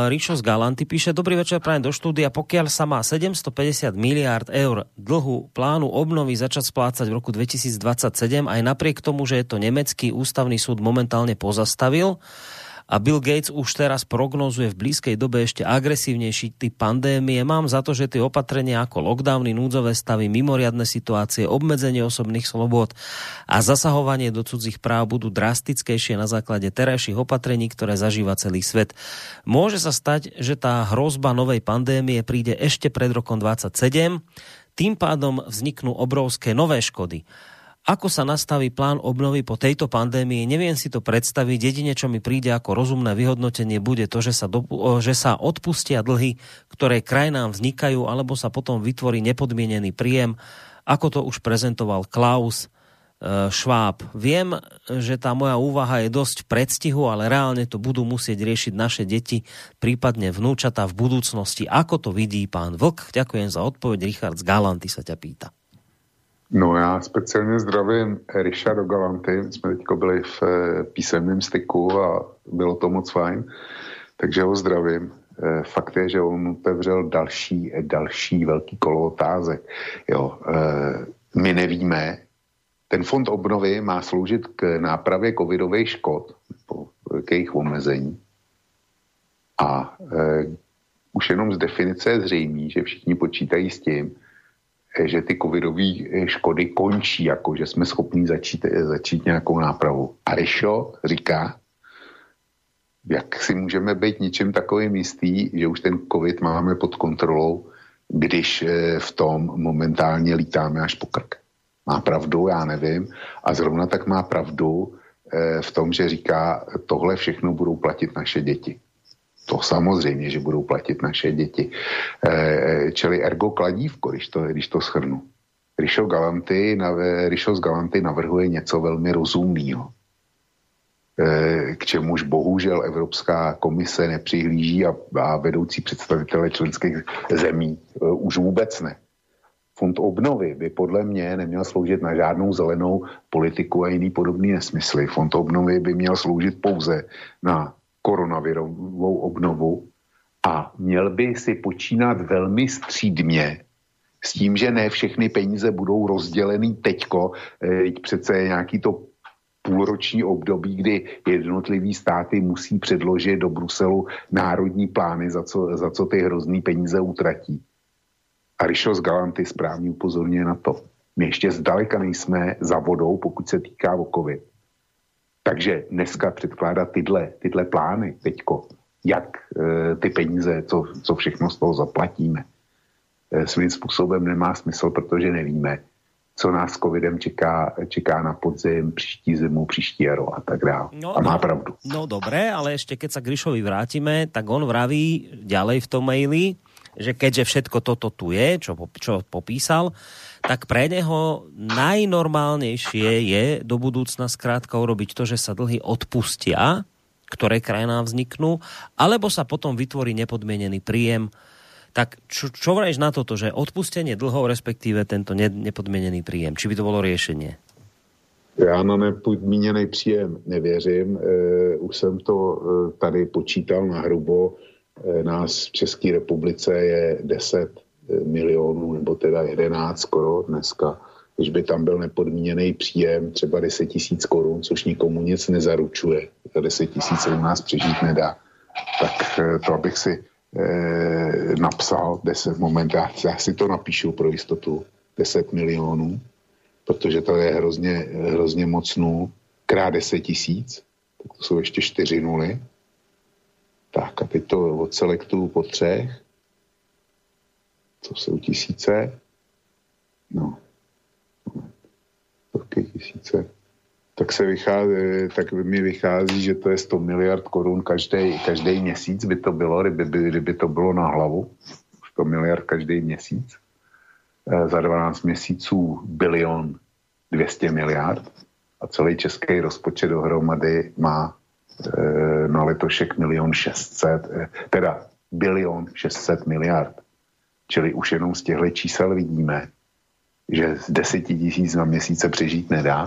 Speaker 1: Ríšo z Galanty píše, dobrý večer prajem do štúdia, pokiaľ sa má 750 miliárd eur dlhu plánu obnovy začať splácať v roku 2027, aj napriek tomu, že je to nemecký ústavný súd momentálne pozastavil, a Bill Gates už teraz prognozuje v blízkej dobe ešte agresívnejší typ pandémie. Mám za to, že tie opatrenia ako lockdowny, núdzové stavy, mimoriadne situácie, obmedzenie osobných slobod a zasahovanie do cudzích práv budú drastickejšie na základe terajších opatrení, ktoré zažíva celý svet. Môže sa stať, že tá hrozba novej pandémie príde ešte pred rokom 27, tým pádom vzniknú obrovské nové škody. Ako sa nastaví plán obnovy po tejto pandémii, neviem si to predstaviť. Jedine, čo mi príde ako rozumné vyhodnotenie, bude to, že sa, do, že sa odpustia dlhy, ktoré krajinám vznikajú, alebo sa potom vytvorí nepodmienený príjem, ako to už prezentoval Klaus e, Schwab. Viem, že tá moja úvaha je dosť v predstihu, ale reálne to budú musieť riešiť naše deti, prípadne vnúčata v budúcnosti. Ako to vidí pán Vlk? Ďakujem za odpoveď. Richard z Galanty sa ťa pýta.
Speaker 2: No já speciálně zdravím Richardo Galanty, my jsme teď byli v eh, písemném styku a bylo to moc fajn, takže ho zdravím. Eh, fakt je, že on otevřel další, další velký kolo otázek. Jo, eh, my nevíme, ten fond obnovy má sloužit k nápravě covidových škod, k jejich omezení. A e, už jenom z definice je zřejmý, že všichni počítají s tím, Eh, že ty covidové eh, škody končí, jako že jsme schopni začít, eh, začít nějakou nápravu. A Rišo říká, jak si můžeme být ničím takovým jistý, že už ten covid máme pod kontrolou, když v tom momentálně lítáme až po krk. Má pravdu, já nevím. A zrovna tak má pravdu v tom, že říká, tohle všechno budou platit naše děti. To samozřejmě, že budou platit naše děti. E, čili ergo kladívko, když to, když to schrnu. Rišo, Galanty, Rišo z Galanty navrhuje něco velmi rozumného, k čemuž bohužel Evropská komise nepřihlíží a, a vedoucí představitele členských zemí už vůbec ne. Fond obnovy by podle mě neměl sloužit na žádnou zelenou politiku a jiný podobný nesmysly. Fond obnovy by měl sloužit pouze na koronavirovou obnovu a měl by si počínat velmi střídmě S tím, že ne všechny peníze budou rozdělený teďko, teď přece je nějaký to půlroční období, kdy jednotlivý státy musí předložit do Bruselu národní plány, za co, za co ty hrozný peníze utratí. A Rišos Galanty správně upozorňuje na to. My ještě zdaleka nejsme za vodou, pokud se týká o COVID. Takže dneska předkládat tyhle, tyhle plány teďko, jak e, ty peníze, co, co všechno z toho zaplatíme, e, svým způsobem nemá smysl, protože nevíme, co nás covidem čeká, čeká na podzim, příští zimu, příští jaro a tak dále. No, a má no, pravdu.
Speaker 1: No dobré, ale ešte keď sa Grišovi vrátime, tak on vraví ďalej v tom maili, že keďže všetko toto tu je, čo, čo popísal, tak pre neho najnormálnejšie je do budúcna skrátka urobiť to, že sa dlhy odpustia, ktoré krajinám vzniknú, alebo sa potom vytvorí nepodmienený príjem, tak čo, čo vrajš na toto, že odpustenie dlhov, respektíve tento nepodmienený príjem? Či by to bolo riešenie?
Speaker 2: Já na nepodmíněný příjem nevěřím. E, už jsem to e, tady počítal na hrubo. E, nás v České republice je 10 e, milionů, nebo teda 11 skoro dneska. Když by tam byl nepodmíněný příjem, třeba 10 tisíc korun, což nikomu nic nezaručuje, za 10 tisíc u nás přežít nedá, tak e, to abych si eh, napsal 10 moment, já, já si to napíšu pro jistotu, 10 milionů, protože to je hrozně, hrozně moc nul, krát 10 tisíc, tak to jsou ještě 4 nuly. Tak a teď to odselektuju po třech, to jsou tisíce, no, to tisíce, tak, se vychází, tak mi vychází, že to je 100 miliard korun každý, každý měsíc by to bylo, kdyby, kdyby to bylo na hlavu. 100 miliard každý měsíc. E, za 12 měsíců bilion 200 miliard a celý český rozpočet dohromady má e, na letošek milion 600, e, teda bilion 600 miliard. Čili už jenom z těchto čísel vidíme, že z 10 tisíc na měsíce přežít nedá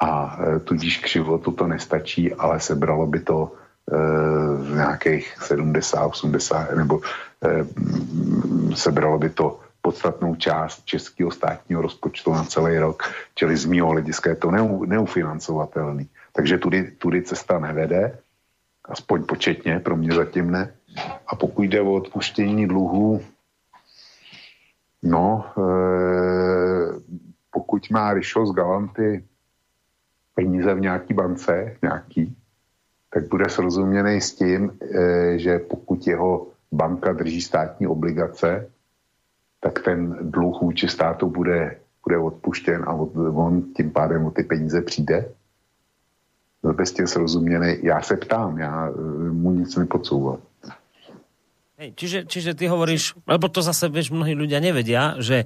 Speaker 2: a e, tudíž k životu to nestačí, ale sebralo by to e, nějakých 70, 80 nebo e, sebralo by to podstatnou část českého státního rozpočtu na celý rok, čili z mého hlediska je to neu, neufinancovatelný. Takže tudy, tudy cesta nevede, aspoň početně, pro mě zatím ne. A pokud jde o odpuštění dluhů, no, e, pokud má Rišo z Galanty peníze v nějaký bance, nějaký, tak bude srozuměný s tím, eh, že pokud jeho banka drží státní obligace, tak ten dluh vůči státu bude, bude odpuštěn a on tím pádem o ty peníze přijde. Bez tím srozuměný. Já se ptám, já eh, mu nic nepodsouvám.
Speaker 1: Hej, čiže, čiže ty hovoríš, lebo to zase, vieš, mnohí ľudia nevedia, že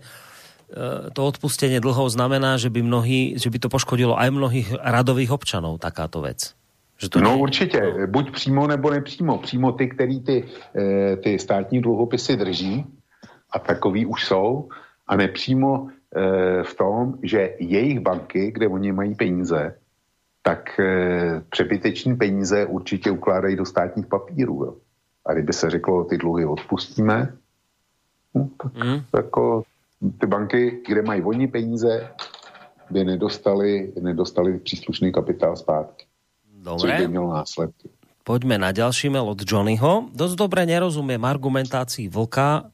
Speaker 1: E, to odpustenie dlhov znamená, že by, mnohí, že by to poškodilo aj mnohých radových občanov, takáto vec.
Speaker 2: Že to no nie... určitě, buď přímo nebo nepřímo. Přímo ty, který ty, e, ty státní dluhopisy drží, a takový už jsou, a nepřímo e, v tom, že jejich banky, kde oni mají peníze, tak přebyteční peníze určitě ukládají do státních papírů. Jo. A kdyby se řeklo, ty dluhy odpustíme, no, tak mm. jako ty banky, kde mají oni peníze, by nedostali, nedostali příslušný kapitál zpátky. Dobre. Což by mělo následky.
Speaker 1: Poďme na ďalší mail od Johnnyho. Dosť dobre nerozumiem argumentácii Vlka,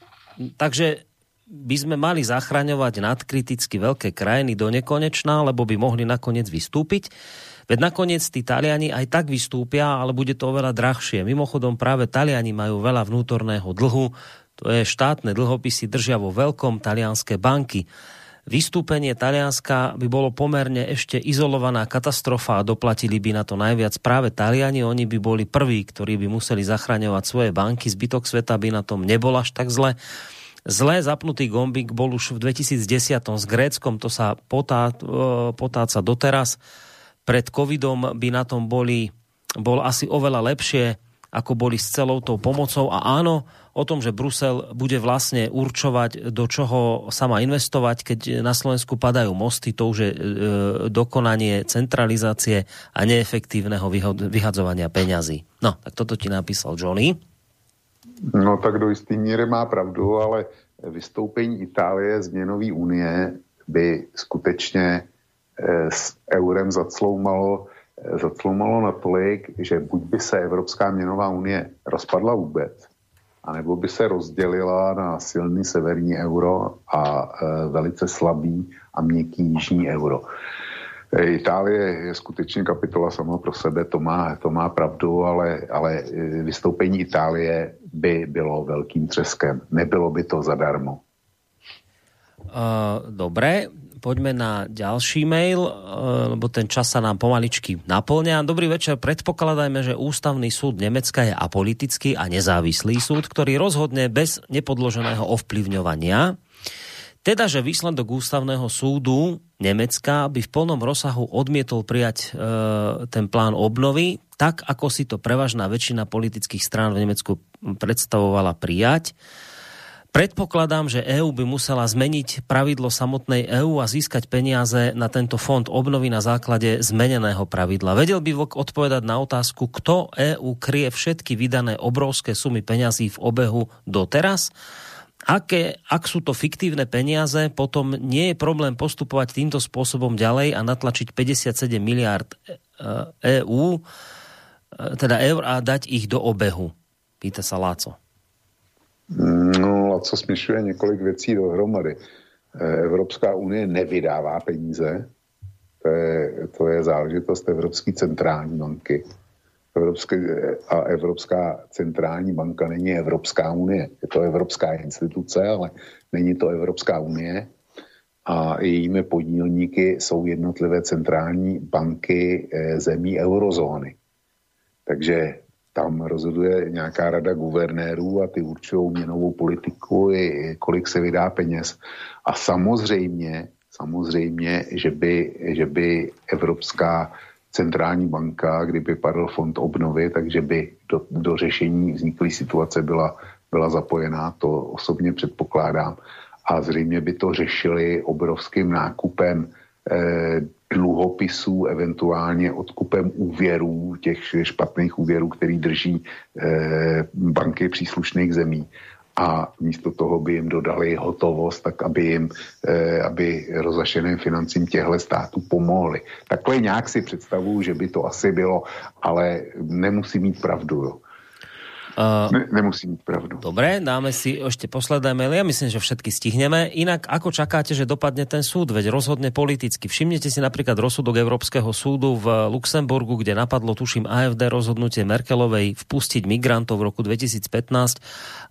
Speaker 1: takže by sme mali zachraňovať nadkriticky veľké krajiny do nekonečná, lebo by mohli nakoniec vystúpiť. Veď nakoniec tí Taliani aj tak vystúpia, ale bude to oveľa drahšie. Mimochodom práve Taliani majú veľa vnútorného dlhu, to je štátne dlhopisy držia vo veľkom talianské banky. Vystúpenie Talianska by bolo pomerne ešte izolovaná katastrofa a doplatili by na to najviac práve Taliani. Oni by boli prví, ktorí by museli zachraňovať svoje banky. Zbytok sveta by na tom nebol až tak zle. Zlé zapnutý gombík bol už v 2010 s Gréckom, to sa potá, e, potáca doteraz. Pred covidom by na tom boli, bol asi oveľa lepšie, ako boli s celou tou pomocou. A áno, o tom, že Brusel bude vlastne určovať, do čoho sa má investovať, keď na Slovensku padajú mosty, to už je e, dokonanie centralizácie a neefektívneho vyhadzovania peňazí. No, tak toto ti napísal Johnny.
Speaker 2: No tak do jistý míry má pravdu, ale vystoupení Itálie z měnové unie by skutečně s eurem zacloumalo, eh, zacloumalo natolik, že buď by se Evropská měnová unie rozpadla vůbec, anebo by se rozdělila na silný severní euro a e, velice slabý a měkký jižní euro. Itálie je skutečně kapitola sama pro sebe, to má, to má pravdu, ale, ale vystoupení Itálie by bylo velkým třeskem. Nebylo by to zadarmo.
Speaker 1: Uh, dobre, poďme na ďalší mail, uh, lebo ten čas sa nám pomaličky naplňa. Dobrý večer, predpokladajme, že Ústavný súd Nemecka je apolitický a nezávislý súd, ktorý rozhodne bez nepodloženého ovplyvňovania. Teda, že výsledok Ústavného súdu Nemecka by v plnom rozsahu odmietol prijať e, ten plán obnovy, tak ako si to prevažná väčšina politických strán v Nemecku predstavovala prijať. Predpokladám, že EÚ by musela zmeniť pravidlo samotnej EÚ a získať peniaze na tento fond obnovy na základe zmeneného pravidla. Vedel by VOK odpovedať na otázku, kto EÚ kryje všetky vydané obrovské sumy peňazí v obehu doteraz? Aké, ak sú to fiktívne peniaze, potom nie je problém postupovať týmto spôsobom ďalej a natlačiť 57 miliard EÚ, teda eur a dať ich do obehu. Pýta sa Láco.
Speaker 2: No a co směšuje několik věcí dohromady. Eh, Evropská unie nevydává peníze, to je, to je záležitost Evropské centrální banky. Evropské, a Evropská centrální banka není Evropská unie. Je to Evropská instituce, ale není to Evropská unie. A jejími podílníky jsou jednotlivé centrální banky eh, zemí eurozóny. Takže tam rozhoduje nějaká rada guvernérů a ty určují měnovou politiku, i kolik se vydá peněz. A samozřejmě, samozřejmě, že by, že by Evropská centrální banka, kdyby padl fond obnovy, takže by do, do řešení vzniklé situace byla, byla zapojená, to osobně předpokládám. A zřejmě by to řešili obrovským nákupem eh, dluhopisů, eventuálně odkupem úvěrů, těch špatných úvěrů, který drží eh, banky příslušných zemí. A místo toho by jim dodali hotovost, tak aby jim, eh, aby rozašeným financím těchto států pomohli. Takhle nějak si představuju, že by to asi bylo, ale nemusí mít pravdu. Jo. Uh, ne, nemusí mít pravdu.
Speaker 1: Dobre, dáme si ešte posledné maily. Ja myslím, že všetky stihneme. Inak, ako čakáte, že dopadne ten súd? Veď rozhodne politicky. Všimnete si napríklad rozsudok Európskeho súdu v Luxemburgu, kde napadlo, tuším, AFD rozhodnutie Merkelovej vpustiť migrantov v roku 2015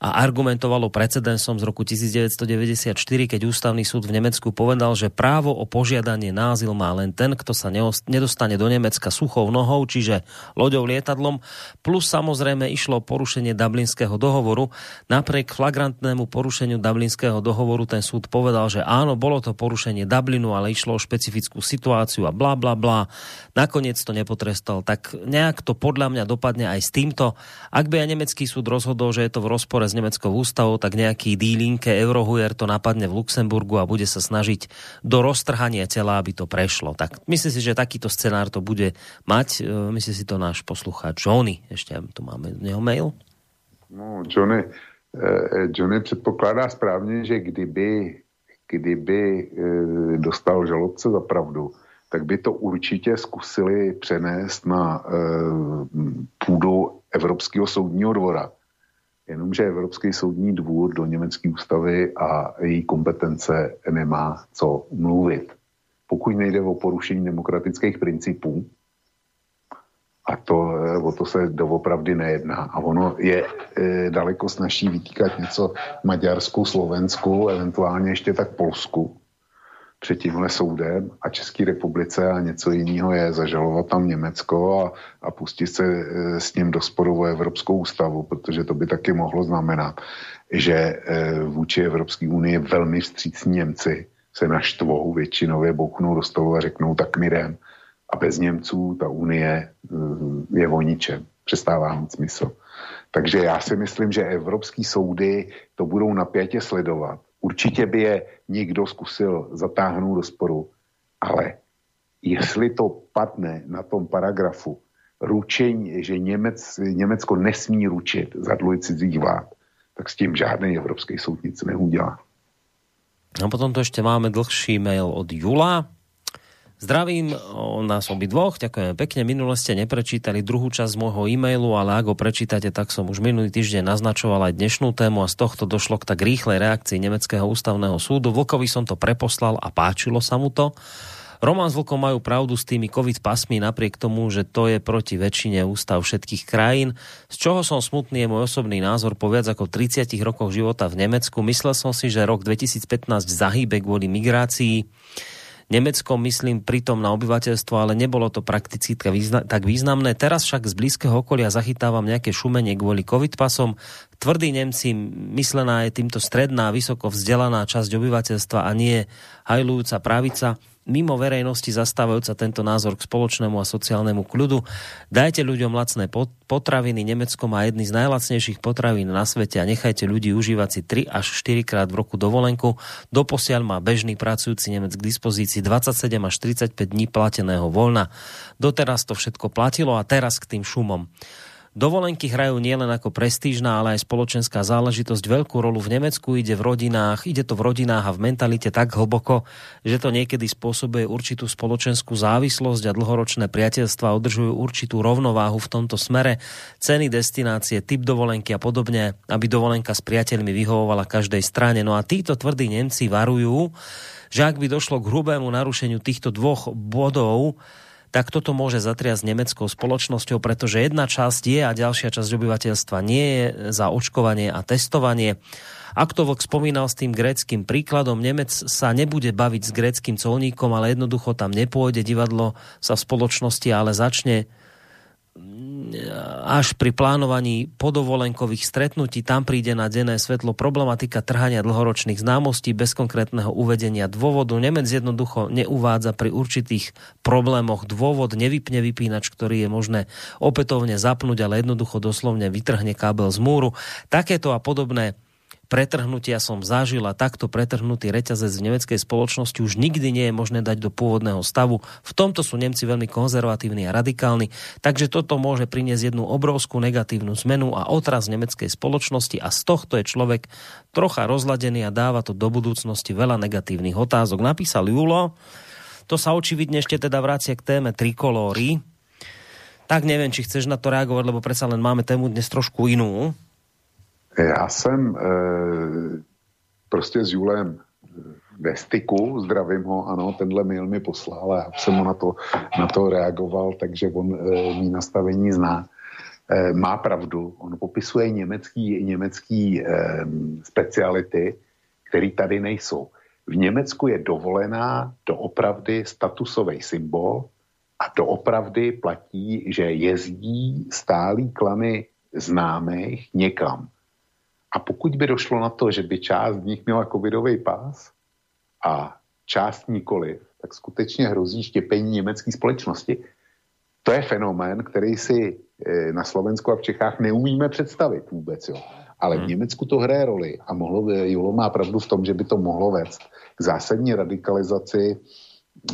Speaker 1: a argumentovalo precedensom z roku 1994, keď ústavný súd v Nemecku povedal, že právo o požiadanie názyl má len ten, kto sa nedostane do Nemecka suchou nohou, čiže loďou, lietadlom, plus samozrejme išlo porušenie porušenie Dublinského dohovoru. Napriek flagrantnému porušeniu Dublinského dohovoru ten súd povedal, že áno, bolo to porušenie Dublinu, ale išlo o špecifickú situáciu a bla bla bla. Nakoniec to nepotrestal. Tak nejak to podľa mňa dopadne aj s týmto. Ak by aj nemecký súd rozhodol, že je to v rozpore s nemeckou ústavou, tak nejaký dílinke Eurohujer to napadne v Luxemburgu a bude sa snažiť do roztrhania tela, aby to prešlo. Tak myslím si, že takýto scenár to bude mať. E, myslí si to náš poslucháč Johnny. Ešte tu máme z neho mail.
Speaker 2: No, Johnny, eh, Johnny předpokládá správně, že kdyby, kdyby eh, dostal žalobce za pravdu, tak by to určitě zkusili přenést na eh, půdu Evropského soudního dvora. Jenomže Evropský soudní dvůr do německé ústavy a její kompetence nemá co mluvit. Pokud nejde o porušení demokratických principů, a to, o to se doopravdy nejedná. A ono je e, daleko snažší vytýkat něco Maďarsku, Slovensku, eventuálně ještě tak Polsku před tímhle soudem a České republice a něco jiného je zažalovat tam Německo a, a pustit se e, s ním do sporu o Evropskou ústavu, protože to by taky mohlo znamenat, že e, vůči Evropské unii velmi vstřícní Němci se naštvou většinově bouknou do stolu a řeknou, tak my jdem a bez Němců ta unie mm, je o ničem. Přestává mít smysl. Takže já si myslím, že evropský soudy to budou napětě sledovat. Určitě by je někdo zkusil zatáhnout do sporu, ale jestli to padne na tom paragrafu, ručení, že Němec, Německo nesmí ručit za dluhy cizích vlád, tak s tím žádný evropský soud nic neudělá.
Speaker 1: A potom tu ešte máme dlhší mail od Jula. Zdravím nás obidvoch, ďakujem pekne. Minule ste neprečítali druhú časť môjho e-mailu, ale ak ho prečítate, tak som už minulý týždeň naznačoval aj dnešnú tému a z tohto došlo k tak rýchlej reakcii Nemeckého ústavného súdu. Vlkovi som to preposlal a páčilo sa mu to. Roman s Vlkom majú pravdu s tými covid pasmi napriek tomu, že to je proti väčšine ústav všetkých krajín. Z čoho som smutný je môj osobný názor po viac ako 30 rokoch života v Nemecku. Myslel som si, že rok 2015 zahýbe kvôli migrácii Nemecko myslím pritom na obyvateľstvo, ale nebolo to prakticky tak významné. Teraz však z blízkeho okolia zachytávam nejaké šumenie kvôli covid pasom. Tvrdí Nemci, myslená je týmto stredná, vysoko vzdelaná časť obyvateľstva a nie hajlujúca pravica mimo verejnosti zastávajúca tento názor k spoločnému a sociálnemu kľudu. Dajte ľuďom lacné potraviny. Nemecko má jedny z najlacnejších potravín na svete a nechajte ľudí užívať si 3 až 4 krát v roku dovolenku. Doposiaľ má bežný pracujúci Nemec k dispozícii 27 až 35 dní plateného voľna. Doteraz to všetko platilo a teraz k tým šumom. Dovolenky hrajú nielen ako prestížna, ale aj spoločenská záležitosť veľkú rolu v Nemecku. Ide v rodinách, ide to v rodinách a v mentalite tak hlboko, že to niekedy spôsobuje určitú spoločenskú závislosť a dlhoročné priateľstva udržujú určitú rovnováhu v tomto smere. Ceny, destinácie, typ dovolenky a podobne, aby dovolenka s priateľmi vyhovovala každej strane. No a títo tvrdí Nemci varujú, že ak by došlo k hrubému narušeniu týchto dvoch bodov, tak toto môže zatriasť nemeckou spoločnosťou, pretože jedna časť je a ďalšia časť obyvateľstva nie je za očkovanie a testovanie. Ak to vlk spomínal s tým gréckým príkladom, Nemec sa nebude baviť s gréckým colníkom, ale jednoducho tam nepôjde, divadlo sa v spoločnosti ale začne až pri plánovaní podovolenkových stretnutí tam príde na denné svetlo problematika trhania dlhoročných známostí bez konkrétneho uvedenia dôvodu. Nemec jednoducho neuvádza pri určitých problémoch dôvod, nevypne vypínač, ktorý je možné opätovne zapnúť, ale jednoducho doslovne vytrhne kábel z múru. Takéto a podobné pretrhnutia som zažil a takto pretrhnutý reťazec v nemeckej spoločnosti už nikdy nie je možné dať do pôvodného stavu. V tomto sú Nemci veľmi konzervatívni a radikálni, takže toto môže priniesť jednu obrovskú negatívnu zmenu a otraz nemeckej spoločnosti a z tohto je človek trocha rozladený a dáva to do budúcnosti veľa negatívnych otázok. Napísal Julo, to sa očividne ešte teda vrácia k téme trikolóry. Tak neviem, či chceš na to reagovať, lebo predsa len máme tému dnes trošku inú.
Speaker 2: Já jsem e, prostě s Julem ve styku, zdravím ho, ano, tenhle mail mi poslal a jsem mu na to, na to reagoval, takže on e, mý nastavení zná. E, má pravdu, on popisuje německý, německý e, speciality, které tady nejsou. V Německu je dovolená doopravdy statusový symbol a doopravdy platí, že jezdí stálý klany známých někam. A pokud by došlo na to, že by část z nich měla covidový pás a část nikoli, tak skutečně hrozí štěpení německé společnosti. To je fenomén, který si eh, na Slovensku a v Čechách neumíme představit vůbec. Jo. Ale v hmm. Německu to hraje roli a mohlo by, Julo má pravdu v tom, že by to mohlo vést k zásadní radikalizaci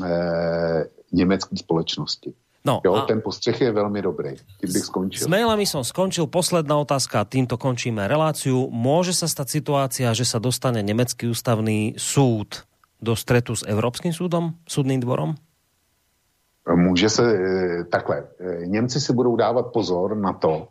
Speaker 2: eh, německé společnosti. No, jo, a... ten postřeh je veľmi dobrý. Tým bych skončil.
Speaker 1: S mailami som skončil. Posledná otázka, týmto končíme reláciu. Môže sa stať situácia, že sa dostane Nemecký ústavný súd do stretu s Evropským súdom, súdnym dvorom?
Speaker 2: Může se e, takhle. E, Němci si budou dávat pozor na to,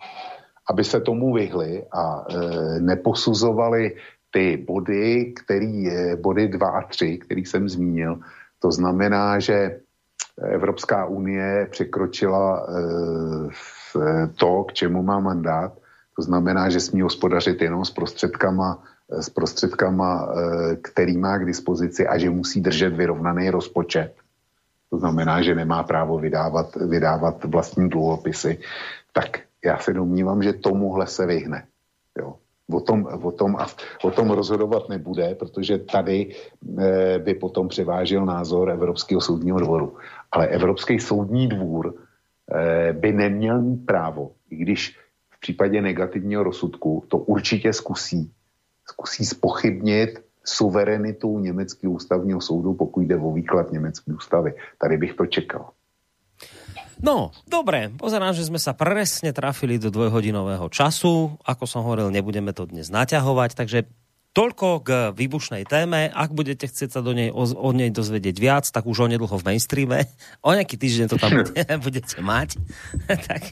Speaker 2: aby se tomu vyhli a e, neposuzovali ty body, který, body 2 a 3, který jsem zmínil. To znamená, že Evropská unie překročila eh, to, k čemu má mandát. To znamená, že smí hospodařit jenom s prostředkama, s prostředkama, eh, který má k dispozici a že musí držet vyrovnaný rozpočet. To znamená, že nemá právo vydávat, vydávat vlastní dluhopisy. Tak já se domnívám, že tomuhle se vyhne. Jo. O tom, o, tom, o tom rozhodovat nebude, protože tady by potom převážil názor Evropského soudního dvoru. Ale Evropský soudní dvůr e, by neměl mít právo, i když v případě negativního rozsudku to určitě zkusí. Zkusí spochybnit suverenitu německého ústavního soudu, pokud jde o výklad německé ústavy. Tady bych to čekal.
Speaker 1: No, dobre, pozerám, že sme sa presne trafili do dvojhodinového času. Ako som hovoril, nebudeme to dnes naťahovať, takže toľko k výbušnej téme. Ak budete chcieť sa do nej, o, o nej dozvedieť viac, tak už onedlho v mainstreame. O nejaký týždeň to tam bude, budete mať. tak,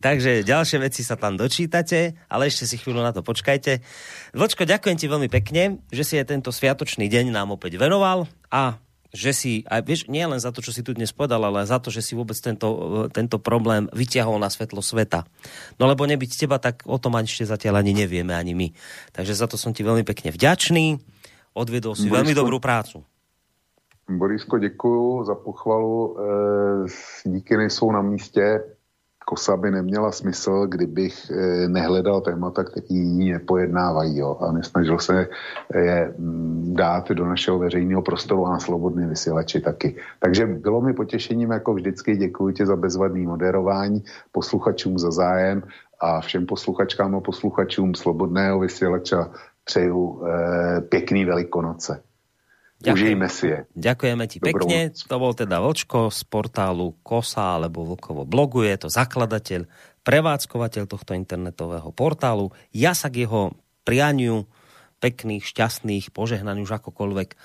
Speaker 1: takže ďalšie veci sa tam dočítate, ale ešte si chvíľu na to počkajte. Vlčko, ďakujem ti veľmi pekne, že si aj tento sviatočný deň nám opäť venoval a že si, aj vieš, nie len za to, čo si tu dnes povedal, ale za to, že si vôbec tento, tento problém vyťahol na svetlo sveta. No lebo nebyť teba, tak o tom ani ešte zatiaľ ani nevieme, ani my. Takže za to som ti veľmi pekne vďačný. Odvedol si Borisko, veľmi dobrú prácu.
Speaker 2: Borisko, děkuju za pochvalu. E, díky nejsou na místě kosa by neměla smysl, kdybych eh, nehledal témata, které jiní nepojednávají jo, a nesnažil se je mm, dát do našeho veřejného prostoru a na slobodný vysílači taky. Takže bylo mi potěšením, jako vždycky, děkuji ti za bezvadný moderování, posluchačům za zájem a všem posluchačkám a posluchačům slobodného vysílača přeju eh, pěkný velikonoce. Užijme si je.
Speaker 1: Ďakujeme ti pekne. Noc. To bol teda Vočko z portálu Kosa alebo Vlkovo blogu. Je to zakladateľ, prevádzkovateľ tohto internetového portálu. Ja sa k jeho prianiu pekných, šťastných, požehnaných už akokoľvek e,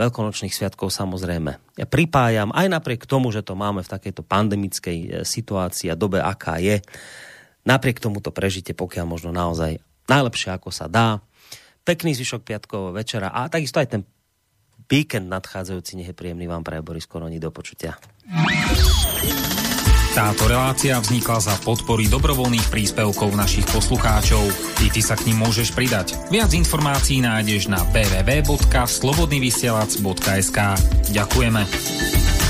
Speaker 1: veľkonočných sviatkov samozrejme. Ja pripájam aj napriek tomu, že to máme v takejto pandemickej e, situácii a dobe, aká je. Napriek tomu to prežite, pokiaľ možno naozaj najlepšie, ako sa dá. Pekný zvyšok piatkového večera a takisto aj ten víkend nadchádzajúci nech je príjemný vám pre Boris Koroni do počutia.
Speaker 4: Táto relácia vznikla za podpory dobrovoľných príspevkov našich poslucháčov. I ty sa k ním môžeš pridať. Viac informácií nájdeš na www.slobodnyvysielac.sk Ďakujeme.